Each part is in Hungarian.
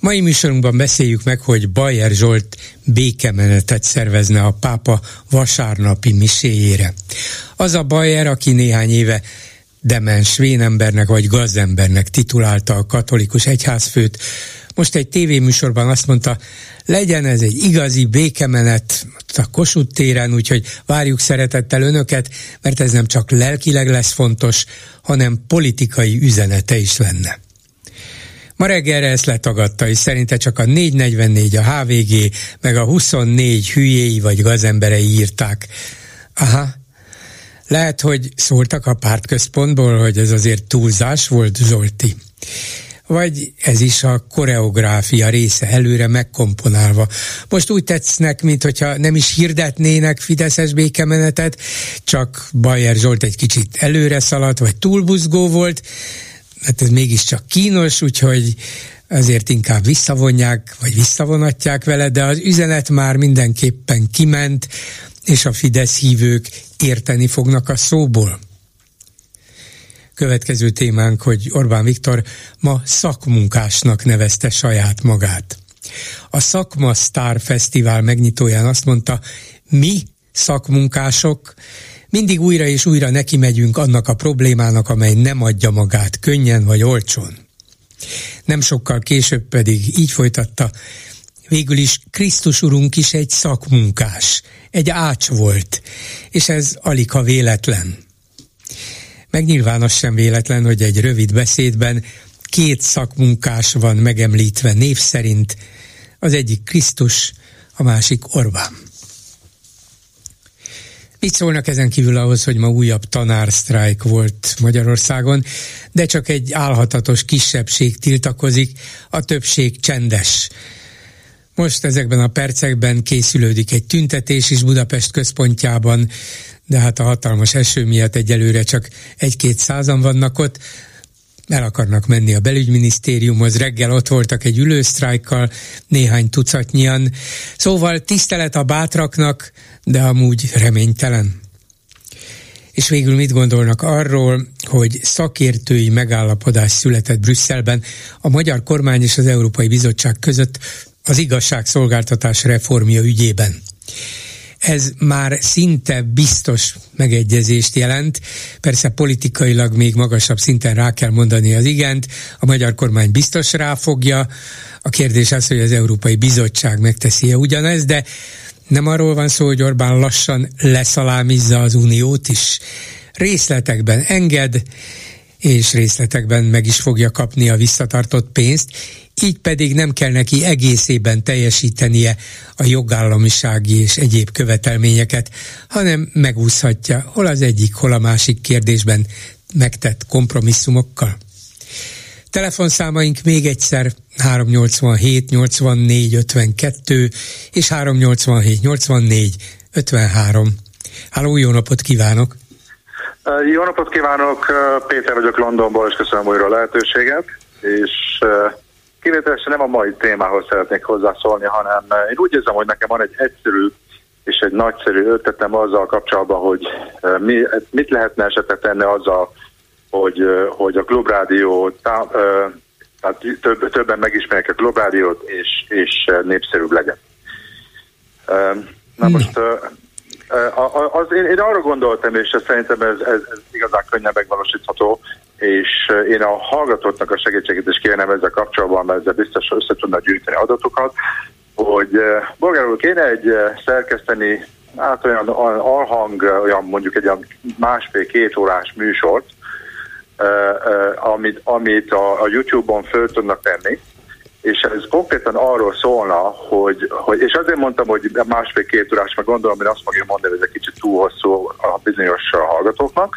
Mai műsorunkban beszéljük meg, hogy Bajer Zsolt békemenetet szervezne a pápa vasárnapi miséjére. Az a Bajer, aki néhány éve demens vénembernek vagy gazdembernek titulálta a katolikus egyházfőt, most egy tévéműsorban azt mondta, legyen ez egy igazi békemenet a Kossuth téren, úgyhogy várjuk szeretettel önöket, mert ez nem csak lelkileg lesz fontos, hanem politikai üzenete is lenne. Ma reggelre ezt letagadta, és szerinte csak a 444, a HVG, meg a 24 hülyéi vagy gazemberei írták. Aha, lehet, hogy szóltak a pártközpontból, hogy ez azért túlzás volt, Zsolti vagy ez is a koreográfia része előre megkomponálva. Most úgy tetsznek, mint hogyha nem is hirdetnének Fideszes békemenetet, csak Bayer Zsolt egy kicsit előre szaladt, vagy túlbuzgó volt, hát ez mégiscsak kínos, úgyhogy azért inkább visszavonják, vagy visszavonatják vele, de az üzenet már mindenképpen kiment, és a Fidesz hívők érteni fognak a szóból. Következő témánk, hogy Orbán Viktor ma szakmunkásnak nevezte saját magát. A Szakma Star Fesztivál megnyitóján azt mondta, mi szakmunkások mindig újra és újra neki megyünk annak a problémának, amely nem adja magát könnyen vagy olcsón. Nem sokkal később pedig így folytatta, végül is Krisztus Urunk is egy szakmunkás, egy ács volt, és ez alig ha véletlen. Meg az sem véletlen, hogy egy rövid beszédben két szakmunkás van megemlítve név szerint, az egyik Krisztus, a másik Orbán. Mit szólnak ezen kívül ahhoz, hogy ma újabb tanársztrájk volt Magyarországon, de csak egy álhatatos kisebbség tiltakozik, a többség csendes. Most ezekben a percekben készülődik egy tüntetés is Budapest központjában, de hát a hatalmas eső miatt egyelőre csak egy-két százan vannak ott, el akarnak menni a belügyminisztériumhoz, reggel ott voltak egy ülősztrájkkal, néhány tucatnyian, szóval tisztelet a bátraknak, de amúgy reménytelen. És végül mit gondolnak arról, hogy szakértői megállapodás született Brüsszelben? A magyar kormány és az Európai Bizottság között az igazságszolgáltatás reformja ügyében ez már szinte biztos megegyezést jelent. Persze politikailag még magasabb szinten rá kell mondani az igent, a magyar kormány biztos ráfogja. A kérdés az, hogy az Európai Bizottság megteszi-e ugyanez, de nem arról van szó, hogy Orbán lassan leszalámizza az uniót is. Részletekben enged, és részletekben meg is fogja kapni a visszatartott pénzt, így pedig nem kell neki egészében teljesítenie a jogállamisági és egyéb követelményeket, hanem megúszhatja hol az egyik, hol a másik kérdésben megtett kompromisszumokkal. Telefonszámaink még egyszer 387 84 52 és 387 84 53. Háló, jó napot kívánok! Jó napot kívánok, Péter vagyok Londonból, és köszönöm újra a lehetőséget, és kivételesen nem a mai témához szeretnék hozzászólni, hanem én úgy érzem, hogy nekem van egy egyszerű és egy nagyszerű ötletem azzal kapcsolatban, hogy mi, mit lehetne esetleg tenni azzal, hogy, hogy a klubrádió tá, tehát több, többen megismerjék a klubrádiót, és, és népszerűbb legyen. Na most az, én, én arra gondoltam, és szerintem ez, ez, ez igazán könnyen megvalósítható, és én a hallgatóknak a segítségét is kérnem ezzel kapcsolatban, mert ezzel biztos össze tudna gyűjteni adatokat, hogy bolgárul kéne egy szerkeszteni, hát olyan alhang, olyan mondjuk egy olyan másfél-két órás műsort, amit, amit a, a YouTube-on föl tudnak tenni, és ez konkrétan arról szólna, hogy, hogy és azért mondtam, hogy másfél-két órás, meg gondolom, hogy azt fogja mondani, hogy ez egy kicsit túl hosszú a bizonyos hallgatóknak,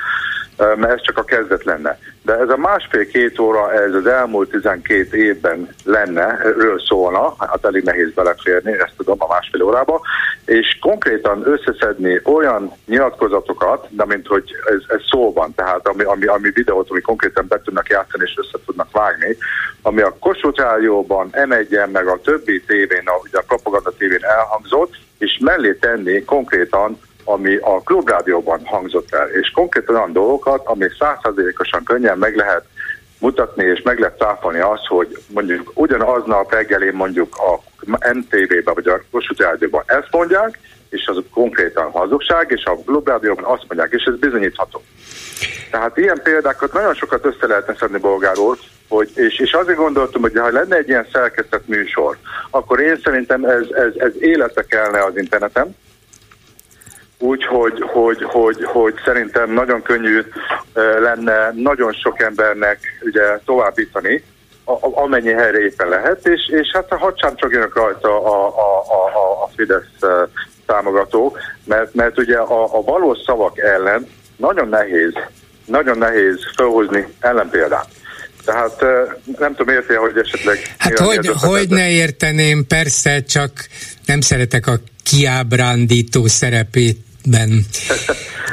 mert ez csak a kezdet lenne. De ez a másfél-két óra, ez az elmúlt 12 évben lenne, ről szólna, hát elég nehéz beleférni, ezt tudom a másfél órába, és konkrétan összeszedni olyan nyilatkozatokat, de mint hogy ez, ez szó van, tehát ami, ami, ami videót, ami konkrétan be tudnak játszani és össze tudnak vágni, ami a Kossuth Rádióban, m meg a többi tévén, a, ugye a propaganda tévén elhangzott, és mellé tenni konkrétan ami a klubrádióban hangzott el, és konkrétan olyan dolgokat, ami százszerzékosan könnyen meg lehet mutatni, és meg lehet cáfolni azt, hogy mondjuk ugyanaznap reggelén mondjuk a MTV-be vagy a Kossuth Rádióban ezt mondják, és az konkrétan hazugság, és a Klubrádióban azt mondják, és ez bizonyítható. Tehát ilyen példákat nagyon sokat össze lehetne szedni bolgáról, hogy, és, és azért gondoltam, hogy ha lenne egy ilyen szerkesztett műsor, akkor én szerintem ez, ez, ez élete kellene az interneten, úgyhogy hogy, hogy, hogy szerintem nagyon könnyű lenne nagyon sok embernek ugye továbbítani, amennyi helyre éppen lehet, és, és hát a hadsám csak jönnek rajta a, a, a, a Fidesz támogatók, mert, mert ugye a, a valós szavak ellen nagyon nehéz, nagyon nehéz felhozni ellenpéldát. Tehát nem tudom, érti, hogy esetleg... Hát hogy, hogy ne érteném, persze, csak nem szeretek a kiábrándító szerepét ben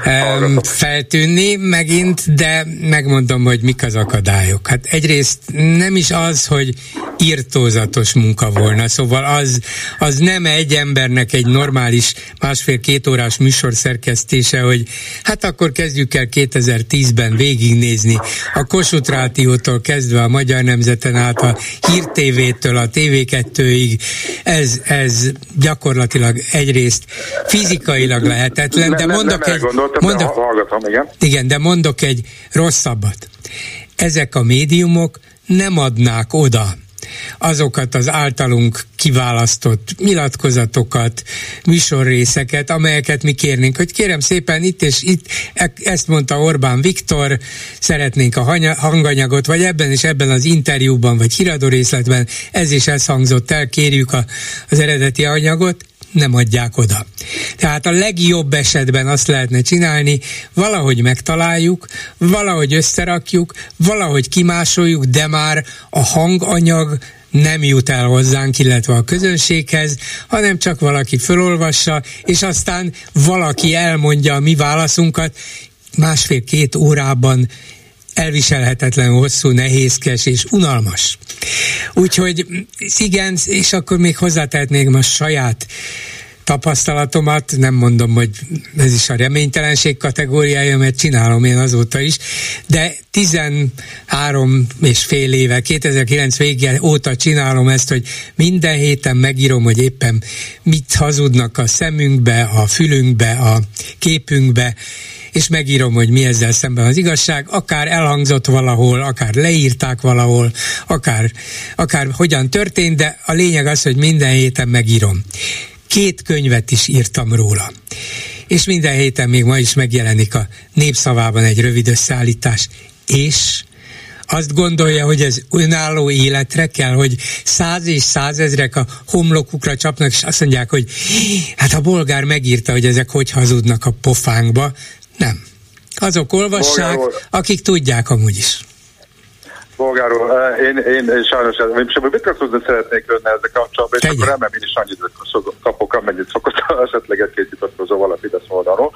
feltűnni megint, de megmondom, hogy mik az akadályok. Hát egyrészt nem is az, hogy írtózatos munka volna, szóval az, az nem egy embernek egy normális másfél-két órás műsor szerkesztése, hogy hát akkor kezdjük el 2010-ben végignézni. A Kossuth Rádiótól kezdve a Magyar Nemzeten át a Hír TV-től a TV2-ig, ez, ez gyakorlatilag egyrészt fizikailag lehetetlen, de mondok egy... Mondok, hallgatom, igen. Igen, de mondok egy rosszabbat. Ezek a médiumok nem adnák oda azokat az általunk kiválasztott nyilatkozatokat, műsorrészeket, amelyeket mi kérnénk, hogy kérem szépen itt és itt, e- ezt mondta Orbán Viktor, szeretnénk a hanganyagot, vagy ebben és ebben az interjúban, vagy híradó részletben ez is ez hangzott el, kérjük a, az eredeti anyagot, nem adják oda. Tehát a legjobb esetben azt lehetne csinálni, valahogy megtaláljuk, valahogy összerakjuk, valahogy kimásoljuk, de már a hanganyag nem jut el hozzánk, illetve a közönséghez, hanem csak valaki fölolvassa, és aztán valaki elmondja a mi válaszunkat másfél-két órában elviselhetetlen hosszú, nehézkes és unalmas. Úgyhogy igen, és akkor még hozzátehetnék a saját tapasztalatomat, nem mondom, hogy ez is a reménytelenség kategóriája, mert csinálom én azóta is, de 13 és fél éve, 2009 vége óta csinálom ezt, hogy minden héten megírom, hogy éppen mit hazudnak a szemünkbe, a fülünkbe, a képünkbe, és megírom, hogy mi ezzel szemben az igazság, akár elhangzott valahol, akár leírták valahol, akár, akár hogyan történt, de a lényeg az, hogy minden héten megírom. Két könyvet is írtam róla. És minden héten még ma is megjelenik a népszavában egy rövid összeállítás. És azt gondolja, hogy ez önálló életre kell, hogy száz és százezrek a homlokukra csapnak, és azt mondják, hogy hát a bolgár megírta, hogy ezek hogy hazudnak a pofánkba. Nem. Azok olvassák, akik tudják amúgy is. Bolgáról, eh, én, én, sajnos én sem vitatkozni szeretnék önne ezzel kapcsolatban, és akkor remélem én is annyit kapok, amennyit szokott esetleg egy-két vitatkozó valaki Fidesz oldalról.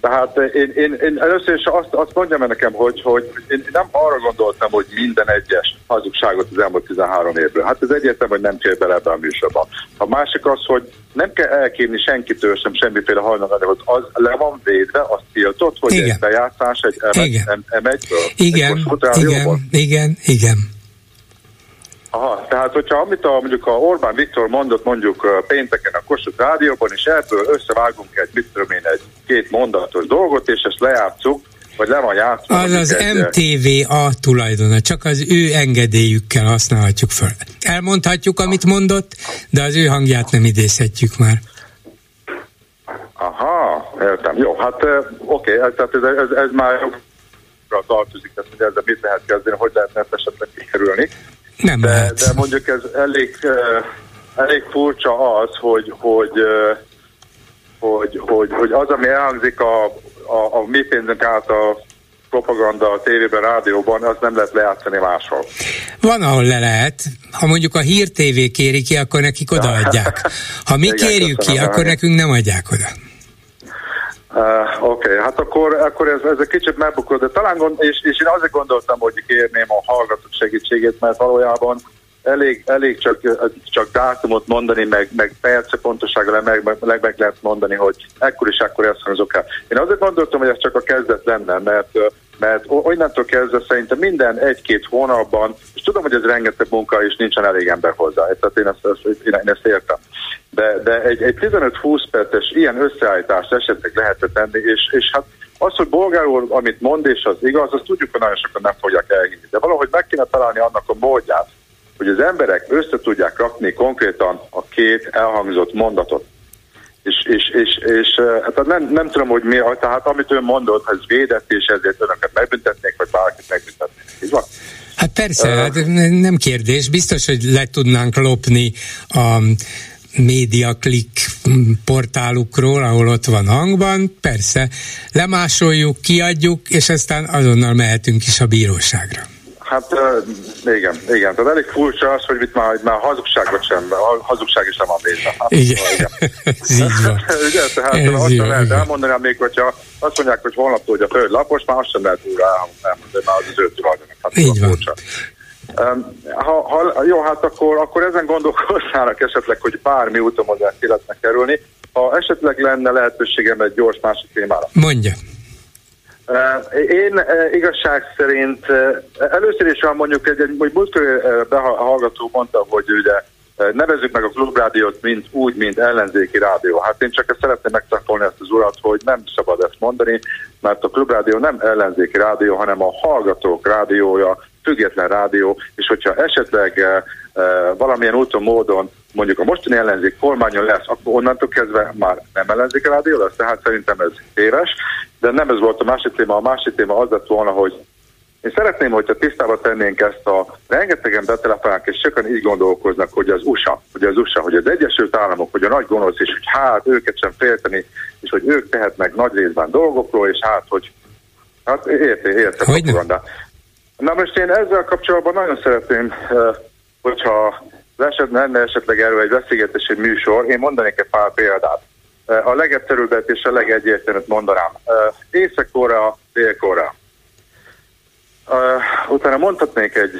Tehát én, én, én először is azt, azt mondjam nekem, hogy, hogy én nem arra gondoltam, hogy minden egyes hazugságot az elmúlt 13 évből. Hát ez egyértelmű, hogy nem fér bele ebbe a műsorba. A másik az, hogy nem kell elkérni senkitől sem semmiféle hajnalanyag, az le van védve, az tiltott, hogy igen. egy bejátszás egy M1-ből. Igen, igen, igen, igen. Aha, tehát hogyha amit a, mondjuk a Orbán Viktor mondott mondjuk pénteken a Kossuth Rádióban, és ebből összevágunk egy, mit tudom én, egy két mondatos dolgot, és ezt lejátszuk, vagy le van játszva. Az az egy... MTVA tulajdona, csak az ő engedélyükkel használhatjuk föl. Elmondhatjuk, amit mondott, de az ő hangját nem idézhetjük már. Aha, értem. Jó, hát oké, okay, tehát ez, ez, ez már tartozik, ezt, hogy ezzel mit lehet kezdeni, hogy lehetne ezt esetleg kikerülni. Nem de, lehet. de mondjuk ez elég, elég furcsa az, hogy, hogy, hogy, hogy, hogy az, ami elhangzik a, a, a mi pénzünk által propaganda a tévében, rádióban, az nem lehet lejátszani máshol. Van, ahol le lehet. Ha mondjuk a Hír TV kéri ki, akkor nekik odaadják. Ha mi kérjük ki, akkor nekünk nem adják oda. Uh, Oké, okay, hát akkor, akkor ez, ez egy kicsit megbukott, de talán gond, és, és én azért gondoltam, hogy kérném a hallgatók segítségét, mert valójában elég, elég csak, csak dátumot mondani, meg, meg perce pontosággal meg, meg, meg, lehet mondani, hogy ekkor is ekkor ezt hangzok el. Én azért gondoltam, hogy ez csak a kezdet lenne, mert mert onnantól kezdve szerintem minden egy-két hónapban, és tudom, hogy ez rengeteg munka, és nincsen elég ember hozzá, tehát én ezt, ezt, én ezt értem. De, de egy, egy 15-20 perces ilyen összeállítást esetleg lehetett tenni, és, és hát az, hogy bolgárul, amit mond, és az igaz, azt tudjuk, hogy nagyon sokan nem fogják elhinni. De valahogy meg kéne találni annak a módját, hogy az emberek össze tudják rakni konkrétan a két elhangzott mondatot. És, és, és, és hát nem, nem tudom, hogy mi, tehát amit ő mondott, ez védett, és ezért önöket megbüntetnék, vagy bárkit megbüntetnék. Így van? Hát persze, uh, hát nem kérdés. Biztos, hogy le tudnánk lopni a médiaklik portálukról, ahol ott van hangban, persze, lemásoljuk, kiadjuk, és aztán azonnal mehetünk is a bíróságra. Hát igen, igen. Tehát elég furcsa az, hogy itt már, már hazugságot sem, a hazugság is nem a média. Hát, igen. igen. így van. ugye, tehát Ez azt sem lehet elmondani, még hogyha azt mondják, hogy holnap hogy a föld lapos, már azt sem lehet újra elmondani, már az az ő tulajdonik. Hát így van. Furcsa. Ha, ha, jó, hát akkor, akkor ezen gondolkoznának esetleg, hogy bármi úton ki lehetne kerülni. Ha esetleg lenne lehetőségem egy gyors másik témára. Mondja. Én igazság szerint először is mondjuk egy, egy múltkori behallgató mondta, hogy ugye nevezzük meg a klubrádiót mint úgy, mint ellenzéki rádió. Hát én csak ezt szeretném megtakolni ezt az urat, hogy nem szabad ezt mondani, mert a klubrádió nem ellenzéki rádió, hanem a hallgatók rádiója, független rádió, és hogyha esetleg valamilyen úton, módon mondjuk a mostani ellenzék kormányon lesz, akkor onnantól kezdve már nem ellenzék rádió lesz, tehát szerintem ez éves, de nem ez volt a másik téma. A másik téma az lett volna, hogy én szeretném, hogyha tisztába tennénk ezt a rengetegen betelefonálnak, és sokan így gondolkoznak, hogy az USA, hogy az USA, hogy az Egyesült Államok, hogy a nagy gonosz, és hogy hát őket sem félteni, és hogy ők tehetnek nagy részben dolgokról, és hát, hogy hát érte, érte propaganda. Na most én ezzel kapcsolatban nagyon szeretném, hogyha lenne esetleg erről egy beszélgetési műsor, én mondanék egy pár példát. A legegyszerűbbet és a legegyértelműbb mondanám. Észak-Korea, Dél-Korea. Utána mondhatnék egy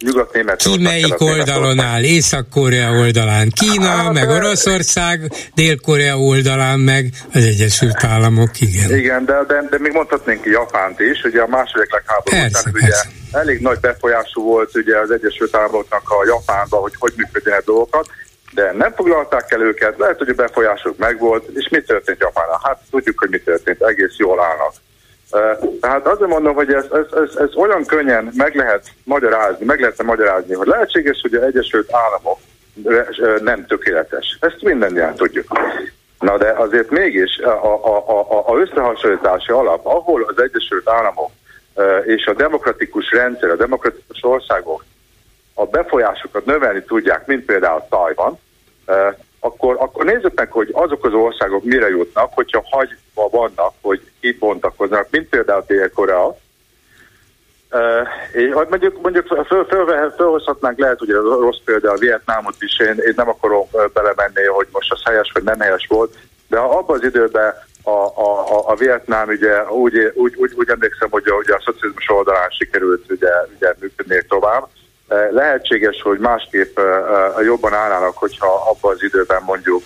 nyugat-német. Ki melyik oldalon áll? Észak-Korea oldalán Kína, hát, meg Oroszország, Dél-Korea oldalán meg az Egyesült Államok, igen. Igen, de, de, de még mondhatnénk Japánt is, ugye a második legháború után ugye elég nagy befolyású volt ugye az Egyesült Államoknak a Japánba, hogy hogy működjenek dolgokat, de nem foglalták el őket, lehet, hogy a befolyásuk megvolt, és mi történt Japánnal? Hát tudjuk, hogy mi történt, egész jól állnak. Tehát azért mondom, hogy ez, ez, ez, ez olyan könnyen meg lehet magyarázni, meg lehetne magyarázni, hogy lehetséges, hogy az Egyesült Államok nem tökéletes. Ezt mindannyian tudjuk. Na de azért mégis a, a, a, a összehasonlítási alap, ahol az Egyesült Államok és a demokratikus rendszer, a demokratikus országok a befolyásokat növelni tudják, mint például Tajvan, akkor, akkor nézzük meg, hogy azok az országok mire jutnak, hogyha hagyva vannak, hogy itt bontakoznak, mint például Dél-Korea, Uh, mondjuk, mondjuk föl, föl, fölhozhatnánk lehet, a rossz példa a Vietnámot is, én, én nem akarom belemenni, hogy most az helyes vagy nem helyes volt, de abban az időben a, a, a, a Vietnám ugye úgy, úgy, úgy, úgy emlékszem, hogy a, ugye a szocializmus oldalán sikerült ugye, ugye működni tovább, lehetséges, hogy másképp jobban állnának, hogyha abban az időben mondjuk,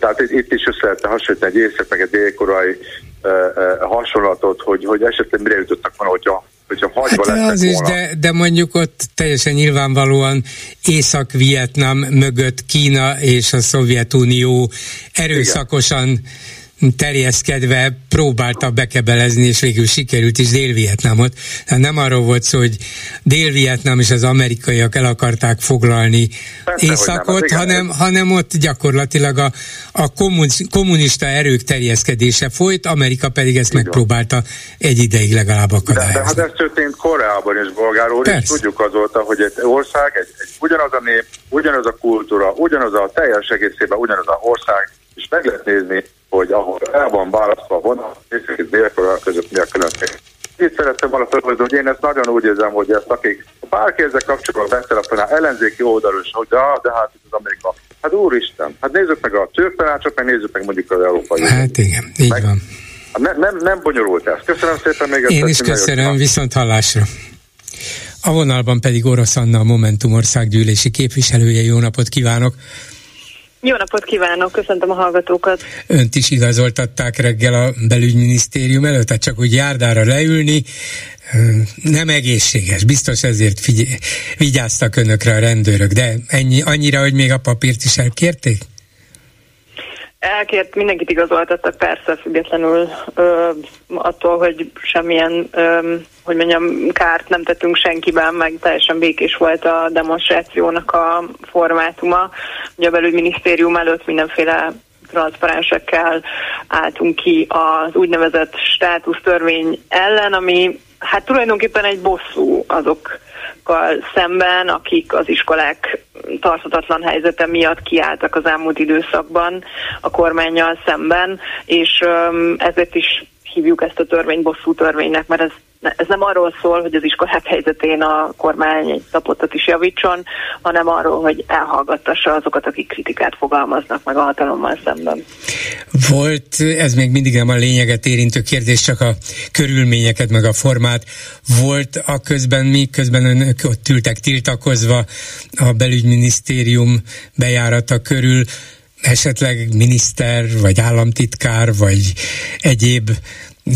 tehát itt is össze lehetne hasonlítani egy észak meg egy délkorai hasonlatot, hogy, hogy esetleg mire jutottak volna, hogyha hogyha hagyva hát az is, de, de mondjuk ott teljesen nyilvánvalóan Észak-Vietnám mögött Kína és a Szovjetunió erőszakosan Igen terjeszkedve próbálta bekebelezni, és végül sikerült is Dél-Vietnámot. Tehát nem arról volt szó, hogy Dél-Vietnám és az amerikaiak el akarták foglalni Persze, Északot, nem, hanem, hanem ott gyakorlatilag a, a kommunista erők terjeszkedése folyt, Amerika pedig ezt Igen. megpróbálta egy ideig legalább akadályozni. De, de hát ez történt Koreában és Bolgáról, és tudjuk azóta, hogy egy ország, egy, egy, ugyanaz a nép, ugyanaz a kultúra, ugyanaz a teljes egészében ugyanaz a ország, és meg lehet nézni, hogy ahol el van választva a vonat, és dél között mi a különbség. itt szerettem volna felhozni, hogy én ezt nagyon úgy érzem, hogy ezt akik bárki ezzel kapcsolatban betelefonál ellenzéki oldalról is, hogy de, de hát itt az Amerika. Hát úristen, hát nézzük meg a csőftanácsot, meg nézzük meg mondjuk az Európai Hát igen, így meg, van. Ne, nem, nem bonyolult ez. Köszönöm szépen még Én is köszönöm, viszont hallásra. A vonalban pedig Orosz Anna, a Momentum országgyűlési képviselője. Jó napot kívánok! Jó napot kívánok, köszöntöm a hallgatókat. Önt is igazoltatták reggel a belügyminisztérium előtt, tehát csak úgy járdára leülni, nem egészséges, biztos ezért figy- vigyáztak önökre a rendőrök, de ennyi, annyira, hogy még a papírt is elkérték? Elkért, mindenkit igazoltattak persze, függetlenül ö, attól, hogy semmilyen, ö, hogy mondjam, kárt nem tettünk senkiben, meg teljesen békés volt a demonstrációnak a formátuma. Ugye a belügyminisztérium előtt mindenféle transzparensekkel álltunk ki az úgynevezett státusztörvény ellen, ami hát tulajdonképpen egy bosszú azok szemben, akik az iskolák tarthatatlan helyzete miatt kiálltak az elmúlt időszakban a kormányjal szemben, és ezért is hívjuk ezt a törvényt bosszú törvénynek, mert ez ez nem arról szól, hogy az iskolák helyzetén a kormány egy tapottat is javítson, hanem arról, hogy elhallgattassa azokat, akik kritikát fogalmaznak meg a hatalommal szemben. Volt, ez még mindig nem a lényeget érintő kérdés, csak a körülményeket, meg a formát. Volt a közben, mi közben önök ott ültek tiltakozva a belügyminisztérium bejárata körül, esetleg miniszter, vagy államtitkár, vagy egyéb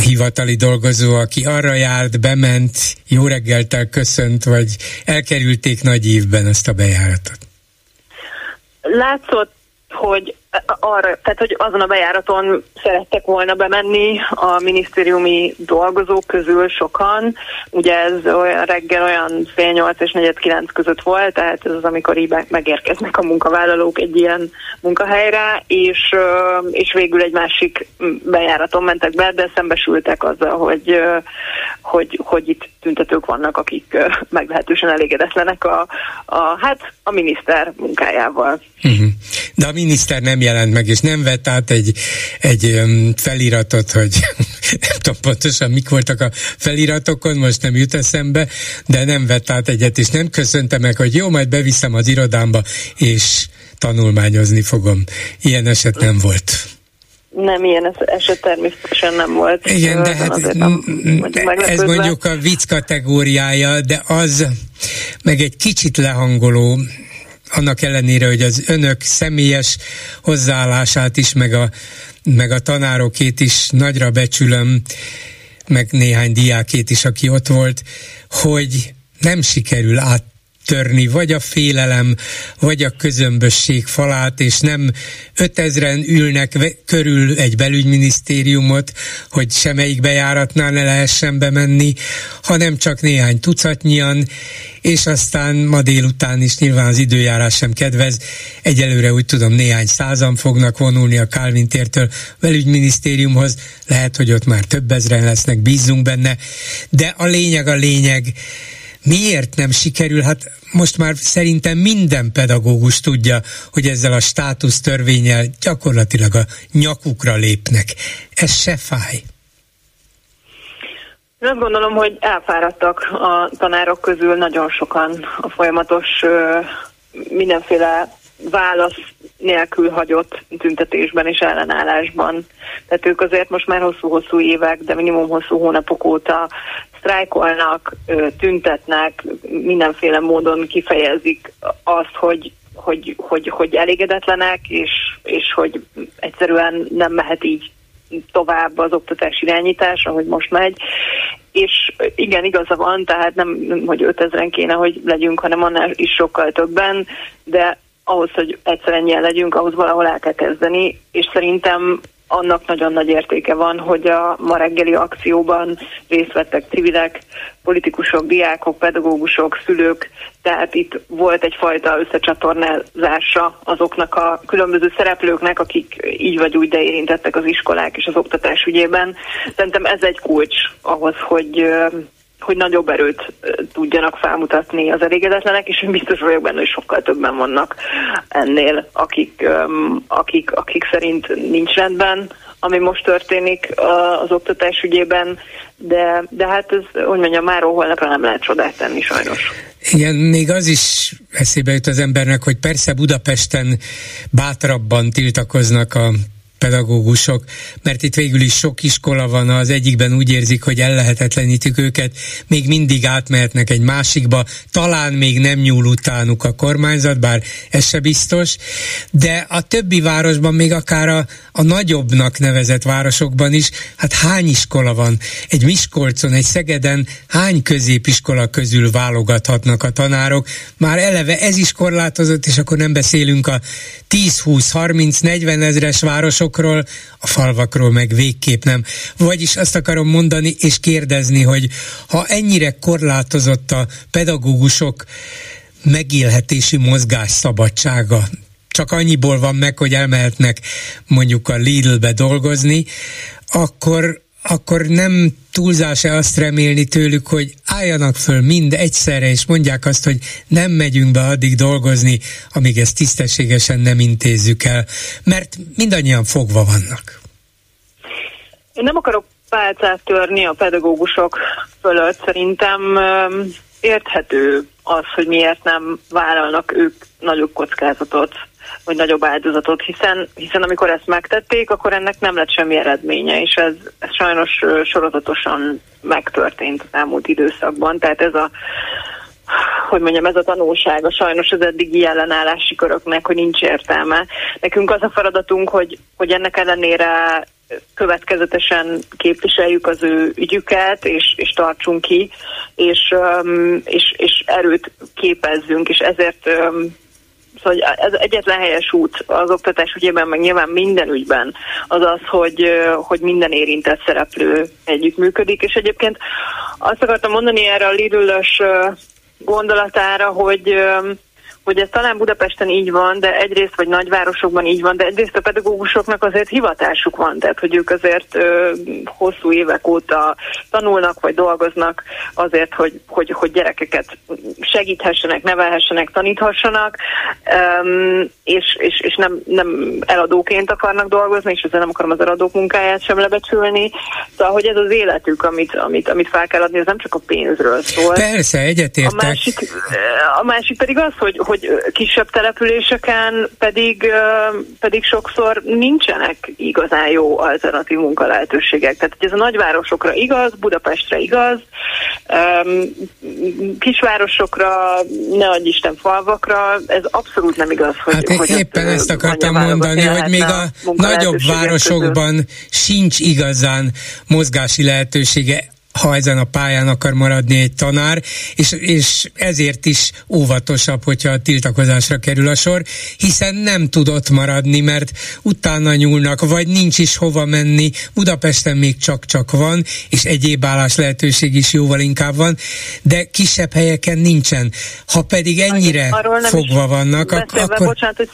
hivatali dolgozó, aki arra járt, bement, jó reggeltel köszönt, vagy elkerülték nagy évben ezt a bejáratot? Látszott, hogy arra, tehát hogy azon a bejáraton szerettek volna bemenni a minisztériumi dolgozók közül sokan. Ugye ez olyan reggel olyan fél nyolc és negyed kilenc között volt, tehát ez az, amikor így megérkeznek a munkavállalók egy ilyen munkahelyre, és, és végül egy másik bejáraton mentek be, de szembesültek azzal, hogy, hogy, hogy itt tüntetők vannak, akik meglehetősen elégedetlenek a, a, hát a miniszter munkájával. Uh-huh. De a miniszter nem jelent meg, és nem vett át egy, egy feliratot, hogy nem tudom pontosan mik voltak a feliratokon, most nem jut eszembe, de nem vett át egyet, és nem köszönte meg, hogy jó, majd beviszem az irodámba, és tanulmányozni fogom. Ilyen eset nem volt. Nem, ilyen eset természetesen nem volt. Igen, de hát nem, ez mondjuk a vicc kategóriája, de az meg egy kicsit lehangoló annak ellenére, hogy az önök személyes hozzáállását is, meg a, meg a tanárokét is nagyra becsülöm, meg néhány diákét is, aki ott volt, hogy nem sikerül át törni, vagy a félelem, vagy a közömbösség falát, és nem ötezren ülnek körül egy belügyminisztériumot, hogy semmelyik bejáratnál ne lehessen bemenni, hanem csak néhány tucatnyian, és aztán ma délután is nyilván az időjárás sem kedvez. Egyelőre úgy tudom néhány százan fognak vonulni a Calvin tértől belügyminisztériumhoz, lehet, hogy ott már több ezren lesznek, bízunk benne, de a lényeg a lényeg, Miért nem sikerül? Hát most már szerintem minden pedagógus tudja, hogy ezzel a státusz törvényel gyakorlatilag a nyakukra lépnek. Ez se fáj. Én azt gondolom, hogy elfáradtak a tanárok közül nagyon sokan a folyamatos mindenféle válasz nélkül hagyott tüntetésben és ellenállásban. Tehát ők azért most már hosszú-hosszú évek, de minimum hosszú hónapok óta sztrájkolnak, tüntetnek, mindenféle módon kifejezik azt, hogy hogy, hogy, hogy elégedetlenek, és, és hogy egyszerűen nem mehet így tovább az oktatás irányítás, ahogy most megy. És igen, igaza van, tehát nem, hogy 5000-en kéne, hogy legyünk, hanem annál is sokkal többen, de ahhoz, hogy egyszer ennyien legyünk, ahhoz valahol el kell kezdeni, és szerintem annak nagyon nagy értéke van, hogy a ma reggeli akcióban részt vettek civilek, politikusok, diákok, pedagógusok, szülők, tehát itt volt egyfajta összecsatornázása azoknak a különböző szereplőknek, akik így vagy úgy de érintettek az iskolák és az oktatás ügyében. Szerintem ez egy kulcs ahhoz, hogy hogy nagyobb erőt tudjanak felmutatni az elégedetlenek, és biztos vagyok benne, hogy sokkal többen vannak ennél, akik, akik, akik szerint nincs rendben ami most történik az oktatás ügyében, de, de hát ez, hogy mondjam, már holnapra nem lehet csodát tenni sajnos. Igen, még az is eszébe jut az embernek, hogy persze Budapesten bátrabban tiltakoznak a pedagógusok, mert itt végül is sok iskola van, az egyikben úgy érzik, hogy ellehetetlenítjük őket, még mindig átmehetnek egy másikba, talán még nem nyúl utánuk a kormányzat, bár ez se biztos, de a többi városban, még akár a, a nagyobbnak nevezett városokban is, hát hány iskola van? Egy Miskolcon, egy Szegeden hány középiskola közül válogathatnak a tanárok? Már eleve ez is korlátozott, és akkor nem beszélünk a 10-20-30-40 ezres városokról, a falvakról meg végképp nem. Vagyis azt akarom mondani és kérdezni, hogy ha ennyire korlátozott a pedagógusok megélhetési mozgás szabadsága, csak annyiból van meg, hogy elmehetnek mondjuk a Lidl-be dolgozni, akkor akkor nem túlzás-e azt remélni tőlük, hogy álljanak föl mind egyszerre, és mondják azt, hogy nem megyünk be addig dolgozni, amíg ezt tisztességesen nem intézzük el, mert mindannyian fogva vannak. Én nem akarok pálcát törni a pedagógusok fölött. Szerintem érthető az, hogy miért nem vállalnak ők nagyobb kockázatot vagy nagyobb áldozatot, hiszen, hiszen amikor ezt megtették, akkor ennek nem lett semmi eredménye, és ez, ez sajnos sorozatosan megtörtént az elmúlt időszakban. Tehát ez a hogy mondjam, ez a tanulsága sajnos az eddigi ellenállási köröknek, hogy nincs értelme. Nekünk az a feladatunk, hogy, hogy ennek ellenére következetesen képviseljük az ő ügyüket, és, és tartsunk ki, és, és, és erőt képezzünk, és ezért Szóval ez egyetlen helyes út az oktatás ügyében, meg nyilván minden ügyben az az, hogy, hogy minden érintett szereplő együttműködik, és egyébként azt akartam mondani erre a lidl gondolatára, hogy hogy ez talán Budapesten így van, de egyrészt vagy nagyvárosokban így van, de egyrészt a pedagógusoknak azért hivatásuk van, tehát hogy ők azért ö, hosszú évek óta tanulnak vagy dolgoznak azért, hogy, hogy, hogy gyerekeket segíthessenek, nevelhessenek, taníthassanak, um, és, és, és nem, nem eladóként akarnak dolgozni, és ezzel nem akarom az eladók munkáját sem lebecsülni. Szóval, hogy ez az életük, amit, amit, amit fel kell adni, ez nem csak a pénzről szól. Persze, egyetértek. A másik, a másik pedig az, hogy, hogy kisebb településeken pedig, pedig sokszor nincsenek igazán jó alternatív munkalehetőségek. Tehát ez a nagyvárosokra igaz, Budapestre igaz, kisvárosokra, ne adj Isten falvakra, ez abszolút nem igaz. Hogy, hát hogy éppen ezt akartam mondani, hogy még a nagyobb városokban közül. sincs igazán mozgási lehetősége ha ezen a pályán akar maradni egy tanár, és, és ezért is óvatosabb, hogyha a tiltakozásra kerül a sor, hiszen nem tudott maradni, mert utána nyúlnak, vagy nincs is hova menni, Budapesten még csak-csak van, és egyéb állás lehetőség is jóval inkább van, de kisebb helyeken nincsen. Ha pedig ennyire fogva vannak, beszélve, akkor... Bocsánat, hogy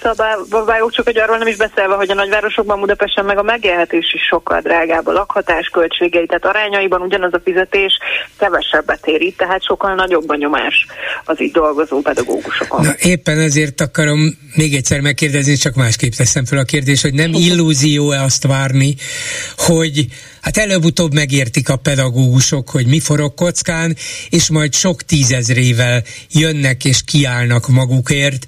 szabályok, csak hogy arról nem is beszélve, hogy a nagyvárosokban Budapesten meg a megélhetés is sokkal drágább, a lakhatás költségei, tehát arányaiban ugyanaz a fizetés kevesebbet éri, tehát sokkal nagyobb a nyomás az itt dolgozó pedagógusokon. Na, éppen ezért akarom még egyszer megkérdezni, csak másképp teszem fel a kérdést, hogy nem illúzió-e azt várni, hogy hát előbb-utóbb megértik a pedagógusok, hogy mi forog kockán, és majd sok tízezrével jönnek és kiállnak magukért,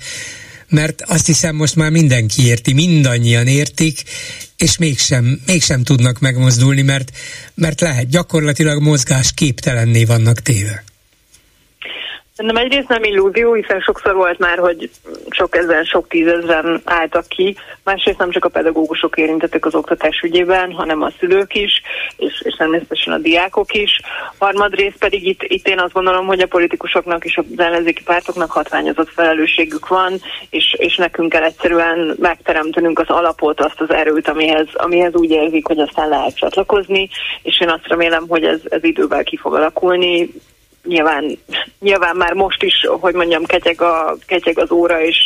mert azt hiszem most már mindenki érti, mindannyian értik, és mégsem, mégsem tudnak megmozdulni, mert, mert lehet gyakorlatilag mozgás képtelenné vannak téve. Szerintem egyrészt nem illúzió, hiszen sokszor volt már, hogy sok ezer, sok tízezren álltak ki. Másrészt nem csak a pedagógusok érintettek az oktatás ügyében, hanem a szülők is, és, és természetesen a diákok is. Harmadrészt pedig itt, itt én azt gondolom, hogy a politikusoknak és az ellenzéki pártoknak hatványozott felelősségük van, és, és nekünk kell egyszerűen megteremtenünk az alapot, azt az erőt, amihez, amihez úgy érzik, hogy aztán lehet csatlakozni, és én azt remélem, hogy ez, ez idővel ki fog alakulni nyilván, nyilván már most is, hogy mondjam, ketyeg, a, ketyeg az óra, és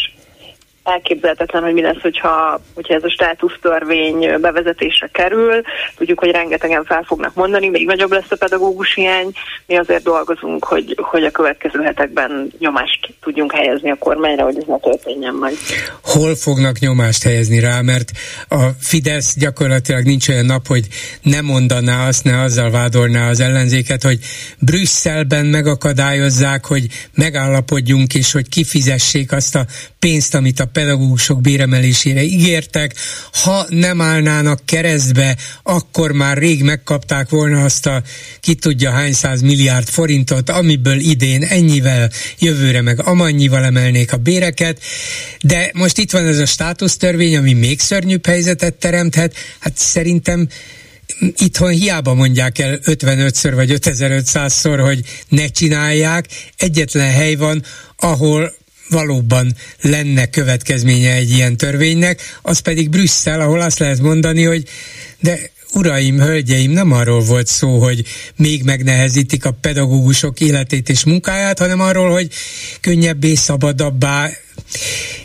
elképzelhetetlen, hogy mi lesz, hogyha, hogyha ez a státusztörvény bevezetésre kerül. Tudjuk, hogy rengetegen fel fognak mondani, még nagyobb lesz a pedagógus hiány. Mi azért dolgozunk, hogy, hogy a következő hetekben nyomást tudjunk helyezni a kormányra, hogy ez ne történjen majd. Hol fognak nyomást helyezni rá, mert a Fidesz gyakorlatilag nincs olyan nap, hogy ne mondaná azt, ne azzal vádolná az ellenzéket, hogy Brüsszelben megakadályozzák, hogy megállapodjunk, és hogy kifizessék azt a pénzt, amit a pedagógusok béremelésére ígértek. Ha nem állnának keresztbe, akkor már rég megkapták volna azt a ki tudja hány száz milliárd forintot, amiből idén ennyivel, jövőre meg amannyival emelnék a béreket, de most itt van ez a státusztörvény, ami még szörnyűbb helyzetet teremthet, hát szerintem itthon hiába mondják el 55-ször vagy 5500-szor, hogy ne csinálják, egyetlen hely van, ahol valóban lenne következménye egy ilyen törvénynek, az pedig Brüsszel, ahol azt lehet mondani, hogy de uraim, hölgyeim, nem arról volt szó, hogy még megnehezítik a pedagógusok életét és munkáját, hanem arról, hogy könnyebbé, szabadabbá,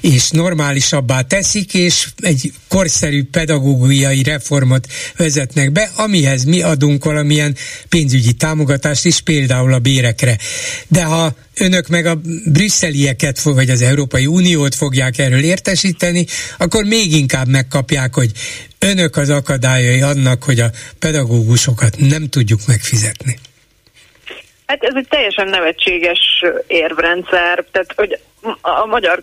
és normálisabbá teszik, és egy korszerű pedagógiai reformot vezetnek be, amihez mi adunk valamilyen pénzügyi támogatást is, például a bérekre. De ha önök meg a brüsszelieket, vagy az Európai Uniót fogják erről értesíteni, akkor még inkább megkapják, hogy önök az akadályai annak, hogy a pedagógusokat nem tudjuk megfizetni. Hát ez egy teljesen nevetséges érvrendszer, tehát hogy a magyar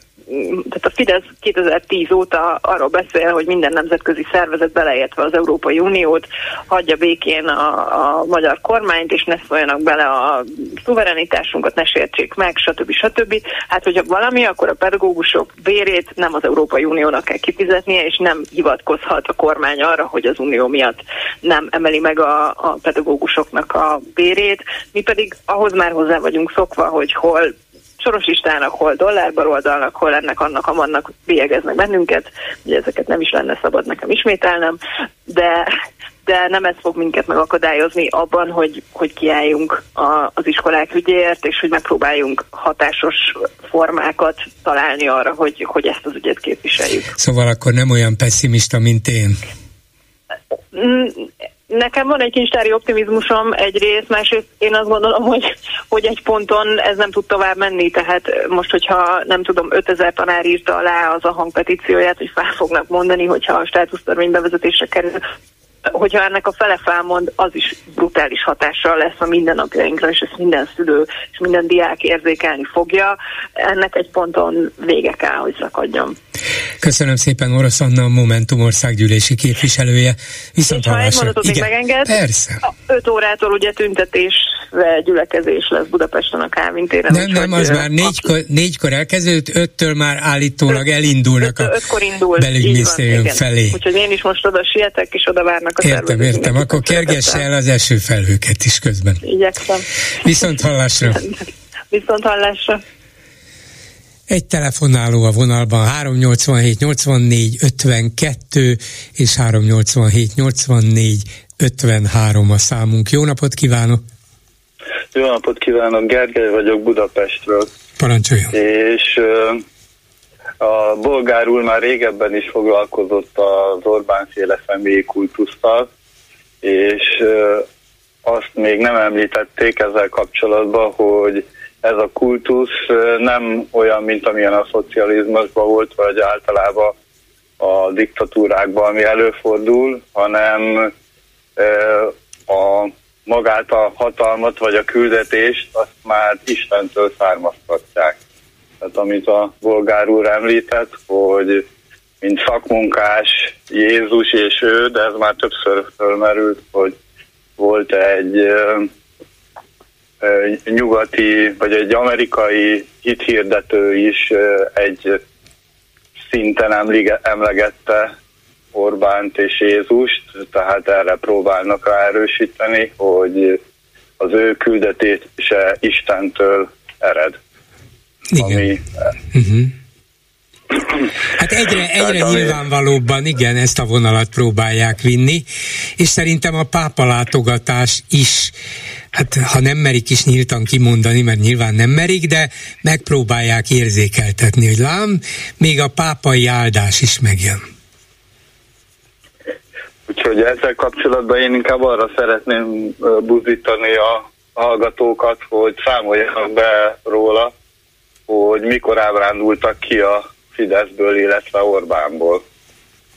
tehát a Fidesz 2010 óta arról beszél, hogy minden nemzetközi szervezet beleértve az Európai Uniót hagyja békén a, a magyar kormányt, és ne szóljanak bele a szuverenitásunkat, ne sértsék meg, stb. stb. Hát, hogyha valami, akkor a pedagógusok bérét nem az Európai Uniónak kell kifizetnie, és nem hivatkozhat a kormány arra, hogy az Unió miatt nem emeli meg a, a pedagógusoknak a bérét. Mi pedig ahhoz már hozzá vagyunk szokva, hogy hol soros listának, hol dollárbaroldalnak, hol ennek, annak, amannak bélyegeznek bennünket. Ugye ezeket nem is lenne szabad nekem ismételnem, de de nem ez fog minket megakadályozni abban, hogy, hogy kiálljunk a, az iskolák ügyért, és hogy megpróbáljunk hatásos formákat találni arra, hogy, hogy ezt az ügyet képviseljük. Szóval akkor nem olyan pessimista, mint én. Nekem van egy kincstári optimizmusom egyrészt, másrészt én azt gondolom, hogy, hogy egy ponton ez nem tud tovább menni, tehát most, hogyha nem tudom, 5000 tanár írta alá az a hangpetícióját, hogy fel fognak mondani, hogyha a státusztörvény bevezetésre kerül, hogyha ennek a fele felmond, az is brutális hatással lesz a mindennapjainkra, és ezt minden szülő és minden diák érzékelni fogja. Ennek egy ponton vége kell, hogy szakadjon. Köszönöm szépen Orosz Anna, a Momentum országgyűlési képviselője. Viszont és ha egy mondatot még megenged, persze. 5 órától ugye tüntetés gyülekezés lesz Budapesten a Kávin téren. Nem, nem, az már négykor, négykor elkezdődött, öttől már állítólag elindulnak öt, a indul, belügyminisztérium felé. Úgyhogy én is most oda sietek, és oda várnak a Értem, értem, akkor kergesse el az esőfelhőket is közben. Igyekszem. Viszont hallásra. Viszont hallásra. Egy telefonáló a vonalban 387 84 52 és 387 84 53 a számunk. Jó napot kívánok! Jó napot kívánok, Gergely vagyok Budapestről. Parancsoljon! És a bolgár úr már régebben is foglalkozott az Orbán féle személyi kultusztal, és azt még nem említették ezzel kapcsolatban, hogy ez a kultusz nem olyan, mint amilyen a szocializmusban volt, vagy általában a diktatúrákban, ami előfordul, hanem a magát a hatalmat vagy a küldetést azt már Istentől származtatják. Tehát amit a bolgár úr említett, hogy mint szakmunkás Jézus és ő, de ez már többször fölmerült, hogy volt egy nyugati, vagy egy amerikai hithirdető is egy szinten emlegette Orbánt és Jézust, tehát erre próbálnak ráerősíteni, hogy az ő küldetése Istentől ered. Igen. Ami, uh-huh. Hát egyre, egyre Tehát, nyilvánvalóbban igen, ezt a vonalat próbálják vinni, és szerintem a pápa látogatás is, hát ha nem merik is nyíltan kimondani, mert nyilván nem merik, de megpróbálják érzékeltetni, hogy lám, még a pápai áldás is megjön. Úgyhogy ezzel kapcsolatban én inkább arra szeretném buzítani a hallgatókat, hogy számoljanak be róla, hogy mikor ábrándultak ki a Fideszből, illetve Orbánból.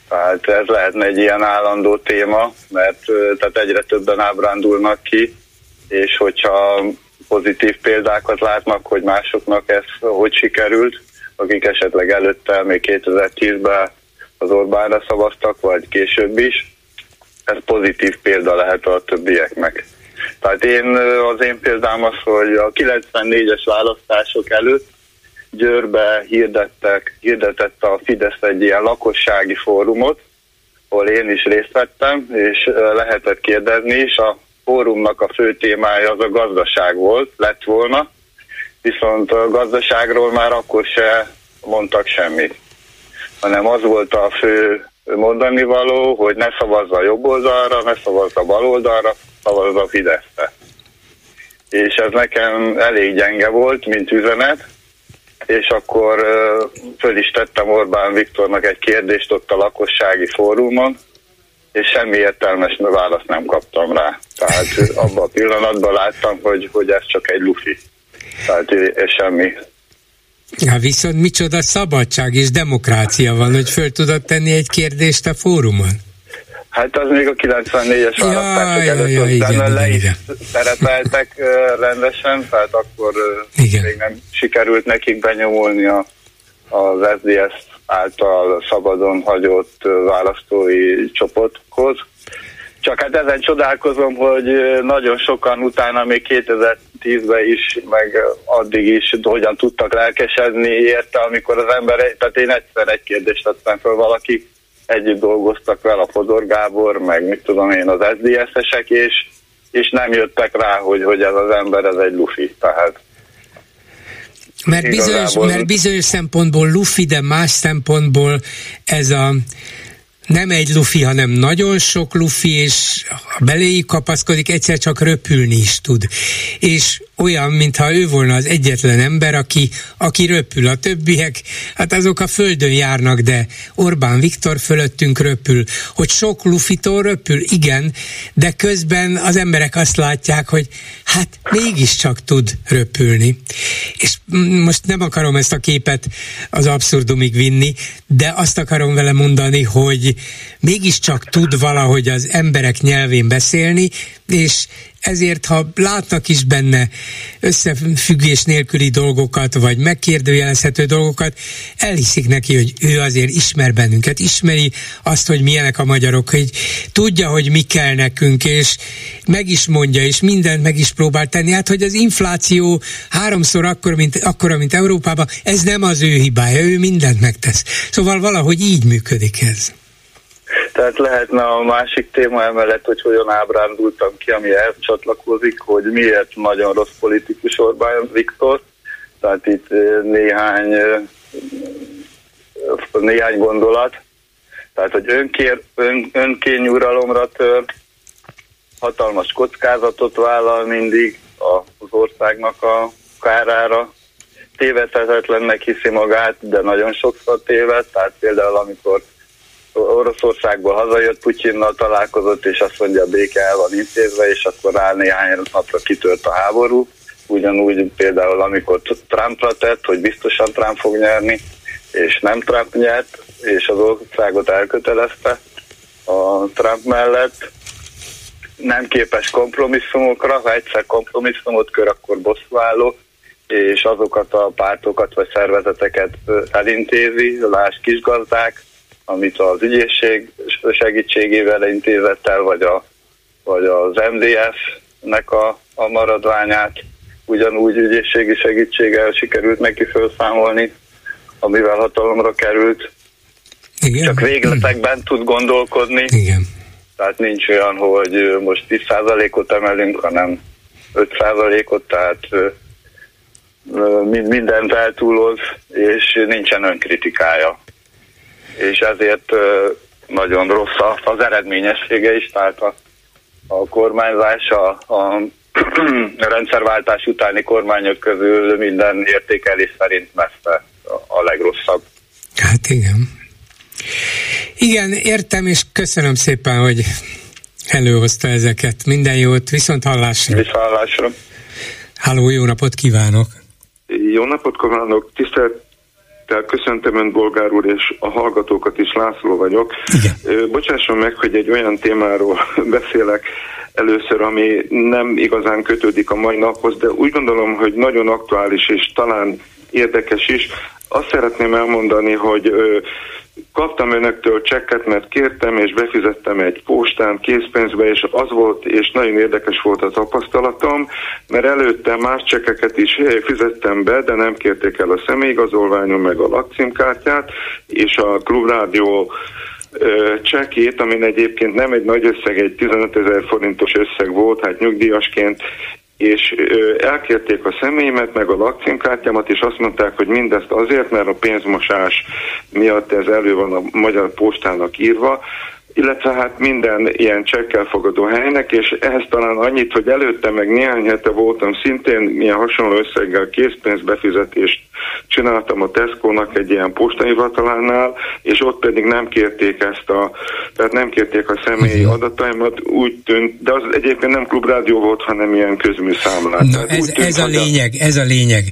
Tehát ez lehetne egy ilyen állandó téma, mert tehát egyre többen ábrándulnak ki, és hogyha pozitív példákat látnak, hogy másoknak ez hogy sikerült, akik esetleg előtte, még 2010-ben az Orbánra szavaztak, vagy később is, ez pozitív példa lehet a többieknek. Tehát én, az én példám az, hogy a 94-es választások előtt Győrbe hirdettek, hirdetett a Fidesz egy ilyen lakossági fórumot, ahol én is részt vettem, és lehetett kérdezni is. A fórumnak a fő témája az a gazdaság volt, lett volna, viszont a gazdaságról már akkor se mondtak semmit, hanem az volt a fő mondani való, hogy ne szavazza a jobb oldalra, ne szavazza a bal oldalra, szavazza a Fideszre. És ez nekem elég gyenge volt, mint üzenet, és akkor föl is tettem Orbán Viktornak egy kérdést ott a lakossági fórumon, és semmi értelmes választ nem kaptam rá. Tehát abban a pillanatban láttam, hogy, hogy ez csak egy lufi. Tehát és semmi. Ja, viszont micsoda szabadság és demokrácia van, hogy föl tudod tenni egy kérdést a fórumon? Hát az még a 94-es ja, választások ja, előtt, ja, igen, igen, le is szerepeltek rendesen, tehát akkor igen. még nem sikerült nekik benyomulni a, az SDS által szabadon hagyott választói csoporthoz. Csak hát ezen csodálkozom, hogy nagyon sokan utána még 2010-ben is, meg addig is hogyan tudtak lelkesedni érte, amikor az ember, tehát én egyszer egy kérdést tettem fel valaki, együtt dolgoztak vele a Fodor Gábor, meg mit tudom én, az SZDSZ-esek, és, és nem jöttek rá, hogy, hogy ez az ember, ez egy lufi, tehát. Mert bizonyos, mert bizonyos szempontból lufi, de más szempontból ez a nem egy lufi, hanem nagyon sok lufi, és ha beléjük kapaszkodik, egyszer csak röpülni is tud. És olyan, mintha ő volna az egyetlen ember, aki, aki röpül. A többiek, hát azok a földön járnak, de Orbán Viktor fölöttünk röpül. Hogy sok lufitól röpül, igen, de közben az emberek azt látják, hogy hát mégiscsak tud röpülni. És most nem akarom ezt a képet az abszurdumig vinni, de azt akarom vele mondani, hogy mégiscsak tud valahogy az emberek nyelvén beszélni, és ezért, ha látnak is benne összefüggés nélküli dolgokat, vagy megkérdőjelezhető dolgokat, elhiszik neki, hogy ő azért ismer bennünket, ismeri azt, hogy milyenek a magyarok, hogy tudja, hogy mi kell nekünk, és meg is mondja, és mindent meg is próbál tenni. Hát, hogy az infláció háromszor akkor, mint, akkora, mint Európában, ez nem az ő hibája, ő mindent megtesz. Szóval valahogy így működik ez. Tehát lehetne a másik téma emellett, hogy hogyan ábrándultam ki, ami elcsatlakozik, hogy miért nagyon rossz politikus Orbán Viktor. Tehát itt néhány, néhány gondolat. Tehát, hogy önkér, ön, önkényuralomra tör, hatalmas kockázatot vállal mindig az országnak a kárára, tévedhetetlennek hiszi magát, de nagyon sokszor téved, tehát például amikor Oroszországból hazajött, Putyinnal találkozott, és azt mondja, a béke el van intézve, és akkor rá néhány napra kitört a háború. Ugyanúgy például, amikor Trumpra tett, hogy biztosan Trump fog nyerni, és nem Trump nyert, és az országot elkötelezte a Trump mellett. Nem képes kompromisszumokra, ha egyszer kompromisszumot kör, akkor bosszúálló, és azokat a pártokat vagy szervezeteket elintézi, láss kisgazdák, amit az ügyészség segítségével intézett el, vagy, a, vagy az MDF-nek a, a maradványát ugyanúgy ügyészségi segítséggel sikerült neki felszámolni, amivel hatalomra került. Igen. Csak végletekben tud gondolkodni. Igen. Tehát nincs olyan, hogy most 10%-ot emelünk, hanem 5%-ot, tehát mindent eltúloz, és nincsen önkritikája. És ezért nagyon rossz az eredményessége is, tehát a, a kormányzás, a, a rendszerváltás utáni kormányok közül minden értékelés szerint messze a legrosszabb. Hát igen. Igen, értem, és köszönöm szépen, hogy előhozta ezeket. Minden jót, viszont hallásra. Viszont hallásra. Háló, jó napot kívánok! Jó napot kívánok, tisztelt köszöntöm Önt, Bolgár úr, és a hallgatókat is, László vagyok. Igen. Bocsásson meg, hogy egy olyan témáról beszélek először, ami nem igazán kötődik a mai naphoz, de úgy gondolom, hogy nagyon aktuális és talán érdekes is. Azt szeretném elmondani, hogy kaptam önöktől csekket, mert kértem, és befizettem egy postán készpénzbe, és az volt, és nagyon érdekes volt a tapasztalatom, mert előtte más csekkeket is fizettem be, de nem kérték el a személyigazolványom, meg a lakcímkártyát, és a klubrádió csekét, amin egyébként nem egy nagy összeg, egy 15 ezer forintos összeg volt, hát nyugdíjasként és elkérték a személyemet, meg a lakcímkártyámat, és azt mondták, hogy mindezt azért, mert a pénzmosás miatt ez elő van a magyar postának írva, illetve hát minden ilyen csekkel fogadó helynek, és ehhez talán annyit, hogy előtte meg néhány hete voltam szintén milyen hasonló összeggel készpénzbefizetést csináltam a Tesco-nak egy ilyen postahivatalánál, és ott pedig nem kérték ezt a, tehát nem kérték a személyi uh-huh. adataimat, úgy tűnt, de az egyébként nem klubrádió volt, hanem ilyen közműszámlát. Na, ez, tűnt, ez a lényeg, ez a lényeg.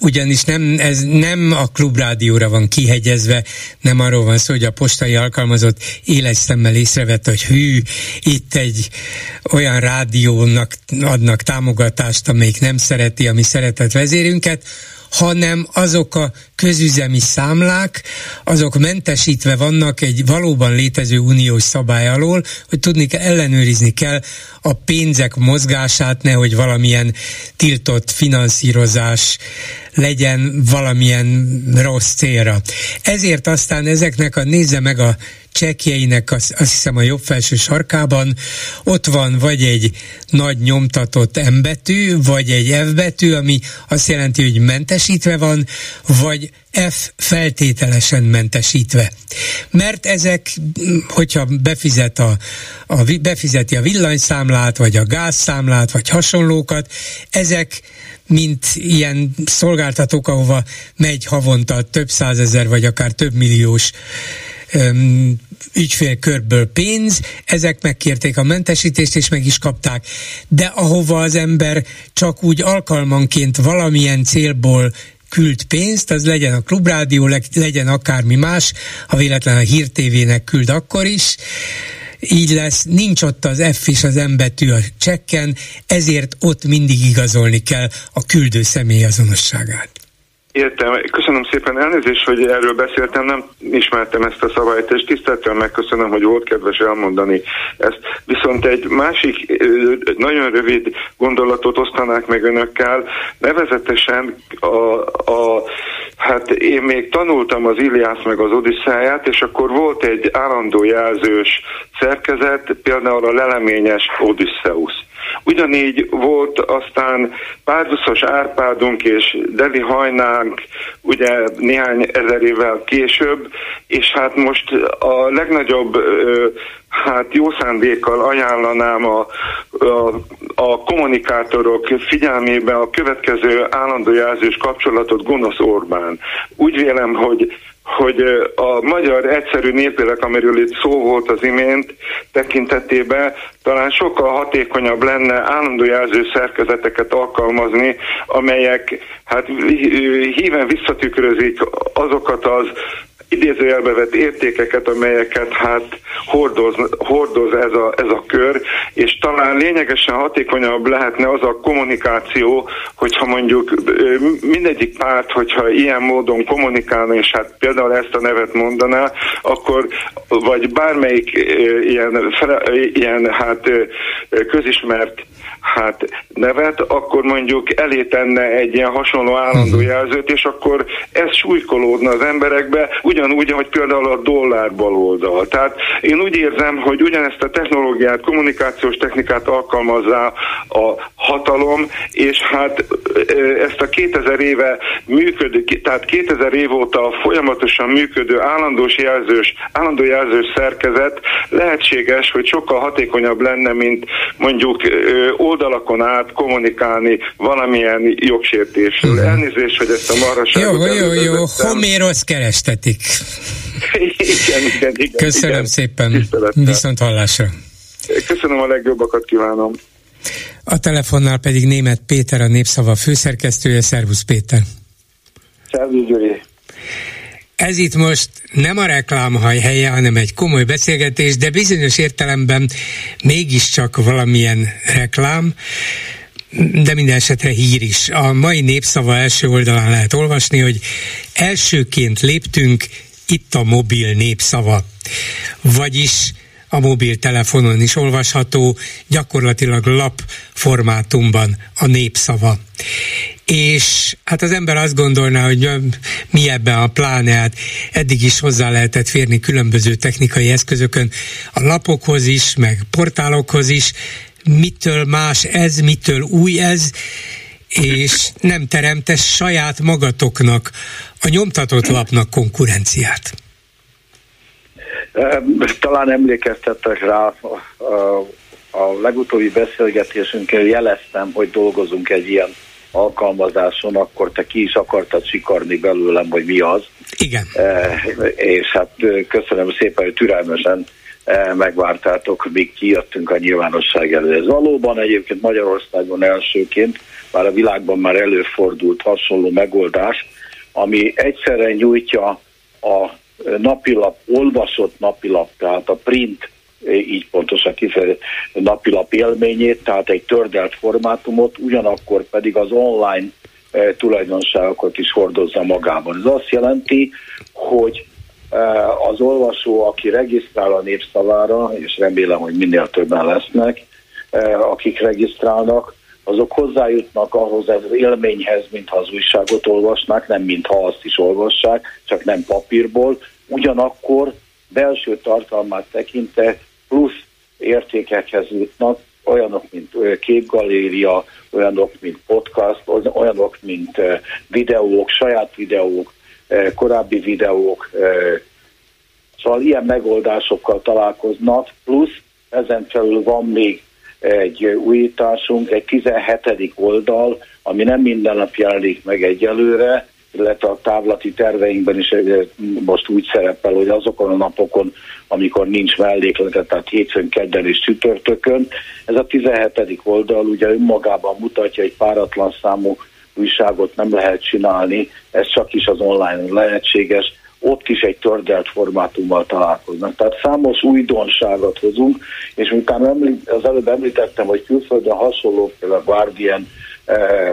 Ugyanis nem, ez nem a klubrádióra van kihegyezve, nem arról van szó, hogy a postai alkalmazott éles szemmel észrevette, hogy hű, itt egy olyan rádiónak adnak támogatást, amelyik nem szereti a mi szeretett vezérünket, hanem azok a közüzemi számlák, azok mentesítve vannak egy valóban létező uniós szabály alól, hogy tudni kell, ellenőrizni kell a pénzek mozgását, nehogy valamilyen tiltott finanszírozás legyen valamilyen rossz célra. Ezért aztán ezeknek a nézze meg a csekjeinek azt, azt hiszem a jobb felső sarkában ott van vagy egy nagy nyomtatott M betű, vagy egy F betű, ami azt jelenti, hogy mentesítve van, vagy F feltételesen mentesítve. Mert ezek, hogyha befizet a, a, befizeti a villanyszámlát, vagy a gázszámlát, vagy hasonlókat, ezek mint ilyen szolgáltatók, ahova megy havonta több százezer, vagy akár több milliós öm, ügyfélkörből pénz, ezek megkérték a mentesítést, és meg is kapták. De ahova az ember csak úgy alkalmanként valamilyen célból küld pénzt, az legyen a klubrádió, legyen akármi más, ha véletlen a hírtévének küld akkor is, így lesz, nincs ott az F és az M betű a csekken, ezért ott mindig igazolni kell a küldő személy azonosságát. Értem. Köszönöm szépen elnézést, hogy erről beszéltem, nem ismertem ezt a szabályt, és tiszteltem megköszönöm, hogy volt kedves elmondani ezt. Viszont egy másik nagyon rövid gondolatot osztanák meg önökkel, nevezetesen a, a hát én még tanultam az Iliász meg az Odisszáját, és akkor volt egy állandó jelzős szerkezet, például a leleményes Odysseus Ugyanígy volt aztán Párduszos Árpádunk és Deli Hajnánk ugye néhány ezer évvel később, és hát most a legnagyobb hát jó szándékkal ajánlanám a, a, a kommunikátorok figyelmébe a következő állandó jelzős kapcsolatot Gonosz Orbán. Úgy vélem, hogy hogy a magyar egyszerű népélek, amiről itt szó volt az imént, tekintetében talán sokkal hatékonyabb lenne állandó jelző szerkezeteket alkalmazni, amelyek hát híven visszatükrözik azokat az idézőjelbe vett értékeket, amelyeket hát hordoz, hordoz ez, a, ez a kör, és talán lényegesen hatékonyabb lehetne az a kommunikáció, hogyha mondjuk mindegyik párt, hogyha ilyen módon kommunikálna, és hát például ezt a nevet mondaná, akkor vagy bármelyik ilyen, ilyen hát közismert hát nevet, akkor mondjuk elé tenne egy ilyen hasonló állandó mhm. jelzőt, és akkor ez súlykolódna az emberekbe, ugyanúgy, ahogy például a dollár baloldal. Tehát én úgy érzem, hogy ugyanezt a technológiát, kommunikációs technikát alkalmazzá a hatalom, és hát ezt a 2000 éve működő, tehát 2000 év óta folyamatosan működő állandós jelzős, állandó jelzős szerkezet lehetséges, hogy sokkal hatékonyabb lenne, mint mondjuk oldalakon át kommunikálni valamilyen jogsértésről. Uh-huh. Elnézést, hogy ezt a marhaságot Jó, jó, jó, Homérosz kerestetik. igen, igen, igen. Köszönöm igen. szépen. Viszont hallásra. Köszönöm a legjobbakat kívánom. A telefonnál pedig német Péter, a Népszava főszerkesztője. Szervusz Péter! Szervusz Gyuri! Ez itt most nem a reklámhaj helye, hanem egy komoly beszélgetés, de bizonyos értelemben mégiscsak valamilyen reklám, de minden esetre hír is. A mai népszava első oldalán lehet olvasni, hogy elsőként léptünk, itt a mobil népszava. Vagyis a mobiltelefonon is olvasható, gyakorlatilag lap formátumban a népszava. És hát az ember azt gondolná, hogy mi ebben a pláne, hát eddig is hozzá lehetett férni különböző technikai eszközökön, a lapokhoz is, meg portálokhoz is, mitől más ez, mitől új ez, és nem teremte saját magatoknak, a nyomtatott lapnak konkurenciát. Talán emlékeztettek rá, a legutóbbi beszélgetésünkkel jeleztem, hogy dolgozunk egy ilyen alkalmazáson, akkor te ki is akartad sikarni belőlem, hogy mi az. Igen. És hát köszönöm szépen, hogy türelmesen megvártátok, míg kijöttünk a nyilvánosság elő. Ez valóban egyébként Magyarországon elsőként, bár a világban már előfordult hasonló megoldás, ami egyszerre nyújtja a napilap, olvasott napilap, tehát a print, így pontosan kifejezett napilap élményét, tehát egy tördelt formátumot, ugyanakkor pedig az online tulajdonságokat is hordozza magában. Ez azt jelenti, hogy az olvasó, aki regisztrál a népszavára, és remélem, hogy minél többen lesznek, akik regisztrálnak, azok hozzájutnak ahhoz az élményhez, mintha az újságot olvasnák, nem mintha azt is olvassák, csak nem papírból, ugyanakkor belső tartalmát tekinte plusz értékekhez jutnak, olyanok, mint képgaléria, olyanok, mint podcast, olyanok, mint videók, saját videók, korábbi videók, szóval ilyen megoldásokkal találkoznak, plusz ezen felül van még egy újításunk, egy 17. oldal, ami nem minden nap jelenik meg egyelőre, illetve a távlati terveinkben is most úgy szerepel, hogy azokon a napokon, amikor nincs melléklete, tehát hétfőn, kedden és csütörtökön. Ez a 17. oldal ugye önmagában mutatja, egy páratlan számú újságot nem lehet csinálni, ez csak is az online lehetséges, ott is egy tördelt formátummal találkoznak. Tehát számos újdonságot hozunk, és miután az előbb említettem, hogy külföldön hasonló, a Guardian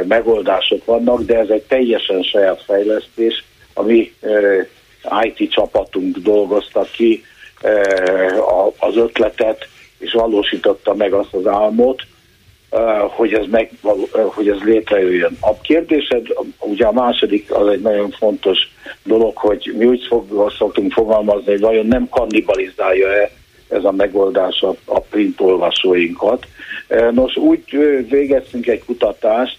megoldások vannak, de ez egy teljesen saját fejlesztés, ami eh, IT csapatunk dolgozta ki eh, az ötletet, és valósította meg azt az álmot, hogy ez, meg, hogy ez létrejöjjön. A kérdésed, ugye a második az egy nagyon fontos dolog, hogy mi úgy szoktunk fogalmazni, hogy vajon nem kannibalizálja-e ez a megoldás a, a print olvasóinkat. Nos, úgy végeztünk egy kutatást,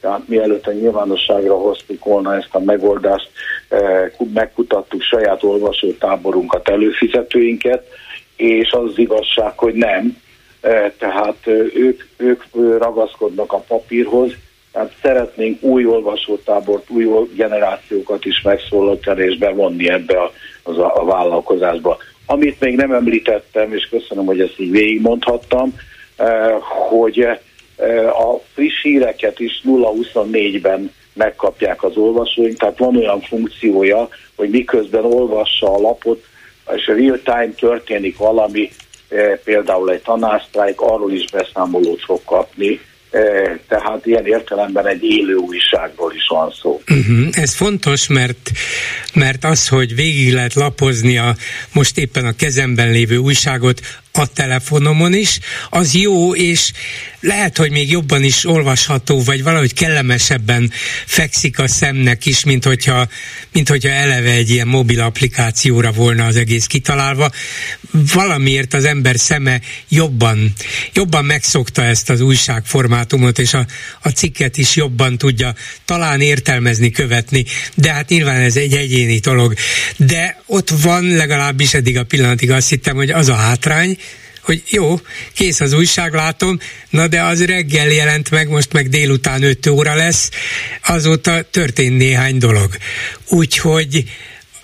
tehát mielőtt a nyilvánosságra hoztuk volna ezt a megoldást, megkutattuk saját olvasótáborunkat, előfizetőinket, és az, az igazság, hogy nem tehát ők, ők ragaszkodnak a papírhoz, tehát szeretnénk új olvasótábort, új generációkat is megszólaltani és bevonni ebbe a, a vállalkozásba. Amit még nem említettem, és köszönöm, hogy ezt így végigmondhattam, hogy a friss híreket is 0-24-ben megkapják az olvasóink, tehát van olyan funkciója, hogy miközben olvassa a lapot, és real time történik valami, E, például egy tanársztrájk, arról is beszámolót fog kapni, tehát ilyen értelemben egy élő újságról is van szó. Uh-huh. Ez fontos, mert, mert az, hogy végig lehet lapozni a most éppen a kezemben lévő újságot, a telefonomon is, az jó, és lehet, hogy még jobban is olvasható, vagy valahogy kellemesebben fekszik a szemnek is, mint hogyha, mint hogyha eleve egy ilyen mobil applikációra volna az egész kitalálva. Valamiért az ember szeme jobban, jobban megszokta ezt az újságformátumot, és a, a cikket is jobban tudja talán értelmezni, követni, de hát nyilván ez egy egyéni dolog. De ott van legalábbis eddig a pillanatig azt hittem, hogy az a hátrány, hogy jó, kész az újság, látom, na de az reggel jelent meg, most meg délután 5 óra lesz, azóta történt néhány dolog. Úgyhogy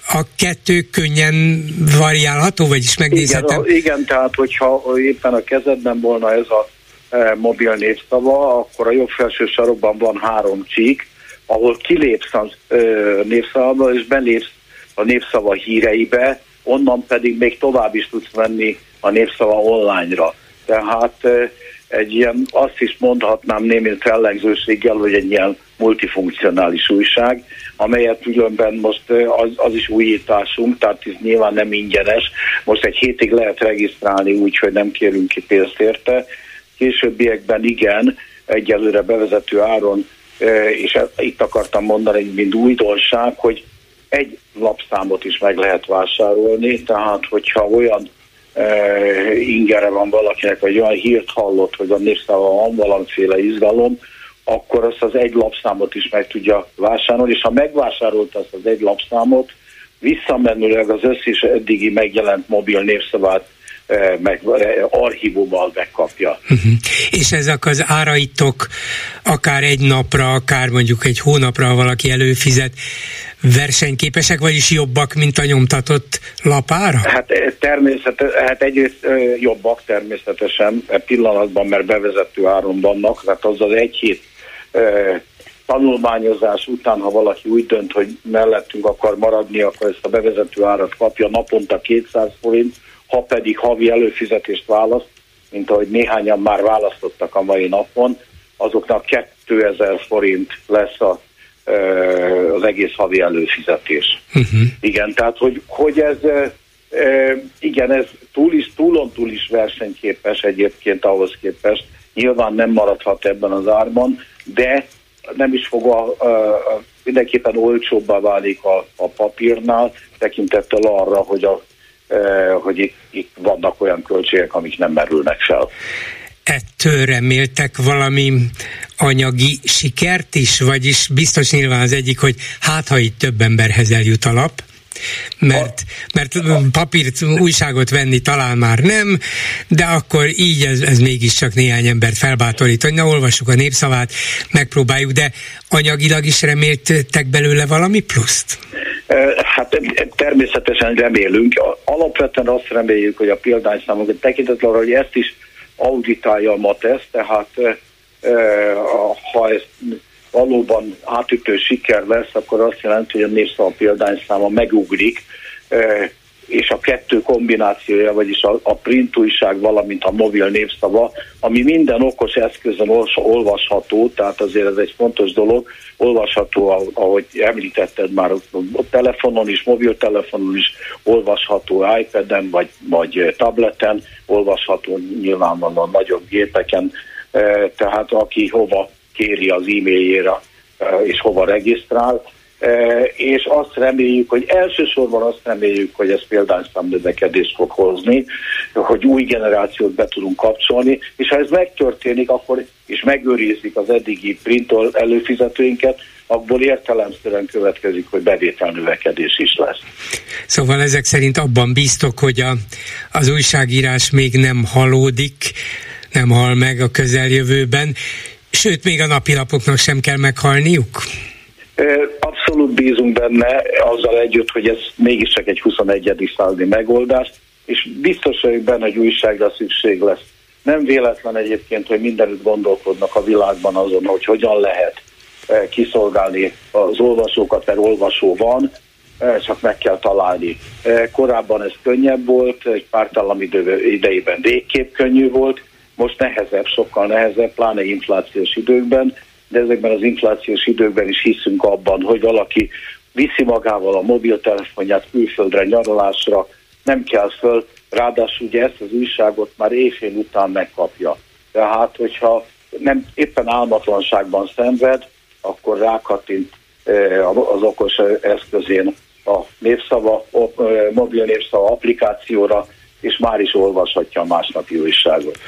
a kettő könnyen variálható, vagyis megnézhetem? Igen, igen, tehát hogyha éppen a kezedben volna ez a e, mobil névszava, akkor a jobb felső sarokban van három csík, ahol kilépsz a e, névszavba, és belépsz a névszava híreibe, onnan pedig még tovább is tudsz menni a népszava online-ra. Tehát egy ilyen, azt is mondhatnám némi fellegzőséggel, hogy egy ilyen multifunkcionális újság, amelyet különben most az, az is újításunk, tehát ez nyilván nem ingyenes. Most egy hétig lehet regisztrálni úgy, hogy nem kérünk ki pénzt érte. Későbbiekben igen, egyelőre bevezető áron, és e, itt akartam mondani, mint újdonság, hogy egy lapszámot is meg lehet vásárolni, tehát hogyha olyan ingere van valakinek, vagy olyan hírt hallott, hogy a népszava van valamiféle izgalom, akkor azt az egy lapszámot is meg tudja vásárolni, és ha megvásárolta azt az egy lapszámot, visszamenőleg az összes eddigi megjelent mobil népszavát meg archívummal megkapja. Uh-huh. És ezek az áraitok akár egy napra, akár mondjuk egy hónapra, ha valaki előfizet, versenyképesek, vagyis jobbak, mint a nyomtatott lapára? Hát természetesen, hát egyrészt jobbak természetesen pillanatban, mert bevezető áron vannak, tehát az az egy hét tanulmányozás után, ha valaki úgy dönt, hogy mellettünk akar maradni, akkor ezt a bevezető árat kapja naponta 200 forint, ha pedig havi előfizetést választ, mint ahogy néhányan már választottak a mai napon, azoknak 2000 forint lesz a, az egész havi előfizetés. Uh-huh. Igen, tehát hogy, hogy ez igen, ez túl is, túlon túl is versenyképes egyébként ahhoz képest. Nyilván nem maradhat ebben az árban, de nem is fog a, a, a mindenképpen olcsóbbá válik a, a papírnál, tekintettel arra, hogy a hogy itt, itt vannak olyan költségek, amik nem merülnek fel. Ettől reméltek valami anyagi sikert is, vagyis biztos nyilván az egyik, hogy hát ha itt több emberhez eljut a lap, mert, mert papírt, újságot venni talán már nem, de akkor így ez, ez mégiscsak néhány embert felbátorít, hogy na olvassuk a népszavát, megpróbáljuk, de anyagilag is reméltek belőle valami pluszt? Hát természetesen remélünk. Alapvetően azt reméljük, hogy a példányszámokat tekintetlen arra, hogy ezt is auditálja a MATESZ, tehát ha ez valóban átütő siker lesz, akkor azt jelenti, hogy a népszava példányszáma megugrik, és a kettő kombinációja, vagyis a, a print újság, valamint a mobil névszava, ami minden okos eszközön olvasható, tehát azért ez egy fontos dolog, olvasható, ahogy említetted már, a telefonon is, mobiltelefonon is, olvasható iPad-en vagy, vagy tableten, olvasható nyilvánvalóan nagyobb gépeken, e, tehát aki hova kéri az e-mailjére e, és hova regisztrál, és azt reméljük, hogy elsősorban azt reméljük, hogy ez példányszám növekedést fog hozni, hogy új generációt be tudunk kapcsolni, és ha ez megtörténik, akkor és megőrizik az eddigi print előfizetőinket, abból értelemszerűen következik, hogy bevétel növekedés is lesz. Szóval ezek szerint abban bíztok, hogy a, az újságírás még nem halódik, nem hal meg a közeljövőben, sőt, még a napilapoknak sem kell meghalniuk? Abszolút bízunk benne, azzal együtt, hogy ez mégiscsak egy 21. századi megoldás, és biztos vagyok benne, hogy újságra szükség lesz. Nem véletlen egyébként, hogy mindenütt gondolkodnak a világban azon, hogy hogyan lehet kiszolgálni az olvasókat, mert olvasó van, csak meg kell találni. Korábban ez könnyebb volt, egy pártállam idejében végképp könnyű volt, most nehezebb, sokkal nehezebb, pláne inflációs időkben, de ezekben az inflációs időkben is hiszünk abban, hogy valaki viszi magával a mobiltelefonját külföldre, nyaralásra, nem kell föl ráadásul ugye ezt az újságot már éjfél után megkapja. Tehát, hogyha nem éppen álmatlanságban szenved, akkor rákattint az okos eszközén a népszava, mobil népszava applikációra, és már is olvashatja a másnapi újságot.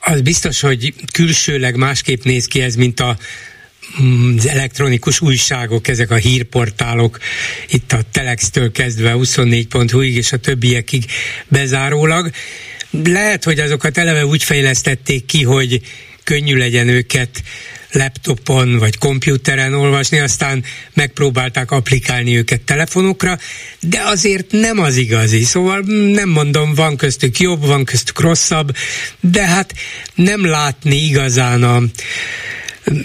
Az biztos, hogy külsőleg másképp néz ki ez, mint a mm, az elektronikus újságok, ezek a hírportálok, itt a Telex-től kezdve 24.hu-ig és a többiekig bezárólag. Lehet, hogy azokat eleve úgy fejlesztették ki, hogy könnyű legyen őket laptopon vagy komputeren olvasni, aztán megpróbálták applikálni őket telefonokra, de azért nem az igazi. Szóval nem mondom, van köztük jobb, van köztük rosszabb, de hát nem látni igazán a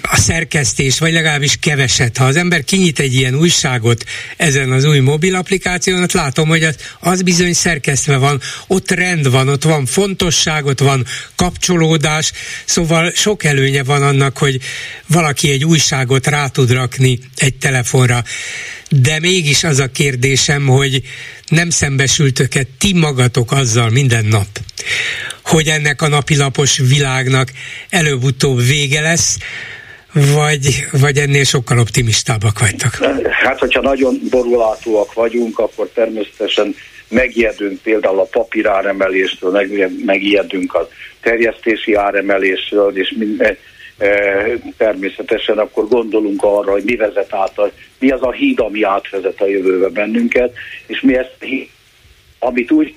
a szerkesztés, vagy legalábbis keveset. Ha az ember kinyit egy ilyen újságot ezen az új mobil applikáción, ott látom, hogy az, az bizony szerkesztve van, ott rend van, ott van fontosság, ott van kapcsolódás, szóval sok előnye van annak, hogy valaki egy újságot rá tud rakni egy telefonra. De mégis az a kérdésem, hogy nem szembesültök-e ti magatok azzal minden nap, hogy ennek a napilapos világnak előbb-utóbb vége lesz, vagy, vagy ennél sokkal optimistábbak vagytok? Hát, hogyha nagyon borulátóak vagyunk, akkor természetesen megijedünk például a papír áremeléstől, meg, megijedünk a terjesztési áremelésről, és minden, e, természetesen akkor gondolunk arra, hogy mi vezet át, mi az a híd, ami átvezet a jövőbe bennünket, és mi ezt amit úgy,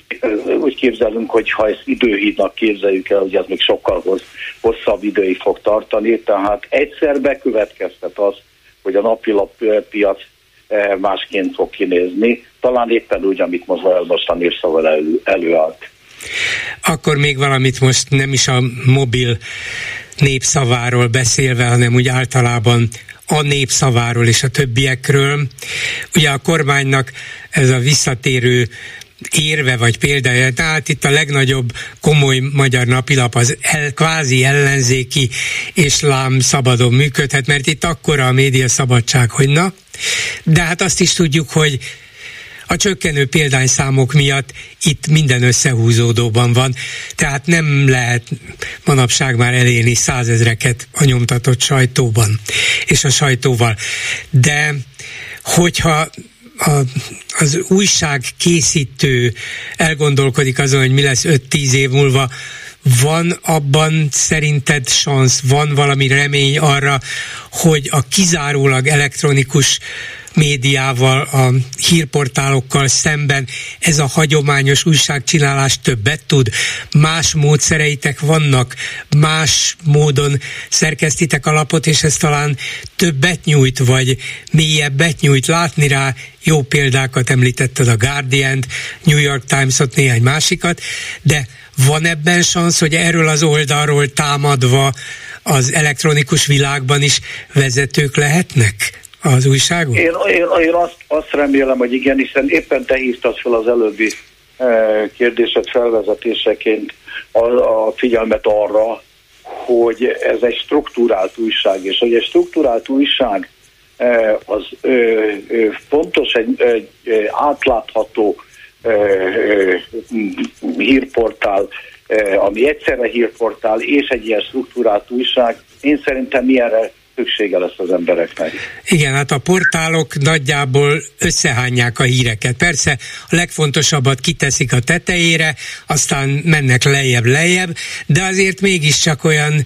úgy képzelünk, hogy ha ezt időhídnak képzeljük el, hogy ez még sokkal hossz, hosszabb időig fog tartani, tehát egyszer bekövetkeztet az, hogy a napilappiac eh, másként fog kinézni, talán éppen úgy, amit most, most a népszava elő, előállt. Akkor még valamit most nem is a mobil népszaváról beszélve, hanem úgy általában a népszaváról és a többiekről. Ugye a kormánynak ez a visszatérő érve vagy példája. Tehát itt a legnagyobb komoly magyar napilap az el, kvázi ellenzéki, és lám szabadon működhet, mert itt akkora a média szabadság, hogy na. De hát azt is tudjuk, hogy a csökkenő példányszámok miatt itt minden összehúzódóban van, tehát nem lehet manapság már elérni százezreket a nyomtatott sajtóban és a sajtóval. De hogyha a, az újság készítő elgondolkodik azon, hogy mi lesz 5-10 év múlva, van abban szerinted szansz, van valami remény arra, hogy a kizárólag elektronikus médiával, a hírportálokkal szemben ez a hagyományos újságcsinálás többet tud? Más módszereitek vannak? Más módon szerkesztitek a lapot, és ez talán többet nyújt, vagy mélyebbet nyújt? Látni rá jó példákat említetted a Guardian-t, New York Times-ot, néhány másikat, de van ebben szansz, hogy erről az oldalról támadva az elektronikus világban is vezetők lehetnek? Az újságon? Én, én, én azt, azt remélem, hogy igen, hiszen éppen te hívtad fel az előbbi eh, kérdéset felvezetéseként a, a figyelmet arra, hogy ez egy struktúrált újság, és hogy egy struktúrált újság eh, az fontos, egy, egy átlátható hírportál, ami egyszerre hírportál és egy ilyen struktúrált újság, én szerintem ilyenre szüksége lesz az embereknek. Igen, hát a portálok nagyjából összehányják a híreket. Persze a legfontosabbat kiteszik a tetejére, aztán mennek lejjebb-lejjebb, de azért mégiscsak olyan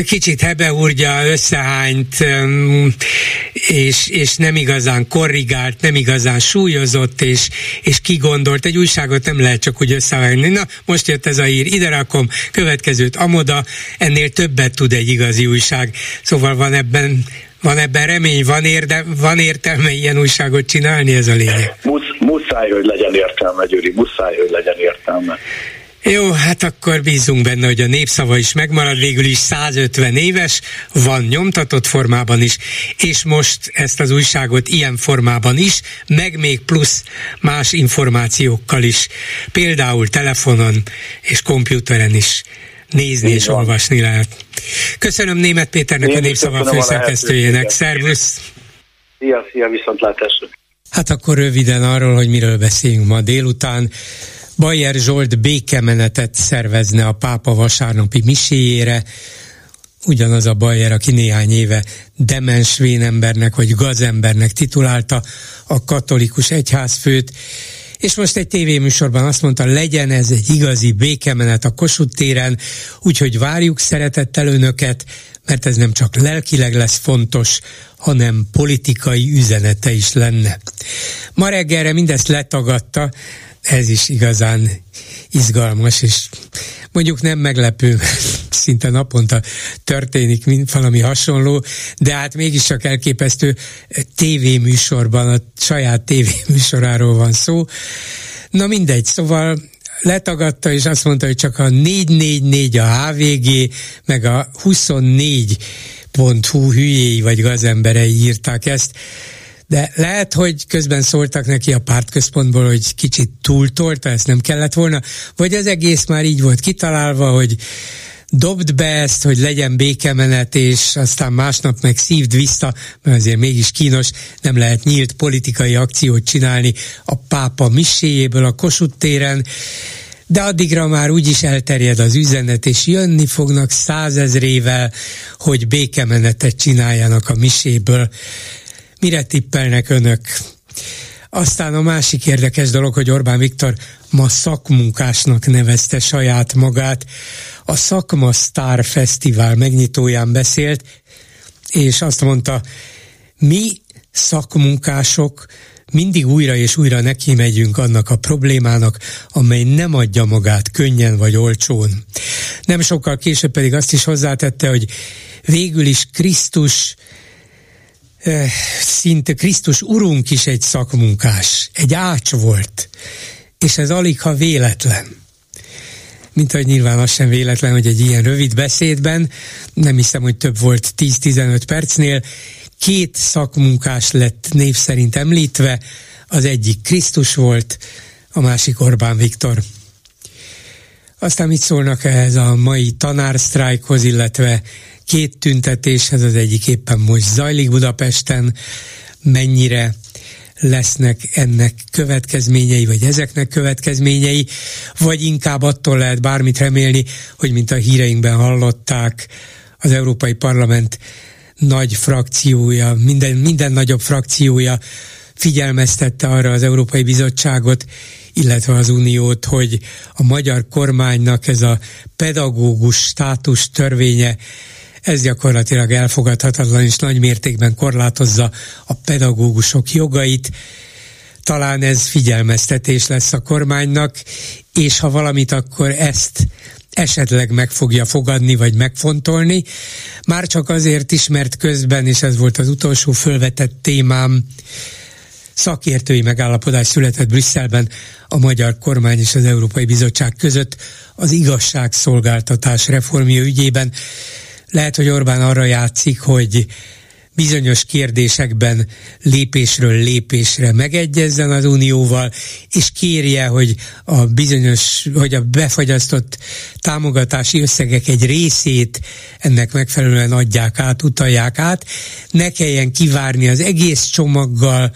kicsit hebehúrgya, összehányt, és, és nem igazán korrigált, nem igazán súlyozott, és, és kigondolt. Egy újságot nem lehet csak úgy összehállni. Na, most jött ez a hír, ide rakom, következőt amoda, ennél többet tud egy igazi újság. Szóval van ebben van ebben remény, van, érde, van értelme ilyen újságot csinálni, ez a lényeg? Musz, muszáj, hogy legyen értelme, Gyuri, muszáj, hogy legyen értelme. Jó, hát akkor bízunk benne, hogy a népszava is megmarad, végül is 150 éves, van nyomtatott formában is, és most ezt az újságot ilyen formában is, meg még plusz más információkkal is, például telefonon és komputeren is nézni Így és van. olvasni lehet. Köszönöm Német Péternek, Én a Népszava főszerkesztőjének. Szervusz! Szia, szia, viszontlátásra! Hát akkor röviden arról, hogy miről beszélünk ma délután. Bayer Zsolt békemenetet szervezne a pápa vasárnapi miséjére, ugyanaz a Bayer, aki néhány éve demens vénembernek vagy gazembernek titulálta a katolikus egyházfőt, és most egy tévéműsorban azt mondta, legyen ez egy igazi békemenet a Kossuth téren, úgyhogy várjuk szeretettel önöket, mert ez nem csak lelkileg lesz fontos, hanem politikai üzenete is lenne. Ma reggelre mindezt letagadta, ez is igazán izgalmas, és mondjuk nem meglepő, szinte naponta történik mint valami hasonló, de hát mégiscsak elképesztő tévéműsorban, a saját tévéműsoráról van szó. Na mindegy, szóval letagadta, és azt mondta, hogy csak a 444 a HVG, meg a 24.hu hülyéi vagy gazemberei írták ezt, de lehet, hogy közben szóltak neki a pártközpontból, hogy kicsit túltolta, ezt nem kellett volna, vagy az egész már így volt kitalálva, hogy dobd be ezt, hogy legyen békemenet, és aztán másnap meg szívd vissza, mert azért mégis kínos, nem lehet nyílt politikai akciót csinálni a pápa miséjéből a Kossuth téren, de addigra már úgyis elterjed az üzenet, és jönni fognak százezrével, hogy békemenetet csináljanak a miséből. Mire tippelnek önök? Aztán a másik érdekes dolog, hogy Orbán Viktor ma szakmunkásnak nevezte saját magát. A Szakma Star Fesztivál megnyitóján beszélt, és azt mondta, mi szakmunkások mindig újra és újra neki megyünk annak a problémának, amely nem adja magát könnyen vagy olcsón. Nem sokkal később pedig azt is hozzátette, hogy végül is Krisztus szinte Krisztus urunk is egy szakmunkás, egy ács volt, és ez alig ha véletlen. Mint hogy nyilván az sem véletlen, hogy egy ilyen rövid beszédben, nem hiszem, hogy több volt 10-15 percnél, két szakmunkás lett név szerint említve, az egyik Krisztus volt, a másik Orbán Viktor. Aztán mit szólnak ehhez a mai tanársztrájkhoz, illetve két tüntetéshez, az egyik éppen most zajlik Budapesten, mennyire lesznek ennek következményei, vagy ezeknek következményei, vagy inkább attól lehet bármit remélni, hogy mint a híreinkben hallották, az Európai Parlament nagy frakciója, minden, minden nagyobb frakciója figyelmeztette arra az Európai Bizottságot, illetve az Uniót, hogy a magyar kormánynak ez a pedagógus státus törvénye ez gyakorlatilag elfogadhatatlan és nagy mértékben korlátozza a pedagógusok jogait. Talán ez figyelmeztetés lesz a kormánynak, és ha valamit, akkor ezt esetleg meg fogja fogadni, vagy megfontolni. Már csak azért is, mert közben, és ez volt az utolsó fölvetett témám, szakértői megállapodás született Brüsszelben a magyar kormány és az Európai Bizottság között az igazságszolgáltatás reformja ügyében. Lehet, hogy Orbán arra játszik, hogy bizonyos kérdésekben lépésről lépésre megegyezzen az Unióval, és kérje, hogy a bizonyos, hogy a befagyasztott támogatási összegek egy részét ennek megfelelően adják át, utalják át, ne kelljen kivárni az egész csomaggal,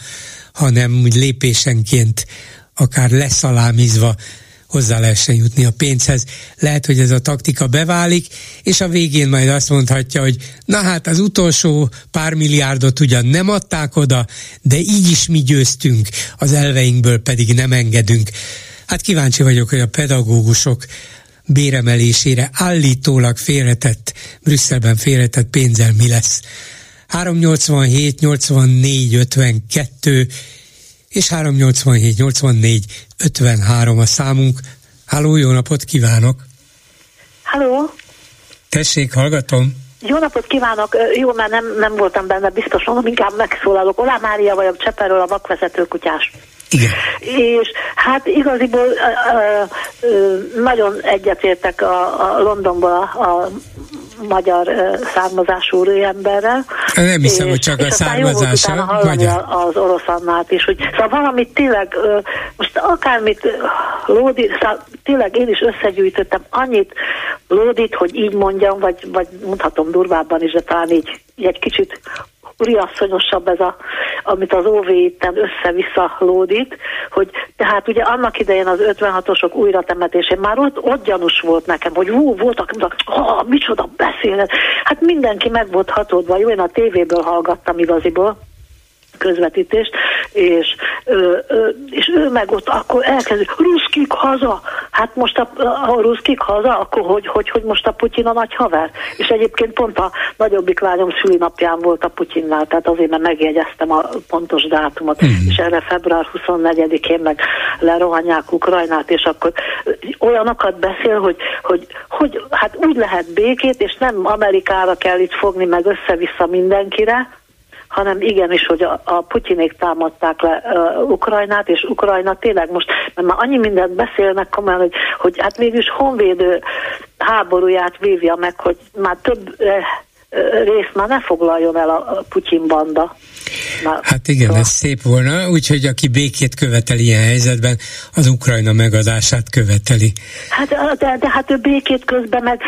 hanem úgy lépésenként akár leszalámizva hozzá lehessen jutni a pénzhez. Lehet, hogy ez a taktika beválik, és a végén majd azt mondhatja, hogy na hát az utolsó pár milliárdot ugyan nem adták oda, de így is mi győztünk, az elveinkből pedig nem engedünk. Hát kíváncsi vagyok, hogy a pedagógusok béremelésére állítólag félretett, Brüsszelben félretett pénzzel mi lesz. 387 84 52 és 387 84 53 a számunk. Háló, jó napot kívánok! Halló! Tessék, hallgatom! Jó napot kívánok! Jó, mert nem, nem voltam benne, biztos mondom, inkább megszólalok. Olá Mária vagyok, Cseperről a vakvezető kutyás. Igen. És hát igaziból ö, ö, nagyon egyetértek a, a Londonból a, a magyar származású emberrel. Nem hiszem, és, hogy csak a származása. Magyar. az orosz Annát is, hogy szóval valamit tényleg, most akármit Lódi, szóval tényleg én is összegyűjtöttem annyit Lódit, hogy így mondjam, vagy, vagy mondhatom durvábban is, de talán így egy kicsit uriasszonyosabb ez a, amit az OV itten össze-vissza lódít, hogy tehát ugye annak idején az 56-osok újra temetésén már ott, ott gyanús volt nekem, hogy hú, voltak, mondtak, oh, micsoda beszélet. Hát mindenki meg volt hatódva, jó, én a tévéből hallgattam igaziból, közvetítést, és, ö, ö, és ő meg ott akkor elkezdi, ruszkik haza, hát most a, a ruszkik haza, akkor hogy, hogy, hogy most a Putyin a nagy haver? És egyébként pont a nagyobbik lányom szülinapján volt a Putyinnál, tehát azért, mert megjegyeztem a pontos dátumot, mm. és erre február 24-én meg lerohanják Ukrajnát, és akkor olyanokat beszél, hogy, hogy, hogy hát úgy lehet békét, és nem Amerikára kell itt fogni, meg össze-vissza mindenkire, hanem igenis, hogy a, a Putyinék támadták le uh, Ukrajnát, és Ukrajna tényleg most, mert már annyi mindent beszélnek komolyan, hogy, hogy hát mégis honvédő háborúját vívja meg, hogy már több uh, részt már ne foglaljon el a Putyin banda. Már, hát igen, szóval... ez szép volna, úgyhogy aki békét követeli ilyen helyzetben, az Ukrajna megadását követeli. Hát de, de hát ő békét közben meg,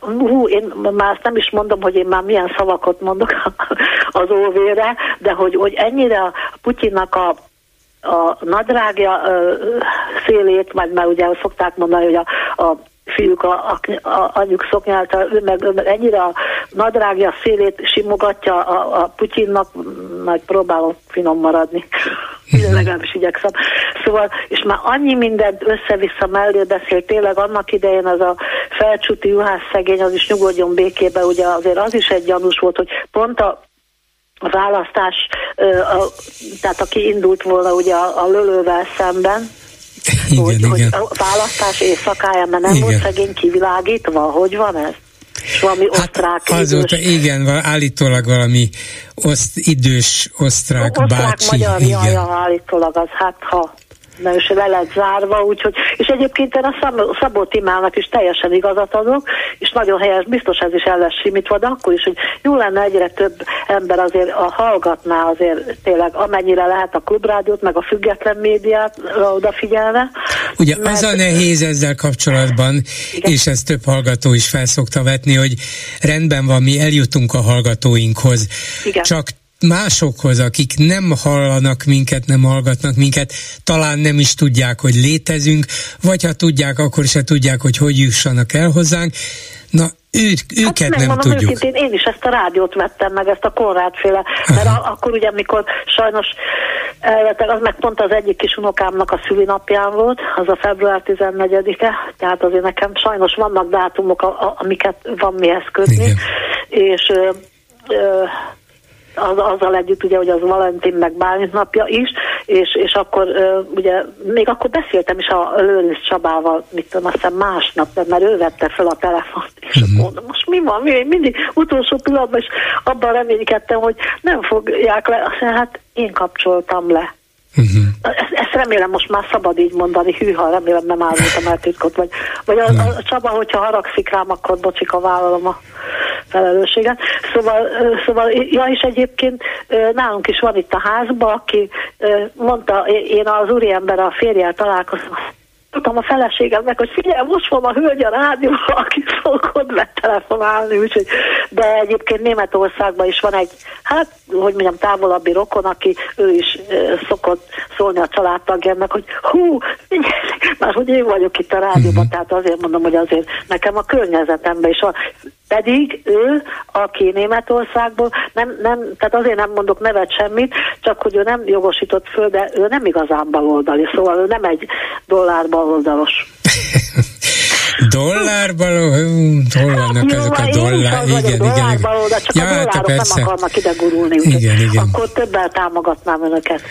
hú, én már azt nem is mondom, hogy én már milyen szavakat mondok az óvére, de hogy, hogy ennyire a Putyinnak a a nadrágja ö, szélét, vagy már ugye szokták mondani, hogy a, a fiúk a, a, a anyjuk szoknyálta, ő meg, ő meg ennyire a nadrágja szélét simogatja a, a Putyinnak, majd próbálok finom maradni. Én legalábbis igyekszem. Szóval, és már annyi mindent össze-vissza mellé beszél, tényleg annak idején az a felcsúti juhász szegény, az is nyugodjon békébe, ugye azért az is egy gyanús volt, hogy pont a a választás, tehát aki indult volna ugye a, a lölővel szemben, igen, hogy, igen. hogy a választás éjszakáján, mert nem igen. volt szegény kivilágítva, hogy van ez? És valami hát osztrák azóta, idős... igen, állítólag valami oszt, idős osztrák, osztrák bácsi. magyar, igen. Jaja, állítólag az, hát ha mert is le lett zárva, úgyhogy, és egyébként én a Szabó Timának is teljesen igazat adok, és nagyon helyes, biztos ez is el lesz simítva, de akkor is, hogy jó lenne egyre több ember azért a hallgatná azért tényleg amennyire lehet a klubrádiót, meg a független médiát odafigyelne. Ugye mert... az a nehéz ezzel kapcsolatban, Igen. és ezt több hallgató is felszokta vetni, hogy rendben van, mi eljutunk a hallgatóinkhoz, Igen. csak másokhoz, akik nem hallanak minket, nem hallgatnak minket, talán nem is tudják, hogy létezünk, vagy ha tudják, akkor se tudják, hogy hogy jussanak el hozzánk. Na, ő, őket hát nem tudjuk. Őszintén, én is ezt a rádiót vettem meg, ezt a Konrád-féle, mert a, akkor ugye, amikor sajnos elvettek, az meg pont az egyik kis unokámnak a szülinapján volt, az a február 14-e, tehát azért nekem sajnos vannak dátumok, a, a, amiket van mihez kötni, Igen. és ö, ö, az, azzal együtt ugye, hogy az Valentin meg Bálint napja is, és, és akkor ugye még akkor beszéltem is a Lőrinc Csabával, mit tudom, azt hiszem másnap, mert ő vette fel a telefont, és uh-huh. mondom, most mi van, mi, mindig utolsó pillanatban, és abban reménykedtem, hogy nem fogják le, azt mondja, hát én kapcsoltam le. Uh-huh. Ezt, ezt remélem most már szabad így mondani, hűha, remélem nem árultam el titkot, vagy, vagy a, a Csaba, hogyha haragszik rám, akkor bocsika vállalom a felelősséget. Szóval, szóval, ja, és egyébként nálunk is van itt a házban, aki mondta, én az úriember a férjel találkoztam, tudtam a feleségemnek, hogy figyelj, most van a hölgy a rádió, aki szokott betelefonálni, úgyhogy, de egyébként Németországban is van egy, hát, hogy mondjam, távolabbi rokon, aki ő is uh, szokott szólni a családtagjának, hogy hú, már hogy én vagyok itt a rádióban, uh-huh. tehát azért mondom, hogy azért nekem a környezetemben is van. Pedig ő, aki Németországból, nem, nem, tehát azért nem mondok nevet semmit, csak hogy ő nem jogosított föl, de ő nem igazán baloldali, szóval ő nem egy dollár baloldalos. Dollárban, hol vannak Jó, ezek a dollár? Igen, igen, igen. Csak ja, a hát dollárok persze. nem akarnak ide gurulni, igen, igen. akkor többel támogatnám önöket.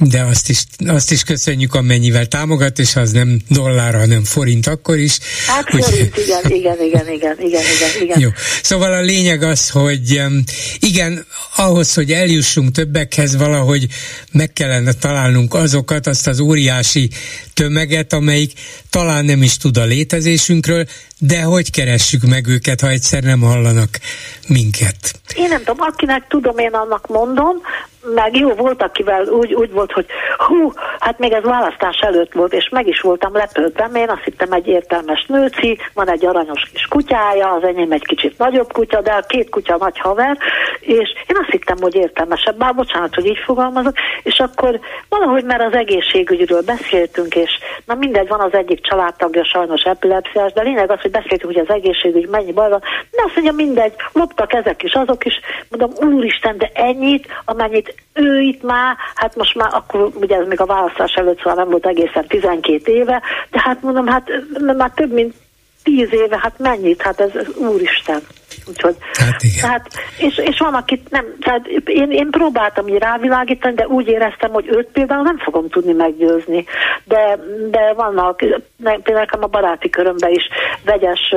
De azt is, azt is köszönjük, amennyivel támogat, és az nem dollár, hanem forint akkor is. Hát forint, igen, igen, igen, igen, igen, igen, igen. Jó. Szóval a lényeg az, hogy igen, ahhoz, hogy eljussunk többekhez, valahogy meg kellene találnunk azokat, azt az óriási tömeget, amelyik talán nem is tud a létezésünkről, de hogy keressük meg őket, ha egyszer nem hallanak minket? Én nem tudom, akinek tudom, én annak mondom, meg jó volt, akivel úgy, úgy volt, hogy hú, hát még ez választás előtt volt, és meg is voltam lepődve, én azt hittem egy értelmes nőci, van egy aranyos kis kutyája, az enyém egy kicsit nagyobb kutya, de a két kutya nagy haver, és én azt hittem, hogy értelmesebb, bár bocsánat, hogy így fogalmazok, és akkor valahogy már az egészségügyről beszéltünk, és na mindegy, van az egyik családtagja sajnos epilepsziás, de lényeg az, hogy beszéltünk, hogy az egészségügy mennyi baj van, de azt mondja, mindegy, loptak ezek is, azok is, mondom, úristen, de ennyit, amennyit ő itt már, hát most már akkor, ugye ez még a választás előtt szóval nem volt egészen 12 éve, de hát mondom, hát már több mint 10 éve, hát mennyit, hát ez, ez úristen. Úgyhogy, hát igen. Tehát, és, és van, akit nem, tehát én, én próbáltam így rávilágítani, de úgy éreztem, hogy őt például nem fogom tudni meggyőzni. De, de vannak, például a baráti körömben is vegyes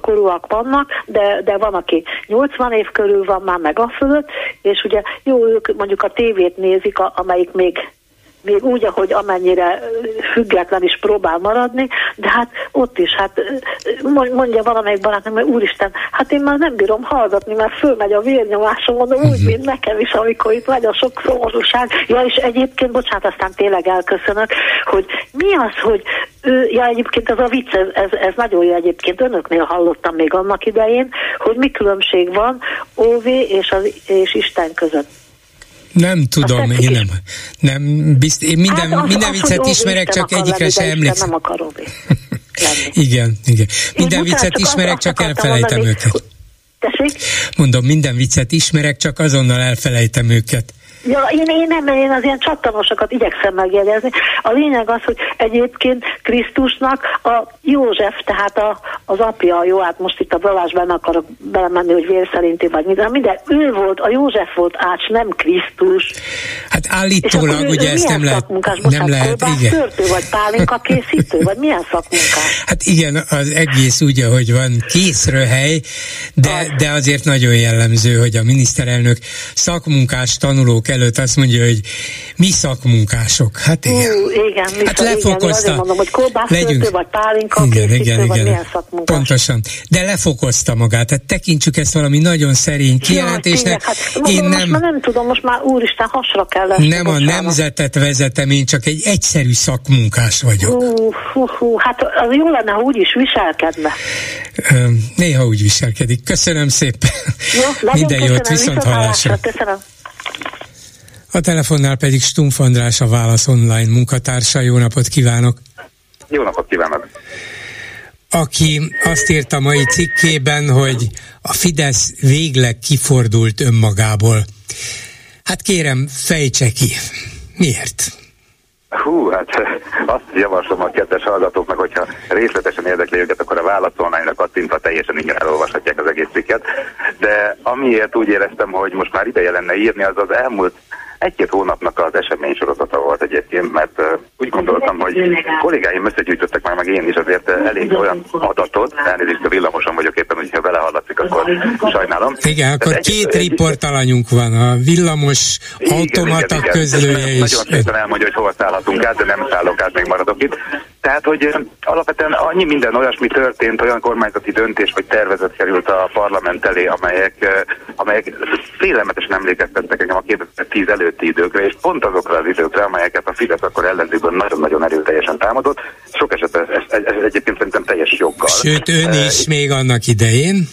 korúak vannak, de, de van, aki 80 év körül van már meg a fölött, és ugye jó, ők mondjuk a tévét nézik, amelyik még még úgy, ahogy amennyire független is próbál maradni, de hát ott is, hát mondja valamelyik barátom, hogy úristen, hát én már nem bírom hallgatni, mert fölmegy a vérnyomásom, mondom, úgy, mhm. mint nekem is, amikor itt megy a sok szomorúság. Ja, és egyébként, bocsánat, aztán tényleg elköszönök, hogy mi az, hogy ja, egyébként ez a vicc, ez, ez, ez nagyon jó egyébként, önöknél hallottam még annak idején, hogy mi különbség van OV és, az, és Isten között. Nem tudom, én nem. nem bizt, én minden, hát az, minden az, viccet ismerek, csak egyikre sem emlékszem. Nem akarom igen, igen. Minden én viccet ismerek, csak elfelejtem mondani, őket. Tessék? Mondom, minden viccet ismerek, csak azonnal elfelejtem őket. Ja, én, én nem, én az ilyen csattanosokat igyekszem megjegyezni. A lényeg az, hogy egyébként Krisztusnak a József, tehát a, az apja, jó, hát most itt a Balázsban akarok belemenni, hogy vér szerinti vagy minden, minden, ő volt, a József volt ács, nem Krisztus. Hát állítólag, ugye ezt nem lehet, nem lehet, igen. Törtő, vagy pálinka készítő, vagy milyen szakmunkás? Hát igen, az egész úgy, ahogy van, készröhely, de, de azért nagyon jellemző, hogy a miniszterelnök szakmunkás tanulók előtt azt mondja, hogy mi szakmunkások. Hát igen. Uh, igen, hát lefokozta. Igen, mondom, hogy legyünk. vagy pálinka igen, készítő, igen, vagy igen. milyen szakmunkás. Pontosan. De lefokozta magát. Tehát tekintsük ezt valami nagyon szerény kijelentésnek. Ja, hát, én nem, most már nem tudom, most már úristen hasra kell lesz. Nem a nemzetet vezetem, én csak egy egyszerű szakmunkás vagyok. Uh, uh, uh, hát az jó lenne, ha úgy is viselkedne. Néha úgy viselkedik. Köszönöm szépen. Jó, Minden jót, viszont hallásra. Köszönöm. A telefonnál pedig Stumpf András, a Válasz Online munkatársa. Jó napot kívánok! Jó napot kívánok! Aki azt írta mai cikkében, hogy a Fidesz végleg kifordult önmagából. Hát kérem, fejtse ki. Miért? Hú, hát azt javaslom a kedves hallgatóknak, hogyha részletesen érdekli őket, akkor a válaszolnányra kattintva teljesen ingyen elolvashatják az egész cikket. De amiért úgy éreztem, hogy most már ideje lenne írni, az az elmúlt egy-két hónapnak az esemény sorozata volt egyébként, mert úgy gondoltam, hogy kollégáim összegyűjtöttek már, meg én is azért elég olyan adatot, elnézést a villamoson vagyok éppen, hogyha vele hallatszik, akkor sajnálom. Igen, akkor egy, két egy, riportalanyunk van, a villamos igen, automata igen, közlője is. Nagyon szépen elmondja, hogy hova szállhatunk át, de nem szállok át, még maradok itt. Tehát, hogy alapvetően annyi minden olyasmi történt, olyan kormányzati döntés vagy tervezet került a parlament elé, amelyek, amelyek félelmetesen emlékeztettek engem a 2010 előtti időkre, és pont azokra az időkre, amelyeket a Fidesz akkor ellenzékből nagyon-nagyon erőteljesen támadott. Sok esetben ez, ez, ez egyébként szerintem teljes joggal. Sőt, ön is még annak idején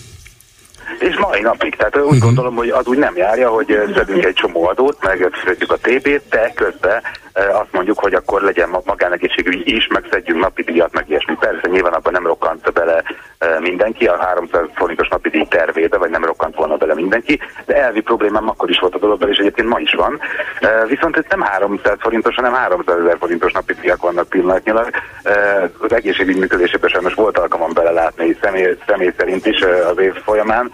és mai napig. Tehát úgy uh-huh. gondolom, hogy az úgy nem járja, hogy szedünk egy csomó adót, meg a TB-t, de közben azt mondjuk, hogy akkor legyen magánegészségügy is, megszedjünk napi díjat, meg ilyesmi. Persze nyilván abban nem rokkant bele mindenki a 300 forintos napi díj tervébe, vagy nem rokkant volna bele mindenki, de elvi problémám akkor is volt a dologban, és egyébként ma is van. Viszont ez nem 300 forintos, hanem 300 ezer forintos napi díjak vannak pillanatnyilag. Az egészségügy működésében sajnos volt alkalmam belelátni személy, személy szerint is az év folyamán,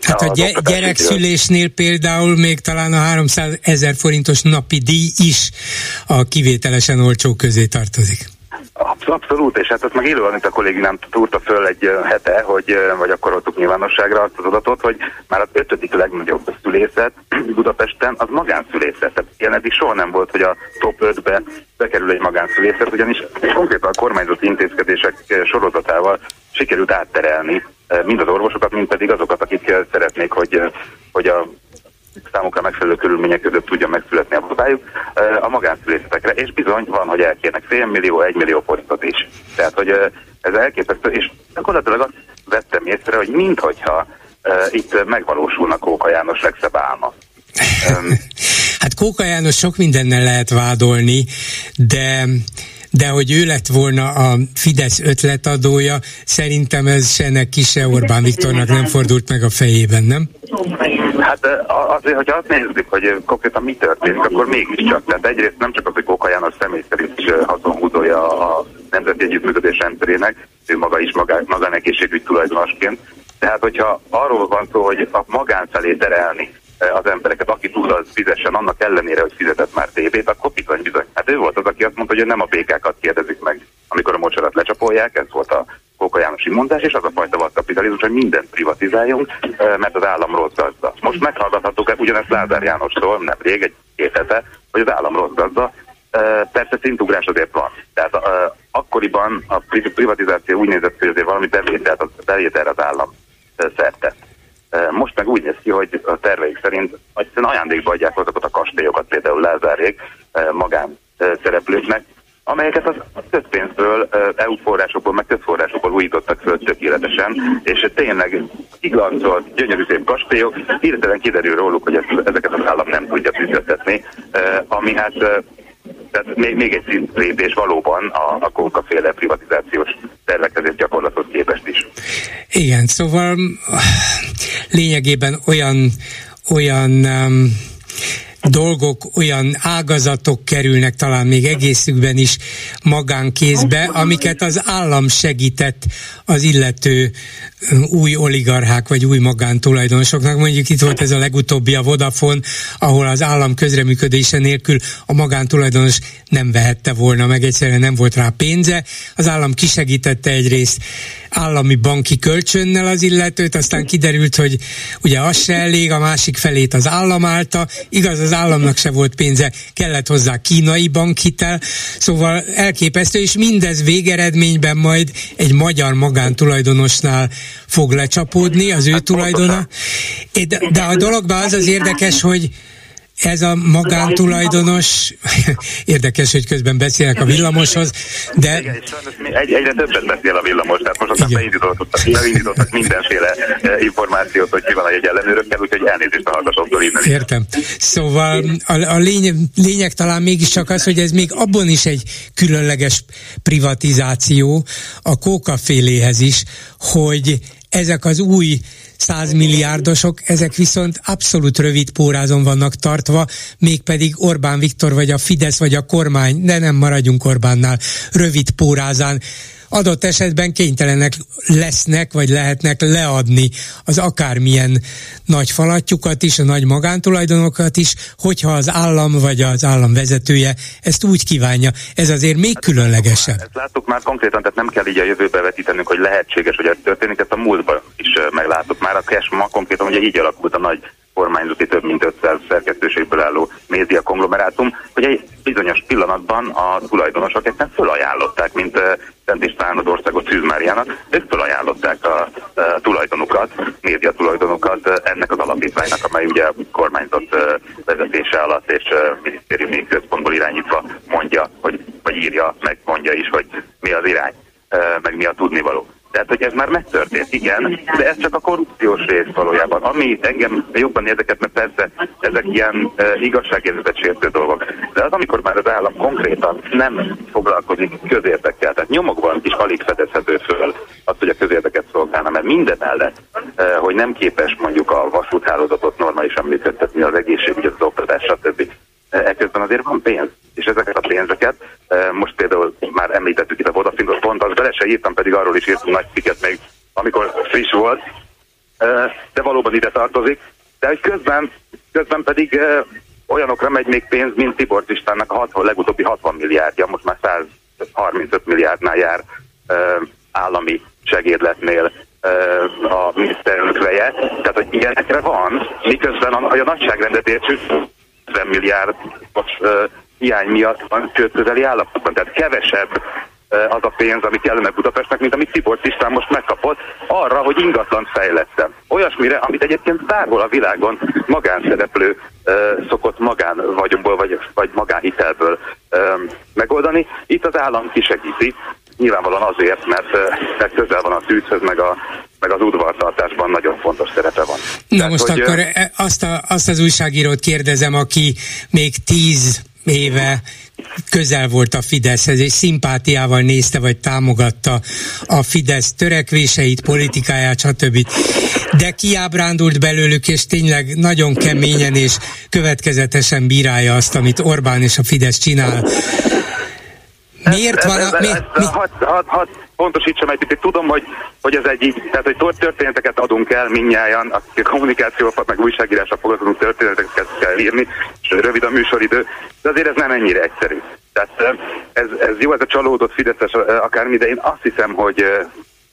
Hát a gy- gyerekszülésnél például még talán a 300 ezer forintos napi díj is a kivételesen olcsó közé tartozik. Abszolút, és hát azt meg élően itt a kollégám túrta föl egy hete, hogy, vagy akkor adtuk nyilvánosságra azt az adatot, hogy már az ötödik legnagyobb szülészet Budapesten az magánszülészet. Tehát ilyen eddig soha nem volt, hogy a top 5-be bekerül egy magánszülészet, ugyanis konkrétan a kormányzati intézkedések sorozatával sikerült átterelni mind az orvosokat, mind pedig azokat, akik szeretnék, hogy, hogy a számukra körülmények között tudja megszületni a babájuk a magánszülészetekre, és bizony van, hogy elkérnek egy millió forintot is. Tehát, hogy ez elképesztő, és gyakorlatilag azt vettem észre, hogy minthogyha itt megvalósulnak Kóka János legszebb álma. hát Kóka János sok mindennel lehet vádolni, de de hogy ő lett volna a Fidesz ötletadója, szerintem ez se neki, se Orbán Viktornak nem fordult meg a fejében, nem? Hát azért, hogyha azt nézzük, hogy konkrétan mi történik, akkor mégiscsak. Tehát egyrészt nem csak az, hogy Kóka János személy szerint is haszonhúzója a Nemzeti Együttműködés rendszerének, ő maga is magá, magánegészségügy tulajdonosként. Tehát, hogyha arról van szó, hogy a magán felé terelni az embereket, aki tud, az fizessen annak ellenére, hogy fizetett már tévét, akkor bizony bizony. Hát ő volt az, aki azt mondta, hogy nem a békákat kérdezik meg, amikor a mocsarat lecsapolják, ez volt a Kóka Jánosi mondás, és az a fajta vadkapitalizmus, hogy mindent privatizáljunk, mert az állam rossz gazda. Most meghallgathattuk ugyanezt Lázár Jánostól, nem rég, egy két hogy az állam rossz gazda, persze szintugrás azért van. Tehát akkoriban a privatizáció úgy nézett hogy azért valami bevételt, bevételre az állam szerte. Most meg úgy néz ki, hogy a terveik szerint egyszerűen ajándékba adják azokat a kastélyokat, például Lázárék magán szereplőknek, amelyeket az közpénzből, EU forrásokból, meg közforrásokból újítottak föl tökéletesen, és tényleg iglancolt, gyönyörű szép kastélyok, hirtelen kiderül róluk, hogy ezeket az állam nem tudja fizetni, ami hát tehát még, még egy szintlépés valóban a, a kókaféle privatizációs tervekezés gyakorlathoz képest is. Igen, szóval lényegében olyan, olyan um, dolgok, olyan ágazatok kerülnek talán még egészükben is magánkézbe, amiket az állam segített az illető új oligarchák vagy új magántulajdonosoknak. Mondjuk itt volt ez a legutóbbi a Vodafone, ahol az állam közreműködése nélkül a magántulajdonos nem vehette volna meg, egyszerűen nem volt rá pénze. Az állam kisegítette egyrészt állami banki kölcsönnel az illetőt, aztán kiderült, hogy ugye az se elég, a másik felét az állam állta, igaz, az államnak se volt pénze, kellett hozzá kínai bankhitel, szóval elképesztő, és mindez végeredményben majd egy magyar magántulajdonosnál fog lecsapódni, az ő hát tulajdona. De, de a dologban az az érdekes, hogy ez a magántulajdonos, érdekes, hogy közben beszélek a villamoshoz, de... Igen, egy, egyre többet beszél a villamos, tehát most aztán beindítottak, beindítottak mindenféle e, információt, hogy ki van a jegy ellenőrökkel, úgyhogy elnézést a hallgatóktól innen. Értem. Szóval a, a lényeg, lényeg talán mégiscsak az, hogy ez még abban is egy különleges privatizáció a kókaféléhez is, hogy ezek az új százmilliárdosok, ezek viszont abszolút rövid pórázon vannak tartva, mégpedig Orbán Viktor vagy a Fidesz vagy a kormány, de nem maradjunk Orbánnál, rövid pórázán adott esetben kénytelenek lesznek, vagy lehetnek leadni az akármilyen nagy falatjukat is, a nagy magántulajdonokat is, hogyha az állam vagy az állam vezetője ezt úgy kívánja. Ez azért még különlegesebb. Ezt láttuk már konkrétan, tehát nem kell így a jövőbe vetítenünk, hogy lehetséges, hogy ez történik, ezt a múltban is megláttuk már. A cash ma konkrétan ugye így alakult a nagy kormányzati több mint 500 szerkesztőségből álló média konglomerátum, hogy egy bizonyos pillanatban a tulajdonosok egyszerűen fölajánlották, mint Szent István az országot Szűzmáriának, ők fölajánlották a, a tulajdonukat, média tulajdonukat ennek az alapítványnak, amely ugye kormányzott vezetése alatt és minisztériumi központból irányítva mondja, hogy, vagy írja, meg mondja is, hogy mi az irány, meg mi a tudnivaló. Tehát, hogy ez már megtörtént, igen, de ez csak a korrupciós rész valójában. Ami engem jobban érdekelt, mert persze ezek ilyen e, igazságérzetet sértő dolgok. De az, amikor már az állam konkrétan nem foglalkozik közérdekkel, tehát nyomokban is alig fedezhető föl azt, hogy a közérdeket szolgálna, mert minden mellett, e, hogy nem képes mondjuk a vasúthálózatot normálisan működtetni, az egészségügy, az oktatás, stb ekközben azért van pénz, és ezeket a pénzeket, e, most például már említettük itt a Vodafone pont, az bele se írtam, pedig arról is írtunk nagy cikket még, amikor friss volt, e, de valóban ide tartozik, de hogy közben, közben pedig e, olyanokra megy még pénz, mint Tibor Istvánnak a 60, legutóbbi 60 milliárdja, most már 135 milliárdnál jár állami segédletnél a miniszterelnök veje, tehát hogy ilyenekre van, miközben a, a nagyságrendet értsük, 50 milliárd uh, hiány miatt van csődközeli állapotban. Tehát kevesebb uh, az a pénz, amit kellene Budapestnek, mint amit Tibor Tisztán most megkapott, arra, hogy ingatlan fejlettem. Olyasmire, amit egyébként bárhol a világon magánszereplő szokott magán vagyomból vagy, vagy magánhitelből megoldani. Itt az állam kisegíti, nyilvánvalóan azért, mert, mert közel van a tűzhöz, meg, a, meg az udvartartásban nagyon fontos szerepe van. Na Tehát, most hogy, akkor azt, a, azt az újságírót kérdezem, aki még tíz éve közel volt a Fideszhez, és szimpátiával nézte vagy támogatta a Fidesz törekvéseit, politikáját, stb. De kiábrándult belőlük, és tényleg nagyon keményen és következetesen bírálja azt, amit Orbán és a Fidesz csinál. Miért van a... Mi, mi? Hadd had, had, pontosítsam egy picit, tudom, hogy, hogy ez egy így, tehát hogy történeteket adunk el minnyáján, a kommunikációval, meg újságírással foglalkozunk történeteket kell írni, és rövid a műsoridő, de azért ez nem ennyire egyszerű. Tehát ez, ez jó, ez a csalódott Fideszes akármi, de én azt hiszem, hogy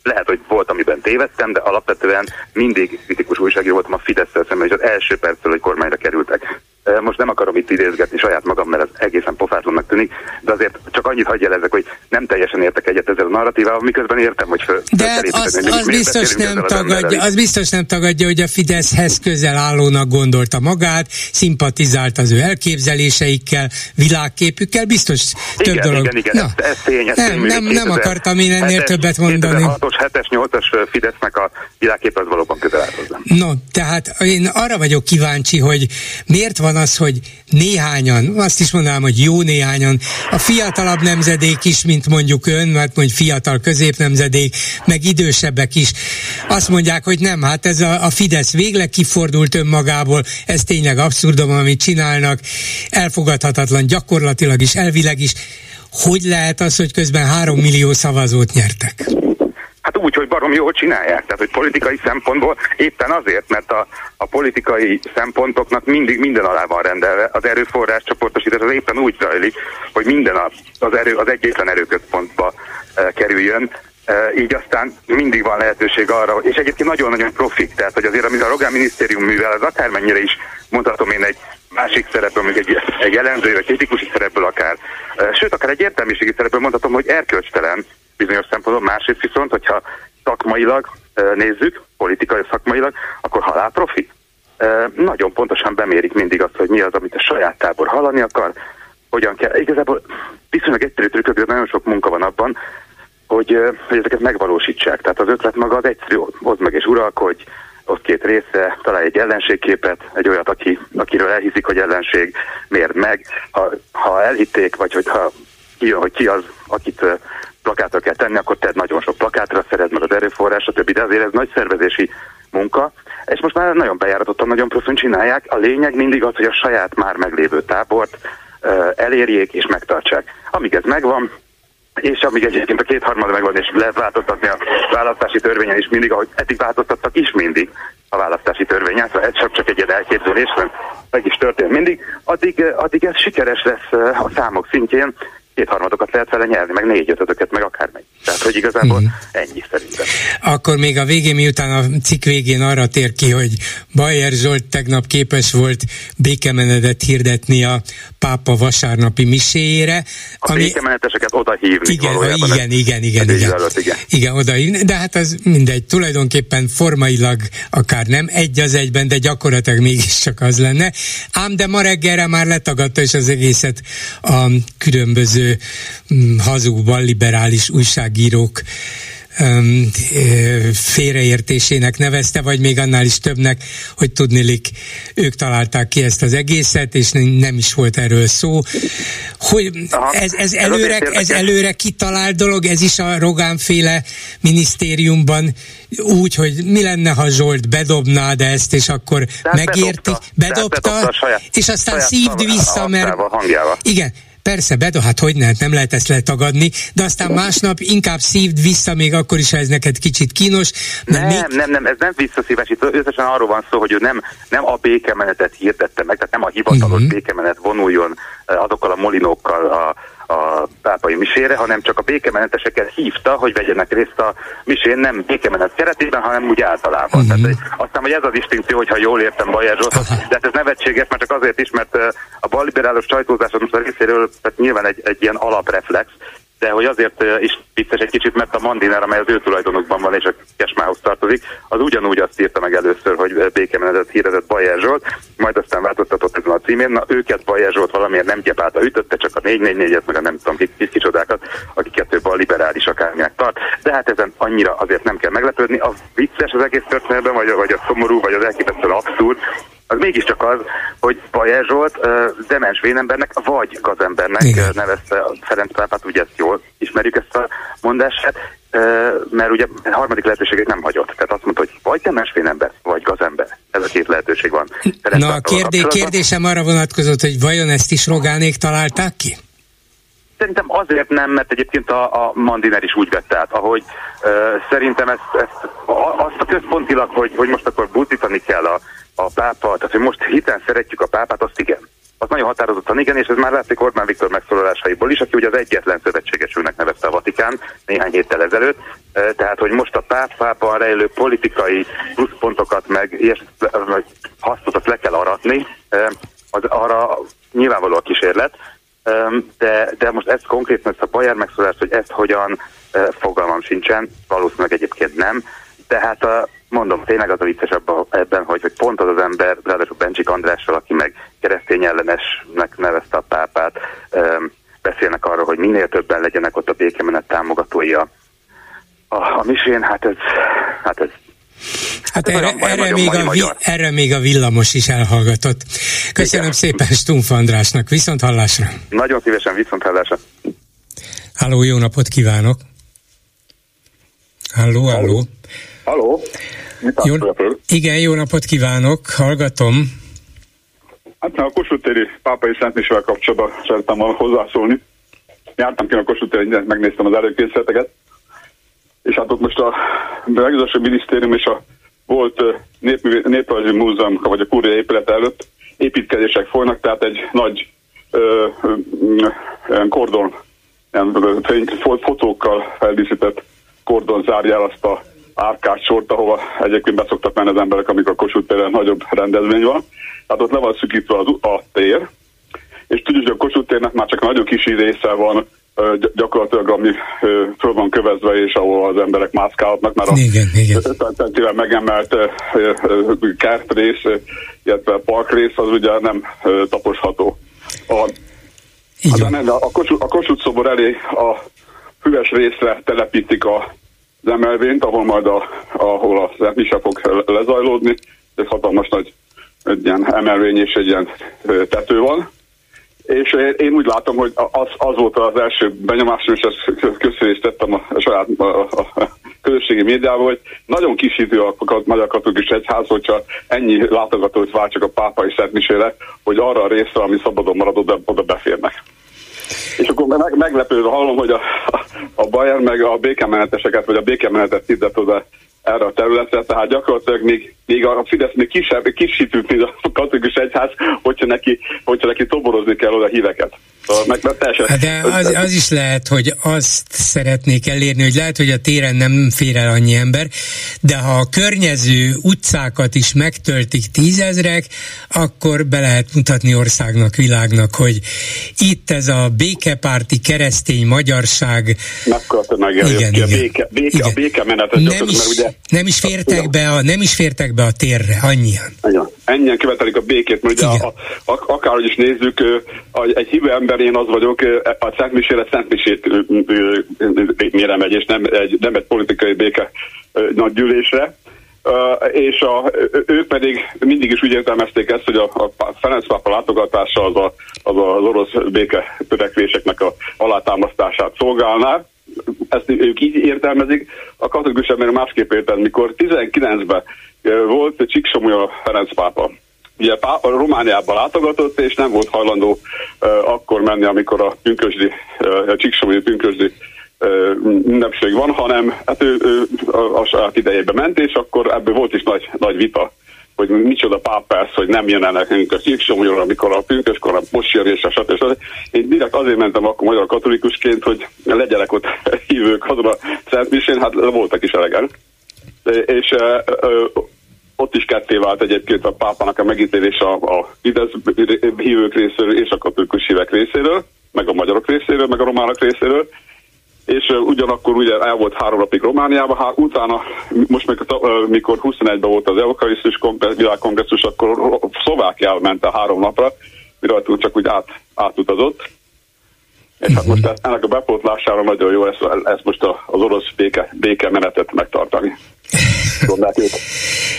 lehet, hogy volt, amiben tévedtem, de alapvetően mindig kritikus újságíró voltam a fidesz szemben, és az első perctől, hogy kormányra kerültek. Most nem akarom itt idézgetni saját magam, mert ez egészen pofátlannak tűnik, de azért csak annyit hagyj jelezek, hogy nem teljesen értek egyet ezzel a narratívával, miközben értem, hogy föl. De hát az, az, az biztos nem tagadja, az biztos nem tagadja, hogy a Fideszhez közel állónak gondolta magát, szimpatizált az ő elképzeléseikkel, világképükkel, biztos igen, több dolog. Igen, igen, Na, ez, ez tény, ez nem, nem, nem akartam én ennél többet mondani. 2006-os, 7-es, 8-as Fidesznek a világkép az valóban közel hozzá. No, tehát én arra vagyok kíváncsi, hogy miért van az, hogy néhányan, azt is mondanám, hogy jó néhányan, a fiatalabb nemzedék is, mint mondjuk ön, mert mondjuk fiatal középnemzedék, meg idősebbek is, azt mondják, hogy nem, hát ez a, a Fidesz végleg kifordult önmagából, ez tényleg abszurdum, amit csinálnak, elfogadhatatlan gyakorlatilag is, elvileg is. Hogy lehet az, hogy közben három millió szavazót nyertek? Úgy, hogy barom jól csinálják. Tehát, hogy politikai szempontból éppen azért, mert a, a politikai szempontoknak mindig minden alá van rendelve. Az erőforrás csoportosítás az éppen úgy zajlik, hogy minden az, erő, az egyetlen erőközpontba e, kerüljön. E, így aztán mindig van lehetőség arra, és egyébként nagyon-nagyon profik, tehát hogy azért, amit a Rogán Minisztérium művel, az akármennyire is mondhatom én egy másik szerepből, még egy, egy jellemző vagy kritikusi szerepből akár. E, sőt, akár egy értelmiségi szerepből mondhatom, hogy erkölcstelen, bizonyos szempontból, másrészt viszont, hogyha szakmailag nézzük, politikai szakmailag, akkor halálprofi. Nagyon pontosan bemérik mindig azt, hogy mi az, amit a saját tábor hallani akar, hogyan kell. Igazából viszonylag egyszerű trükkök, de nagyon sok munka van abban, hogy, hogy ezeket megvalósítsák. Tehát az ötlet maga az egyszerű, ott meg és uralkodj, ott két része, találj egy ellenségképet, egy olyat, aki, akiről elhiszik, hogy ellenség, miért meg. Ha, ha elhitték, vagy hogyha kijön, hogy ki az, akit plakátra kell tenni, akkor te nagyon sok plakátra szered meg az erőforrás, stb. De azért ez nagy szervezési munka, és most már nagyon bejáratottan, nagyon profin csinálják. A lényeg mindig az, hogy a saját már meglévő tábort elérjék és megtartsák. Amíg ez megvan, és amíg egyébként a kétharmada megvan, és lehet változtatni a választási törvényen is mindig, ahogy eddig változtattak is mindig a választási törvényen, szóval ez csak, csak egy ilyen elképzelés, meg is történt mindig, addig, addig ez sikeres lesz a számok szintjén, kétharmadokat lehet vele nyerni, meg négy ötötöket, meg akármely. Tehát, hogy igazából mm. ennyi szerintem. Akkor még a végén, miután a cikk végén arra tér ki, hogy Bajer Zsolt tegnap képes volt békemenetet hirdetni a pápa vasárnapi miséjére. A ami... békemeneteseket oda hívni igen, igen, igen, igen, igen, igen. igen. igen, oda hívni, de hát az mindegy, tulajdonképpen formailag akár nem egy az egyben, de gyakorlatilag mégiscsak az lenne. Ám de ma reggelre már letagadta és az egészet a különböző Mm, hazug liberális újságírók félreértésének nevezte, vagy még annál is többnek, hogy tudnilik, ők találták ki ezt az egészet, és nem is volt erről szó. Hogy ez, ez, előre, ez előre kitalált dolog, ez is a Rogán féle minisztériumban úgy, hogy mi lenne, ha Zsolt bedobná de ezt, és akkor megérti, bedobta, bedobta, bedobta saját, és aztán szívd vissza, mert... Igen, Persze, Bedo, hát hogy lehet, nem lehet ezt letagadni, de aztán másnap inkább szívd vissza, még akkor is, ha ez neked kicsit kínos. Nem, még... nem, nem, ez nem visszaszívás, összesen arról van szó, hogy ő nem, nem a békemenetet hirdette meg, tehát nem a hivatalos uh-huh. békemenet vonuljon eh, azokkal a molinókkal a, a pápai misére, hanem csak a békemeneteseket hívta, hogy vegyenek részt a misén, nem békemenet keretében, hanem úgy általában. Uh-huh. Tehát, aztán, hogy ez a distinkció, hogyha jól értem Bajer Zsoltot, de hát ez nevetséges, mert csak azért is, mert a balliberálos sajtózás most a részéről tehát nyilván egy, egy ilyen alapreflex, de hogy azért is vicces egy kicsit, mert a Mandiner, amely az ő tulajdonokban van és a Kesmához tartozik, az ugyanúgy azt írta meg először, hogy békemenetet hírezett Bajer Zsolt, majd aztán változtatott ezen a címén. Na őket Bajer Zsolt valamiért nem gyepálta, ütötte csak a 444-et, meg a nem tudom kis kicsodákat, akiket több a liberális akárminek tart. De hát ezen annyira azért nem kell meglepődni. A vicces az egész történetben, vagy, vagy a szomorú, vagy az elképesztően abszurd, az mégiscsak az, hogy Bajer Zsolt uh, demens vénembernek vagy gazembernek Igen. nevezte Ferenc pápát, ugye ezt jól ismerjük ezt a mondását, uh, mert ugye a harmadik lehetőséget nem hagyott. Tehát azt mondta, hogy vagy demens vénember, vagy gazember. Ez a két lehetőség van. Ferenc Na a kérdé- kérdésem arra vonatkozott, hogy vajon ezt is Rogánék találták ki? Szerintem azért nem, mert egyébként a, a Mandiner is úgy vette át, ahogy uh, szerintem ezt, ezt, azt a központilag, hogy, hogy most akkor buzdítani kell a a pápa, tehát hogy most hiten szeretjük a pápát, azt igen. Az nagyon határozottan igen, és ez már látszik Orbán Viktor megszólalásaiból is, aki ugye az egyetlen szövetségesülnek nevezte a Vatikán néhány héttel ezelőtt. Tehát, hogy most a páp, pápa rejlő politikai pluszpontokat, meg ilyes, hasznot azt le kell aratni, az arra nyilvánvaló a kísérlet, de, de most ezt konkrétan, ezt a Bayer megszólást, hogy ezt hogyan fogalmam sincsen, valószínűleg egyébként nem, tehát a, mondom, tényleg az a vicces ebben, hogy, hogy pont az az ember, ráadásul Bencsik Andrással, aki meg keresztény ellenesnek nevezte a pápát, beszélnek arról, hogy minél többen legyenek ott a békemenet támogatói a, a, a misén, hát ez, hát ez Hát erre, nagyon, erre, nagyon még a, erre még a villamos is elhallgatott. Köszönöm Igen. szépen Stumf Andrásnak, viszont hallásra. Nagyon szívesen viszont hallásra. Háló, jó napot kívánok! Halló, halló! Halló! Jó, igen, jó napot kívánok, hallgatom. Hát a Kossuth téri pápai szentmisével kapcsolatban szerettem volna hozzászólni. Jártam ki a Kossuth téri, megnéztem az előkészületeket, és hát ott most a legizasú minisztérium és a volt Néprajzi Múzeum, vagy a Kúria épület előtt építkezések folynak, tehát egy nagy ö, ö, kordon, ilyen fotókkal feldíszített kordon zárja el azt a árkás sort, ahova egyébként beszoktak menni az emberek, amikor a Kossuth téren nagyobb rendezvény van. Tehát ott le van szükítve az, a tér, és tudjuk, hogy a Kossuth térnek már csak nagyon kis része van gyakorlatilag, ami föl van kövezve, és ahol az emberek mászkálhatnak, mert igen, a igen. megemelt kertrész, illetve parkrész az ugye nem taposható. A, van. A, a, Kossuth, a Kossuth szobor elé a füves részre telepítik a az emelvényt, ahol majd a, ahol a mise fog lezajlódni. Ez hatalmas nagy egy ilyen emelvény és egy ilyen tető van. És én úgy látom, hogy az, az volt az első benyomásom, és ezt köszönést tettem a, saját a, a, közösségi médiában, hogy nagyon kisítő a Magyar Katolikus Egyház, hogyha ennyi látogatót vár csak a pápai szentmisére, hogy arra a részre, ami szabadon marad, oda, oda beférnek. És akkor meg, meglepődve hallom, hogy a, a Bayern meg a békemeneteseket, vagy a békemenetet hirdett oda erre a területre, tehát gyakorlatilag még, még a Fidesz még kisebb, kisítőbb, mint a katolikus egyház, hogyha neki, hogyha neki toborozni kell oda híveket. Szóval hát de az, az is lehet, hogy azt szeretnék elérni, hogy lehet, hogy a téren nem fér el annyi ember, de ha a környező utcákat is megtöltik tízezrek, akkor be lehet mutatni országnak, világnak, hogy itt ez a békepárti keresztény magyarság. Megkapta meg igen, igen. A, béke, béke, igen. a békemenetet nem is, mert ugye, nem is fértek be a, nem is fértek be a térre, annyian. Igen. Ennyien követelik a békét, mert ugye a, a, akárhogy is nézzük, egy hívő ember én az vagyok, a Szent Misére Szent Misét mérem egy, és nem egy, nem egy politikai béke nagy gyűlésre. Uh, és a, ők pedig mindig is úgy értelmezték ezt, hogy a, a Ferenc pápa látogatása az, a, az az orosz béke törekvéseknek a alátámasztását szolgálná. Ezt ők így értelmezik. A katolikus ember másképp értem, mikor 19-ben volt Csíksomolya Ferenc pápa. Ugye a Romániában látogatott, és nem volt hajlandó akkor menni, amikor a pünkösdi, a Csíksomolyi pünkösdi ünnepség van, hanem hát ő, ő a, saját idejében ment, és akkor ebből volt is nagy, nagy vita, hogy micsoda pápász, hogy nem jön el nekünk a szívsomjól, amikor a pünköskor a mosjör és a stb. Én direkt azért mentem akkor magyar katolikusként, hogy legyenek ott hívők azon a Szent hát voltak is elegen. És ott is ketté vált egyébként a pápának a megítélés a, a Fidesz hívők részéről és a katolikus hívek részéről, meg a magyarok részéről, meg a románok részéről, és ugyanakkor ugye el volt három napig Romániában, hát utána, most mikor 21-ben volt az Eukarisztus világkongresszus, akkor Szlovákiába ment a három napra, mire csak úgy át, átutazott. És hát most ennek a bepótlására nagyon jó ezt, ezt most az orosz béke, béke menetet megtartani.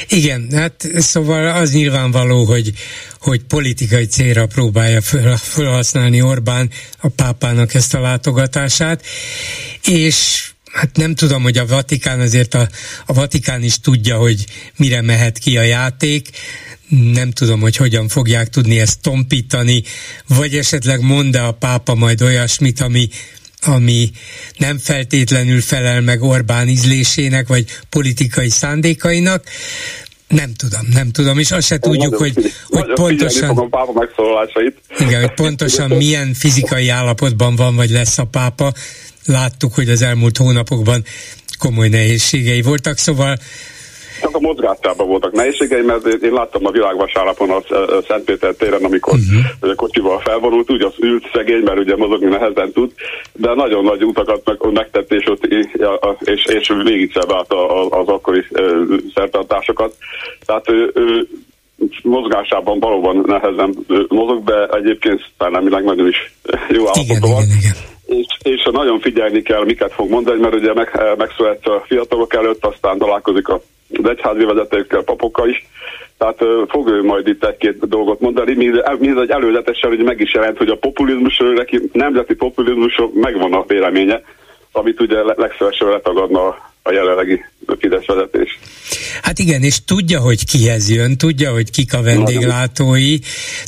Igen, hát szóval az nyilvánvaló, hogy, hogy politikai célra próbálja felhasználni Orbán a pápának ezt a látogatását, és hát nem tudom, hogy a Vatikán azért a, a Vatikán is tudja, hogy mire mehet ki a játék, nem tudom, hogy hogyan fogják tudni ezt tompítani, vagy esetleg mond a pápa majd olyasmit, ami ami nem feltétlenül felel meg Orbán ízlésének, vagy politikai szándékainak. Nem tudom, nem tudom, és azt se tudjuk, hogy, hogy pontosan... a pápa megszólalásait. Igen, hogy pontosan milyen fizikai állapotban van, vagy lesz a pápa. Láttuk, hogy az elmúlt hónapokban komoly nehézségei voltak, szóval csak a mozgásában voltak nehézségei, mert én láttam a világvasárlapon a Szentpéter téren, amikor uh-huh. a kocsival felvonult, úgy az ült szegény, mert ugye mozogni nehezen tud, de nagyon nagy utakat meg, megtett, és, ott, és, és végig az akkori szertartásokat. Tehát ő, ő, mozgásában valóban nehezen mozog, de egyébként szellemileg nagyon is jó állapotban van. Igen, igen. És, és nagyon figyelni kell, miket fog mondani, mert ugye meg, megszólett a fiatalok előtt, aztán találkozik a az egyházi vezetőkkel, papokkal is. Tehát fog ő majd itt egy-két dolgot mondani, mi, mi egy előzetesen hogy meg is jelent, hogy a populizmusról, neki nemzeti populizmusról megvan a véleménye, amit ugye legszívesebben letagadna a jelenlegi Fidesz vezetés. Hát igen, és tudja, hogy kihez jön, tudja, hogy kik a vendéglátói,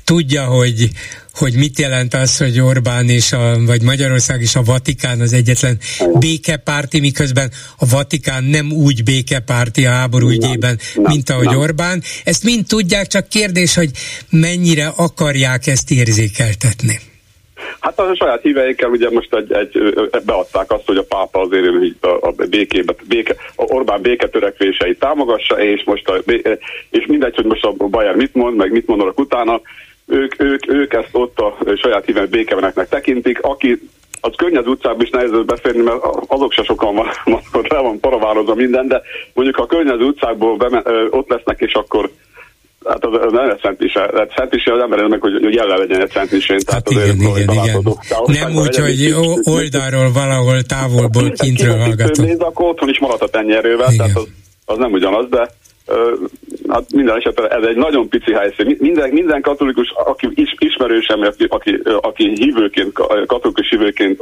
tudja, hogy, hogy mit jelent az, hogy Orbán és a, vagy Magyarország és a Vatikán az egyetlen békepárti, miközben a Vatikán nem úgy békepárti a háború nem, ügyében, nem, mint ahogy nem. Orbán. Ezt mind tudják, csak kérdés, hogy mennyire akarják ezt érzékeltetni. Hát az a saját híveikkel ugye most egy, egy, beadták azt, hogy a pápa azért a, a békébe, béke, a Orbán béketörekvéseit támogassa, és most a, és mindegy, hogy most a Bayer mit mond, meg mit mondanak utána, ők, ők, ők ezt ott a saját híven békeveneknek tekintik, aki az könnyed utcában is nehéz beférni, mert azok se sokan van, ott le van paravározva minden, de mondjuk a könnyed utcákból beme, ott lesznek, és akkor Hát az, az nem egy szentisé. Hát szentisé az embernek, hogy, hogy jelen legyen egy szentisén. Hát igen, igen, igen. Nem úgy, hogy oldalról valahol távolból kintről hallgatom. Nézd, akkor otthon is a tenyerővel, igen. tehát az, az nem ugyanaz, de hát minden esetben ez egy nagyon pici helyszín. Minden, minden katolikus, aki is, ismerősem, aki, aki, aki hívőként, katolikus hívőként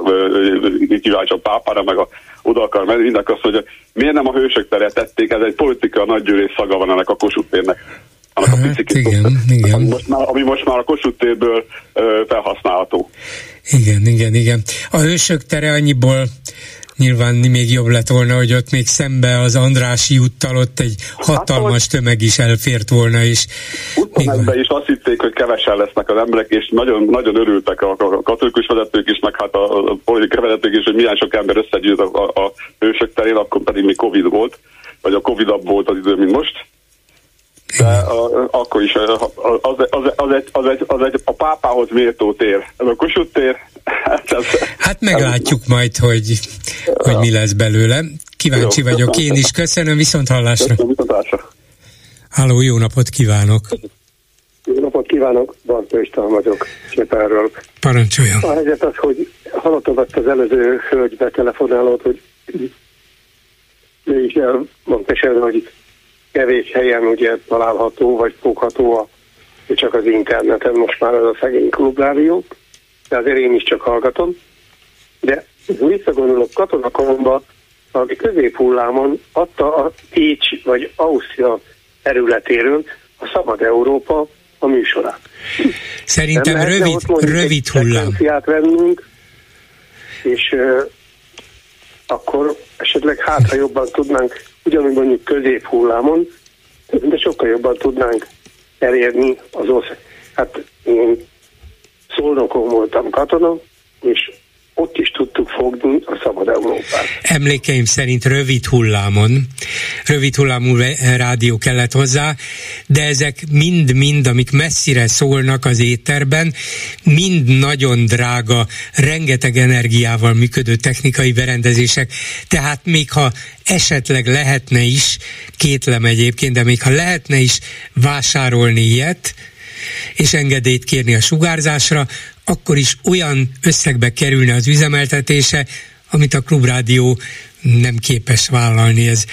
kíváncsi a pápára, meg a, oda akar menni, mindenki azt mondja, miért nem a hősök tere tették, ez egy politika nagy gyűlés szaga van ennek a Kossuth annak hát, a picit, igen, igen. Ami, most már, ami most már a Kossuth térből ö, felhasználható. Igen, igen, igen. A hősök tere annyiból nyilván még jobb lett volna, hogy ott még szembe az Andrási úttal ott egy hatalmas tömeg is elfért volna, és még... is azt hitték, hogy kevesen lesznek az emberek, és nagyon, nagyon örültek a, a katolikus vezetők is, meg hát a, a politikai vezetők is, hogy milyen sok ember összegyűjt a, a, a hősök terén, akkor pedig még Covid volt, vagy a Covid-abb volt az idő, mint most de a, akkor is az, az, az, az, egy, az, egy, az egy a pápához méltó tér. Ez a Kossuth tér. Hát, hát meglátjuk majd, hogy, hogy mi lesz belőle. Kíváncsi jó, vagyok én is. Köszönöm, viszont hallásra. Köszönöm, viszont hallásra. Háló, jó napot kívánok! Jó napot kívánok, Bartó István vagyok, Csepárról. Parancsoljon. A helyzet az, hogy hallottam azt az előző hölgy betelefonálót, hogy ő is elmondta hogy kevés helyen ugye található, vagy fogható a, csak az interneten most már ez a szegény klubrádió, de azért én is csak hallgatom. De visszagondolok katonakoromba, aki középhullámon adta a Pécs vagy Ausztria területéről a Szabad Európa a műsorát. Szerintem rövid, rövid hullám. vennünk, és uh, akkor esetleg hát, ha jobban tudnánk ugyanúgy mondjuk középhullámon, de sokkal jobban tudnánk elérni az ország. Hát én Szolnokon voltam katona, és ott is tudtuk fogni a szabad Európát. Emlékeim szerint rövid hullámon, rövid hullámú rádió kellett hozzá, de ezek mind-mind, amik messzire szólnak az éterben, mind nagyon drága, rengeteg energiával működő technikai berendezések, tehát még ha esetleg lehetne is, kétlem egyébként, de még ha lehetne is vásárolni ilyet, és engedélyt kérni a sugárzásra, akkor is olyan összegbe kerülne az üzemeltetése, amit a klubrádió nem képes vállalni. Ez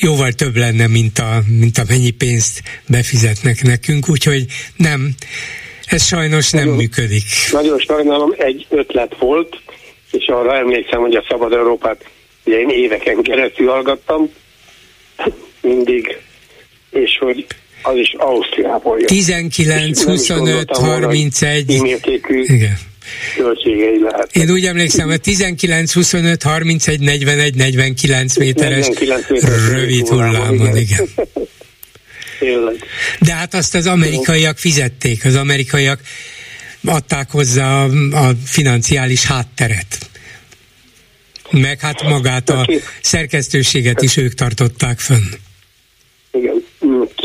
jóval több lenne, mint, a, mint amennyi pénzt befizetnek nekünk, úgyhogy nem, ez sajnos nem nagyon, működik. Nagyon sajnálom, egy ötlet volt, és arra emlékszem, hogy a Szabad Európát ugye én éveken keresztül hallgattam, mindig, és hogy az is Ausztriából jön. 19, 25, 31. Igen. Költségei lehet. Én úgy emlékszem, hogy 19, 25, 31, 41, 49 méteres 49 méteres rövid hullámon, igen. De hát azt az amerikaiak fizették, az amerikaiak adták hozzá a, a financiális hátteret. Meg hát magát a szerkesztőséget is ők tartották fönn. Igen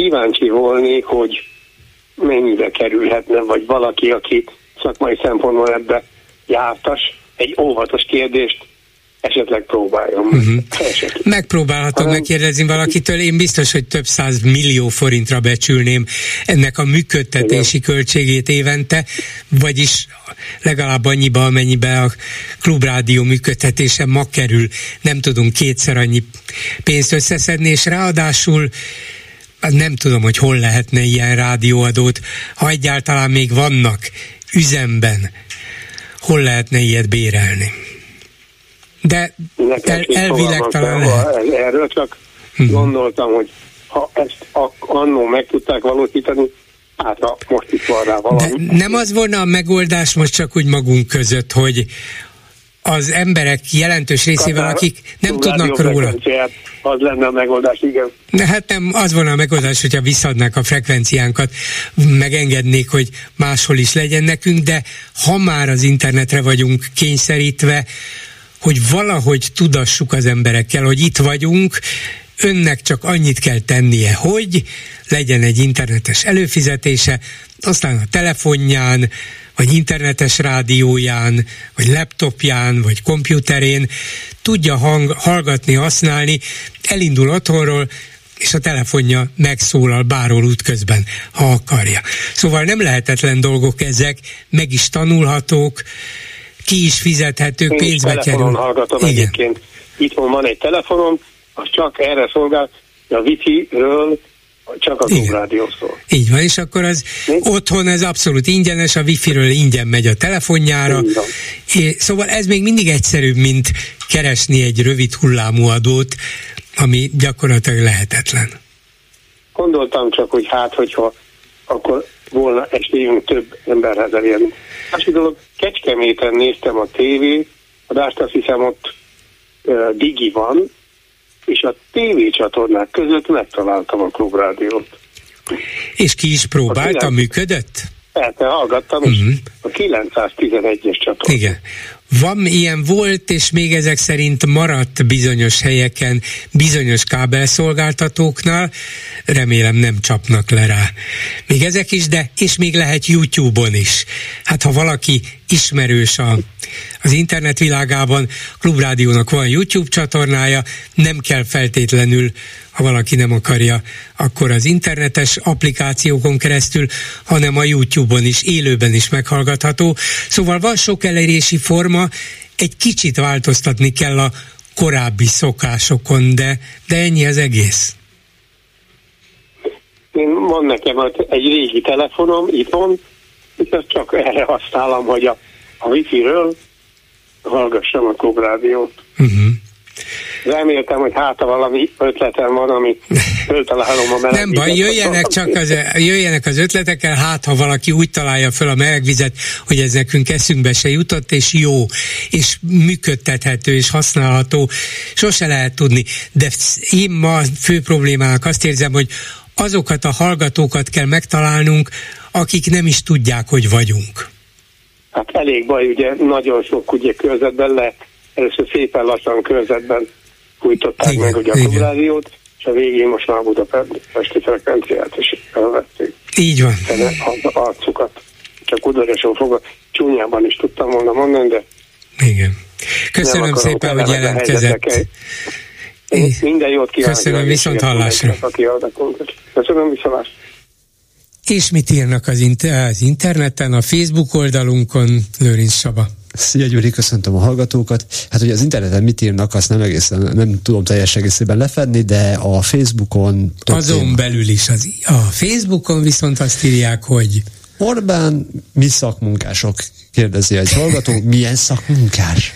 kíváncsi volni, hogy mennyibe kerülhetne, vagy valaki, aki szakmai szempontból ebbe jártas, egy óvatos kérdést esetleg próbáljon. Uh-huh. Esetleg. Megpróbálhatom Hanem... megkérdezni valakitől, én biztos, hogy több száz millió forintra becsülném ennek a működtetési Igen. költségét évente, vagyis legalább annyiba, amennyibe a klubrádió működtetése ma kerül. Nem tudunk kétszer annyi pénzt összeszedni, és ráadásul nem tudom, hogy hol lehetne ilyen rádióadót, ha egyáltalán még vannak üzemben, hol lehetne ilyet bérelni. De el, elvileg talán lehet. Erről csak hmm. gondoltam, hogy ha ezt annó meg tudták valósítani, hát most itt van rá valami. De nem az volna a megoldás most csak úgy magunk között, hogy az emberek jelentős részével, Katár, akik nem tudnak róla. Az lenne a megoldás, igen. De hát nem, az volna a megoldás, hogyha visszadnák a frekvenciánkat, megengednék, hogy máshol is legyen nekünk, de ha már az internetre vagyunk kényszerítve, hogy valahogy tudassuk az emberekkel, hogy itt vagyunk, önnek csak annyit kell tennie, hogy legyen egy internetes előfizetése, aztán a telefonján, vagy internetes rádióján, vagy laptopján, vagy komputerén tudja hang, hallgatni, használni, elindul otthonról, és a telefonja megszólal bárhol útközben, ha akarja. Szóval nem lehetetlen dolgok ezek, meg is tanulhatók, ki is fizethetők, Én pénzbe kerül. hallgatom Igen. egyébként. Itthon van egy telefonom, az csak erre szolgál, a wifi-ről csak a klubrádió szól. Így van, és akkor az Mi? otthon ez abszolút ingyenes, a wifi-ről ingyen megy a telefonjára. É, szóval ez még mindig egyszerűbb, mint keresni egy rövid hullámú adót, ami gyakorlatilag lehetetlen. Gondoltam csak, hogy hát, hogyha akkor volna esélyünk több emberhez elérni. Másik dolog, Kecskeméten néztem a tévé, adást azt hiszem ott uh, digi van, és a tévécsatornák között megtaláltam a klubrádiót. És ki is próbálta, működött? Persze, hallgattam, uh-huh. a 911-es csatornát. Igen. Van ilyen volt, és még ezek szerint maradt bizonyos helyeken, bizonyos kábelszolgáltatóknál, remélem nem csapnak le rá. Még ezek is, de és még lehet YouTube-on is. Hát ha valaki ismerős a, az internet világában, Klubrádiónak van YouTube csatornája, nem kell feltétlenül ha valaki nem akarja, akkor az internetes applikációkon keresztül, hanem a YouTube-on is, élőben is meghallgatható. Szóval van sok elérési forma, egy kicsit változtatni kell a korábbi szokásokon, de, de ennyi az egész. Én van nekem egy régi telefonom itthon, és ezt csak erre használom, hogy a, a wifi-ről hallgassam a klubrádiót. Uh-huh. Reméltem, hogy hát valami ötletem van, ami föltalálom a melegvizet. Nem baj, jöjjenek csak az, jöjjenek az ötletekkel, hát ha valaki úgy találja föl a melegvizet, hogy ez nekünk eszünkbe se jutott, és jó, és működtethető, és használható, sose lehet tudni. De én ma fő problémának azt érzem, hogy azokat a hallgatókat kell megtalálnunk, akik nem is tudják, hogy vagyunk. Hát elég baj, ugye nagyon sok ugye körzetben le, először szépen lassan körzetben fújtották igen, meg ugye a klubrádiót, és a végén most már budapesti frekvenciát is elvették. Így van. Az arcukat. Csak udvariasan fogva, csúnyában is tudtam volna mondani, de igen. Köszönöm szépen, hogy jelentkezett. Minden jót kívánok. Köszönöm, viszont hallásra. Köszönöm, viszont És mit írnak az, inter- az interneten, a Facebook oldalunkon, Lőrinc Saba? Szia Gyuri, köszöntöm a hallgatókat. Hát ugye az interneten mit írnak, azt nem egészen, nem tudom teljes egészében lefedni, de a Facebookon... Azon téma. belül is. Az, a Facebookon viszont azt írják, hogy... Orbán, mi szakmunkások? Kérdezi egy hallgató, milyen szakmunkás?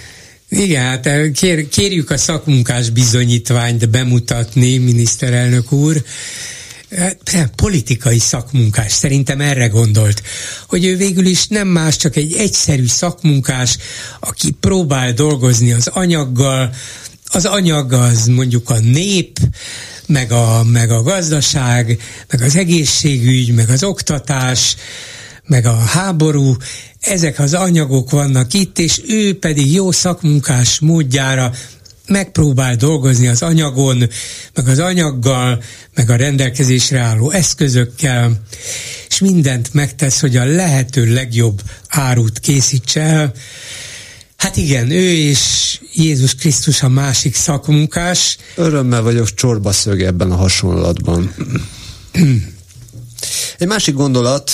Igen, hát eh, kér, kérjük a szakmunkás bizonyítványt bemutatni, miniszterelnök úr. Hát, politikai szakmunkás, szerintem erre gondolt, hogy ő végül is nem más, csak egy egyszerű szakmunkás, aki próbál dolgozni az anyaggal, az anyag az mondjuk a nép, meg a, meg a gazdaság, meg az egészségügy, meg az oktatás, meg a háború, ezek az anyagok vannak itt, és ő pedig jó szakmunkás módjára megpróbál dolgozni az anyagon, meg az anyaggal, meg a rendelkezésre álló eszközökkel, és mindent megtesz, hogy a lehető legjobb árut készítse el. Hát igen, ő és Jézus Krisztus a másik szakmunkás. Örömmel vagyok csorba szög ebben a hasonlatban. Egy másik gondolat,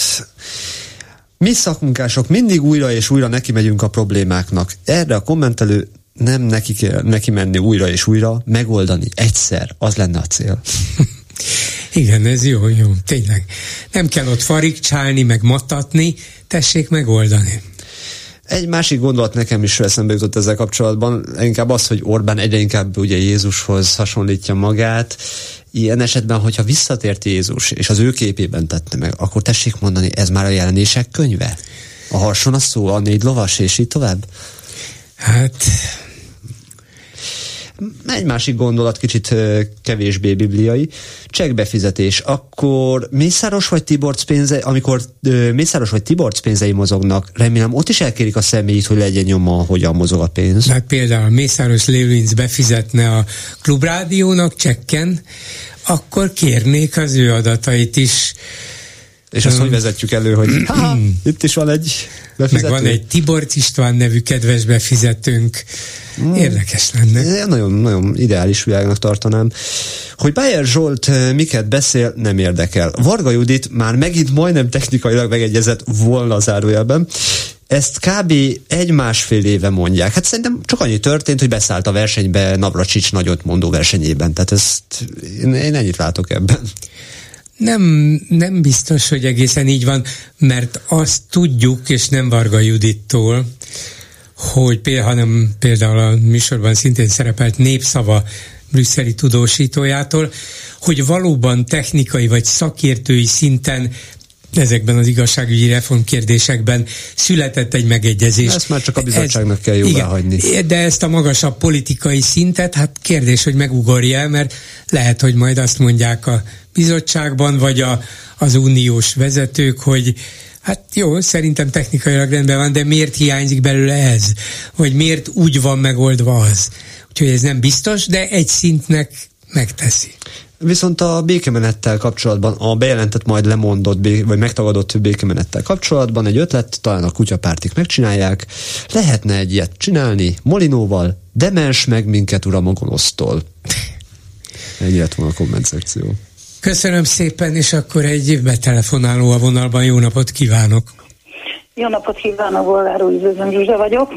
mi szakmunkások mindig újra és újra neki megyünk a problémáknak. Erre a kommentelő nem neki, kell, neki menni újra és újra, megoldani egyszer, az lenne a cél. Igen, ez jó, jó, tényleg. Nem kell ott farigcsálni, meg matatni, tessék megoldani. Egy másik gondolat nekem is eszembe jutott ezzel kapcsolatban, inkább az, hogy Orbán egyre inkább ugye Jézushoz hasonlítja magát. Ilyen esetben, hogyha visszatért Jézus, és az ő képében tette meg, akkor tessék mondani, ez már a jelenések könyve? A harson a szó, a négy lovas, és így tovább? Hát egy másik gondolat, kicsit kevésbé bibliai. Csekkbefizetés. Akkor Mészáros vagy Tiborc pénze, amikor Mészáros vagy Tiborc pénzei mozognak, remélem ott is elkérik a személyit, hogy legyen nyoma, hogyan mozog a pénz. Hát például Mészáros Lőrinc befizetne a klubrádiónak csekken, akkor kérnék az ő adatait is. És azt hogy vezetjük elő, hogy ha, itt is van egy befizető. Meg van egy Tibor István nevű kedves befizetőnk. Mm. Érdekes lenne. Nagyon, nagyon ideális világnak tartanám. Hogy Bayer Zsolt eh, miket beszél, nem érdekel. Varga Judit már megint majdnem technikailag megegyezett volna zárójelben. Ezt kb. egy-másfél éve mondják. Hát szerintem csak annyi történt, hogy beszállt a versenybe Navracsics nagyot mondó versenyében. Tehát ezt én, én ennyit látok ebben. Nem, nem biztos, hogy egészen így van, mert azt tudjuk, és nem Varga Judittól, hogy például, hanem például a műsorban szintén szerepelt népszava brüsszeli tudósítójától, hogy valóban technikai vagy szakértői szinten ezekben az igazságügyi reformkérdésekben született egy megegyezés. Ezt már csak a bizottságnak Ez, kell jóvá igen, hagyni. De ezt a magasabb politikai szintet, hát kérdés, hogy megugorja mert lehet, hogy majd azt mondják a bizottságban, vagy a, az uniós vezetők, hogy Hát jó, szerintem technikailag rendben van, de miért hiányzik belőle ez? Vagy miért úgy van megoldva az? Úgyhogy ez nem biztos, de egy szintnek megteszi. Viszont a békemenettel kapcsolatban, a bejelentett majd lemondott, vagy megtagadott békemenettel kapcsolatban egy ötlet, talán a kutyapártik megcsinálják, lehetne egy ilyet csinálni Molinóval, demens meg minket uram a gonosztól. Ennyi lett volna a komment szekció. Köszönöm szépen, és akkor egy betelefonáló a vonalban. Jó napot kívánok! Jó napot kívánok, Volgár üdvözlöm, Zsuzsa vagyok.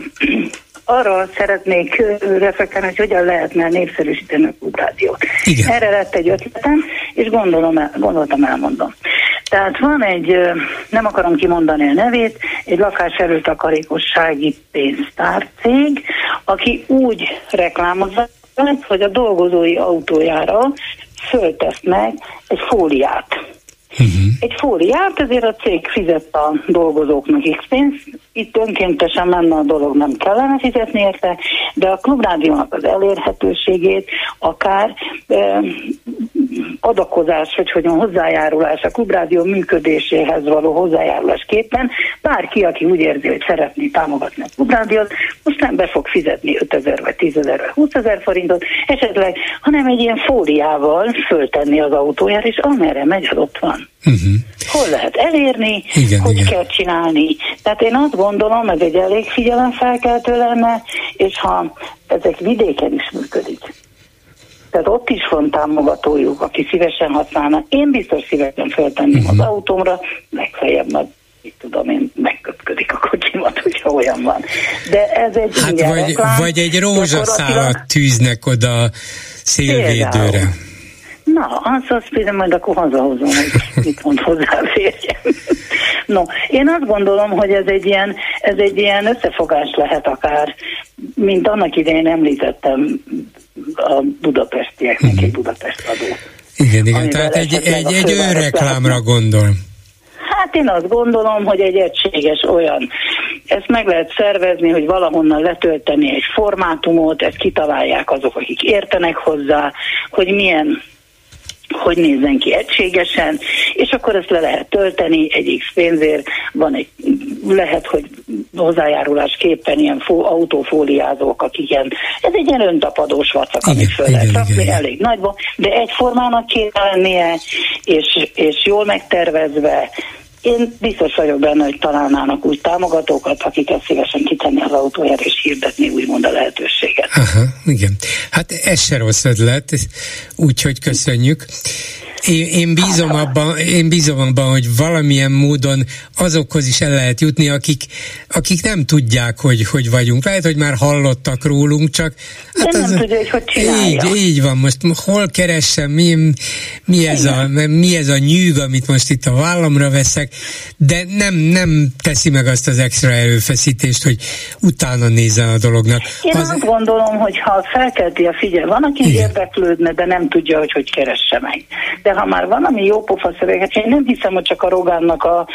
Arra szeretnék reflektálni, hogy hogyan lehetne népszerűsíteni a klubrádiót. Igen. Erre lett egy ötletem, és gondolom, gondoltam elmondom. Tehát van egy, nem akarom kimondani a nevét, egy lakáserőtakarékossági pénztárcég, aki úgy reklámozza, hogy a dolgozói autójára föltesznek egy fóliát. Uh-huh. Egy fóliát, ezért a cég fizet a dolgozóknak X pénzt, itt önkéntesen menne a dolog, nem kellene fizetni érte, de a klubrádiónak az elérhetőségét akár e, adakozás, vagy hogy a hozzájárulás, a klubrádió működéséhez való hozzájárulásképpen bárki, aki úgy érzi, hogy szeretné támogatni a klubrádiót, most nem be fog fizetni 5000 vagy 10 ezer vagy 20 ezer forintot, esetleg, hanem egy ilyen fóliával föltenni az autójára, és amerre megy, az ott van. Uh-huh. Hol lehet elérni, igen, hogy igen. kell csinálni. Tehát én azt gondolom, ez egy elég figyelemfelkeltő lenne, és ha ezek vidéken is működik. Tehát ott is van támogatójuk, aki szívesen használna. Én biztos szívesen föltenném uh-huh. az autómra, legfeljebb mit tudom én, megköpködik a kocsimat, hogyha olyan van. De ez egy hát vagy, reklám, vagy egy rózsaszálat tűznek oda szélvédőre. Na, az azt például majd akkor hazahozom, hogy mit mond hozzá férjem. No, én azt gondolom, hogy ez egy ilyen, ez egy ilyen összefogás lehet akár, mint annak idején említettem a budapestieknek uh-huh. egy Budapest adó. Igen, igen, tehát egy, egy, egy önreklámra gondol. Hát én azt gondolom, hogy egy egységes olyan, ezt meg lehet szervezni, hogy valahonnan letölteni egy formátumot, ezt kitalálják azok, akik értenek hozzá, hogy milyen hogy nézzen ki egységesen, és akkor ezt le lehet tölteni egy X pénzért, van egy, lehet, hogy hozzájárulásképpen ilyen fó, autófóliázók, akik ilyen, ez egy ilyen öntapadós vacak, amit föl lehet rakni, elég nagyban, de egyformának kéne lennie, és, és jól megtervezve, én biztos vagyok benne, hogy találnának úgy támogatókat, akiket szívesen kitenni az autójára és hirdetni úgymond a lehetőséget. Aha, igen. Hát ez se rossz ötlet, úgyhogy köszönjük. Én, én, bízom abban, én bízom abban, hogy valamilyen módon azokhoz is el lehet jutni, akik, akik nem tudják, hogy hogy vagyunk. Lehet, hogy már hallottak rólunk, csak... Hát De az, nem tudja, hogy hogy csinálja. Így, így van. Most hol keressem, mi, mi, ez a, mi ez a nyűg, amit most itt a vállamra veszek, de nem, nem teszi meg azt az extra erőfeszítést, hogy utána nézzen a dolognak. Én az... azt gondolom, hogy ha felkelti a figyel, van, aki Igen. érdeklődne, de nem tudja, hogy hogy keresse meg de ha már valami jó pofa szöveget, én nem hiszem, hogy csak a Rogánnak, a,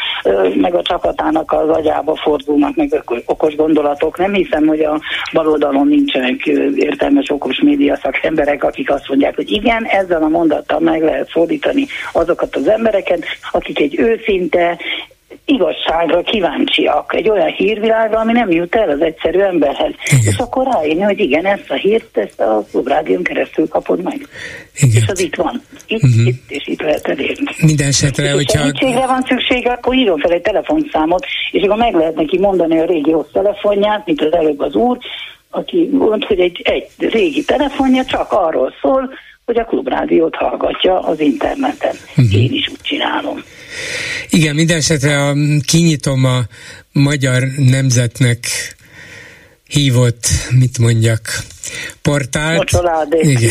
meg a csapatának az agyába fordulnak, meg okos gondolatok. Nem hiszem, hogy a baloldalon nincsenek értelmes okos média szakemberek, akik azt mondják, hogy igen, ezzel a mondattal meg lehet fordítani azokat az embereket, akik egy őszinte, igazságra kíváncsiak, egy olyan hírvilágra, ami nem jut el az egyszerű emberhez. Igen. És akkor ráírni, hogy igen, ezt a hírt, ezt a klubrádión keresztül kapod meg. Igen. És az itt van. Itt, uh-huh. itt és itt lehet elérni. Minden esetre, és hogyha... segítségre van szüksége, akkor írjon fel egy telefonszámot, és akkor meg lehet neki mondani a régi telefonját, mint az előbb az úr, aki mond, hogy egy, egy régi telefonja csak arról szól, hogy a klubrádiót hallgatja az interneten. Uh-huh. Én is úgy csinálom. Igen, minden esetre a, kinyitom a magyar nemzetnek hívott, mit mondjak, portált. Igen.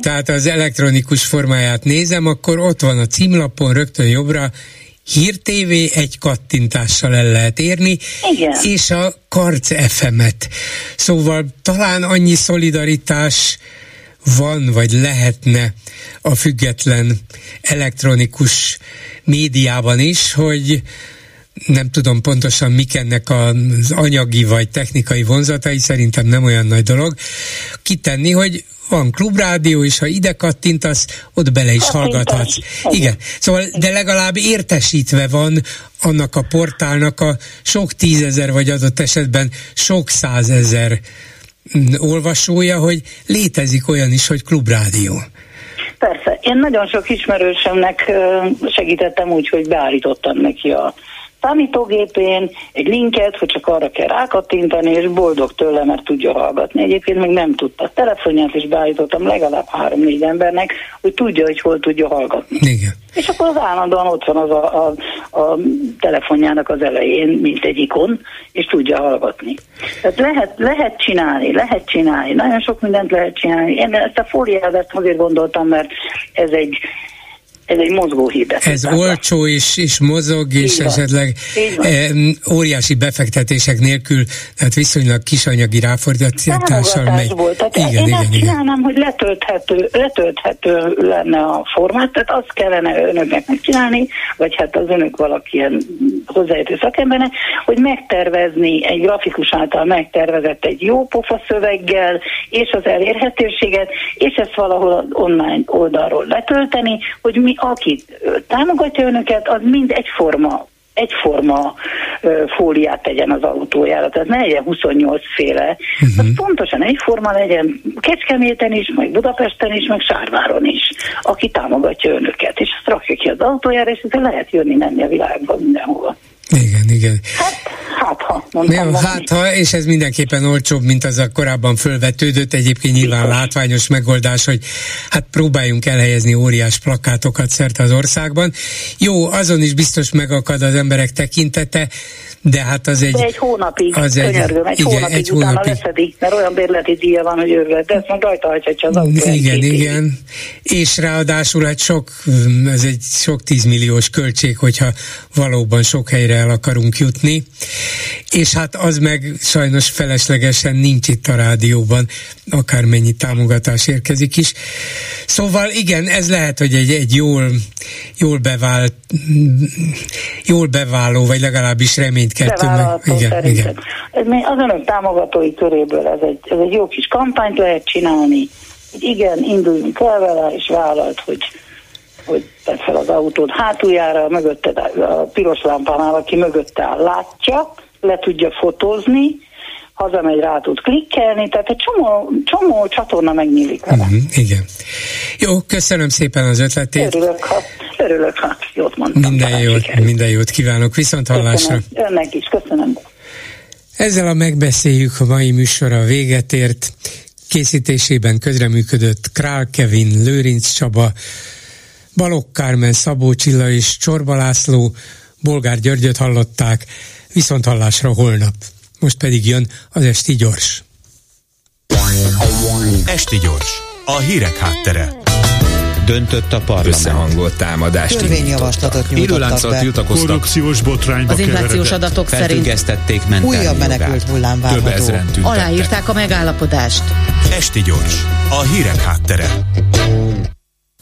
Tehát az elektronikus formáját nézem, akkor ott van a címlapon rögtön jobbra Hír TV egy kattintással el lehet érni, Igen. és a Karc FM-et. Szóval talán annyi szolidaritás van, vagy lehetne a független elektronikus médiában is, hogy nem tudom pontosan mik ennek az anyagi vagy technikai vonzatai, szerintem nem olyan nagy dolog, kitenni, hogy van klubrádió, és ha ide kattintasz, ott bele is hallgathatsz. Igen, szóval, de legalább értesítve van annak a portálnak a sok tízezer, vagy adott esetben sok százezer olvasója, hogy létezik olyan is, hogy klubrádió. Persze. Én nagyon sok ismerősömnek segítettem úgy, hogy beállítottam neki a számítógépén egy linket, hogy csak arra kell rákattintani, és boldog tőle, mert tudja hallgatni. Egyébként még nem tudta. A telefonját is beállítottam legalább három-négy embernek, hogy tudja, hogy hol tudja hallgatni. Igen. És akkor az állandóan ott van az a, a, a telefonjának az elején, mint egy ikon, és tudja hallgatni. Tehát lehet, lehet csinálni, lehet csinálni, nagyon sok mindent lehet csinálni. Én ezt a fóliát azért gondoltam, mert ez egy ez egy mozgó hirdetés. Ez olcsó és, és mozog, és Így esetleg e, óriási befektetések nélkül, tehát viszonylag kisanyagi ráfordítással megy. Volt. Tehát igen, én igen, azt igen. csinálnám, hogy letölthető, letölthető lenne a formát, tehát azt kellene önöknek megcsinálni, vagy hát az önök valakilyen hozzáértő szakembernek, hogy megtervezni egy grafikus által megtervezett egy jó pofa szöveggel, és az elérhetőséget, és ezt valahol online oldalról letölteni, hogy mi aki támogatja önöket, az mind egyforma egyforma fóliát tegyen az autójára, tehát ne legyen 28 féle, uh-huh. az pontosan egyforma legyen Kecskeméten is, meg Budapesten is, meg Sárváron is, aki támogatja önöket, és azt rakja ki az autójára, és ezzel lehet jönni menni a világban mindenhol. Igen, igen. Hát, hát ha, mondtam. hát ha, és ez mindenképpen olcsóbb, mint az a korábban fölvetődött, egyébként nyilván Biztos. látványos megoldás, hogy hát próbáljunk elhelyezni óriás plakátokat szerte az országban. Jó, azon is biztos megakad az emberek tekintete, de hát az egy... De egy hónapig, az egy, könyörgöm, egy igen, hónapig egy utána hónapig. leszedi, mert olyan bérleti díja van, hogy őrület, de ezt meg rajta hagyhatja az autó. Igen, igen. És ráadásul hát sok, ez egy sok tízmilliós költség, hogyha valóban sok helyre el akarunk jutni. És hát az meg sajnos feleslegesen nincs itt a rádióban, akármennyi támogatás érkezik is. Szóval igen, ez lehet, hogy egy, egy jól, jól bevált, jól beváló, vagy legalábbis reményt keltő meg. Igen, igen. Ez még az önök támogatói köréből ez egy, ez egy jó kis kampányt lehet csinálni. Igen, induljunk el vele, és vállalt, hogy hogy tesz fel az autót hátuljára, mögötte a piros lámpánál, aki mögötte áll, látja, le tudja fotózni, hazamegy rá tud klikkelni, tehát egy csomó, csomó csatorna megnyílik vele. Uh-huh, igen. Jó, köszönöm szépen az ötletét. Örülök, ha, örülök, ha jót mondtam. Minden jót, sikerül. minden jót kívánok, viszont hallásra. Köszönöm. Önnek is, köszönöm. Ezzel a megbeszéljük a mai műsora véget ért. Készítésében közreműködött Král Kevin, Lőrinc Csaba, Balogh Kármen, Szabó Csilla és Csorba László, Bolgár Györgyöt hallották, viszont hallásra holnap. Most pedig jön az Esti Gyors. Esti Gyors, a hírek háttere döntött a parlament. Összehangolt támadást Törvényjavaslatot nyújtottak be. tiltakoztak. Korrupciós botrányba Az inflációs adatok szerint újabb menekült hullám várható. Aláírták a megállapodást. Esti gyors, a hírek háttere.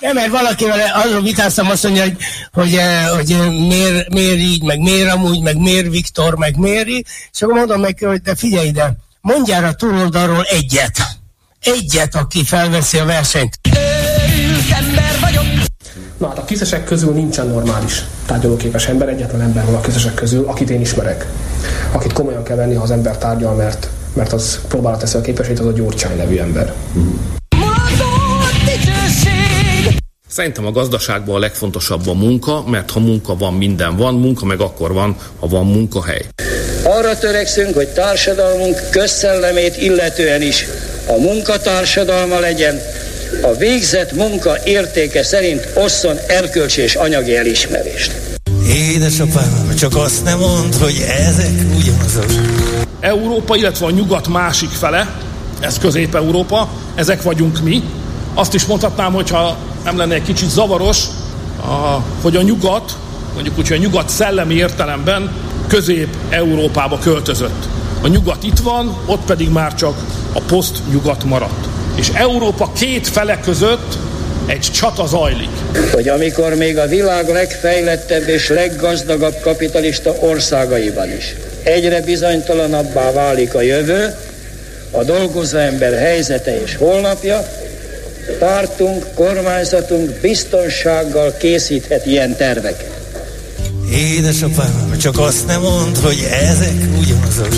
Nem, mert valakivel azon vitáztam azt mondja, hogy, hogy, eh, hogy, eh, miért, miért így, meg miért amúgy, meg miért Viktor, meg miért így, és akkor mondom neki, hogy de figyelj ide, mondjál a túloldalról egyet. Egyet, aki felveszi a versenyt. Őrült ember vagyok. Na hát a kiszesek közül nincsen normális tárgyalóképes ember, egyetlen ember van a kiszesek közül, akit én ismerek. Akit komolyan kell venni, ha az ember tárgyal, mert, mert az próbálra teszi a képesét, az a Gyurcsány nevű ember. Mm. Szerintem a gazdaságban a legfontosabb a munka, mert ha munka van, minden van, munka meg akkor van, ha van munkahely. Arra törekszünk, hogy társadalmunk közszellemét illetően is a munkatársadalma legyen, a végzett munka értéke szerint osszon erkölcsi és anyagi elismerést. Édesapám, csak azt nem mond, hogy ezek ugyanazok. Európa, illetve a nyugat másik fele, ez Közép-Európa, ezek vagyunk mi. Azt is mondhatnám, hogyha nem lenne egy kicsit zavaros, a, hogy a nyugat, mondjuk úgy, hogy a nyugat szellemi értelemben Közép-Európába költözött. A nyugat itt van, ott pedig már csak a poszt-nyugat maradt. És Európa két fele között egy csata zajlik. Hogy amikor még a világ legfejlettebb és leggazdagabb kapitalista országaiban is egyre bizonytalanabbá válik a jövő, a dolgozó ember helyzete és holnapja, pártunk, kormányzatunk biztonsággal készíthet ilyen terveket. Édesapám, csak azt nem mond, hogy ezek ugyanazok.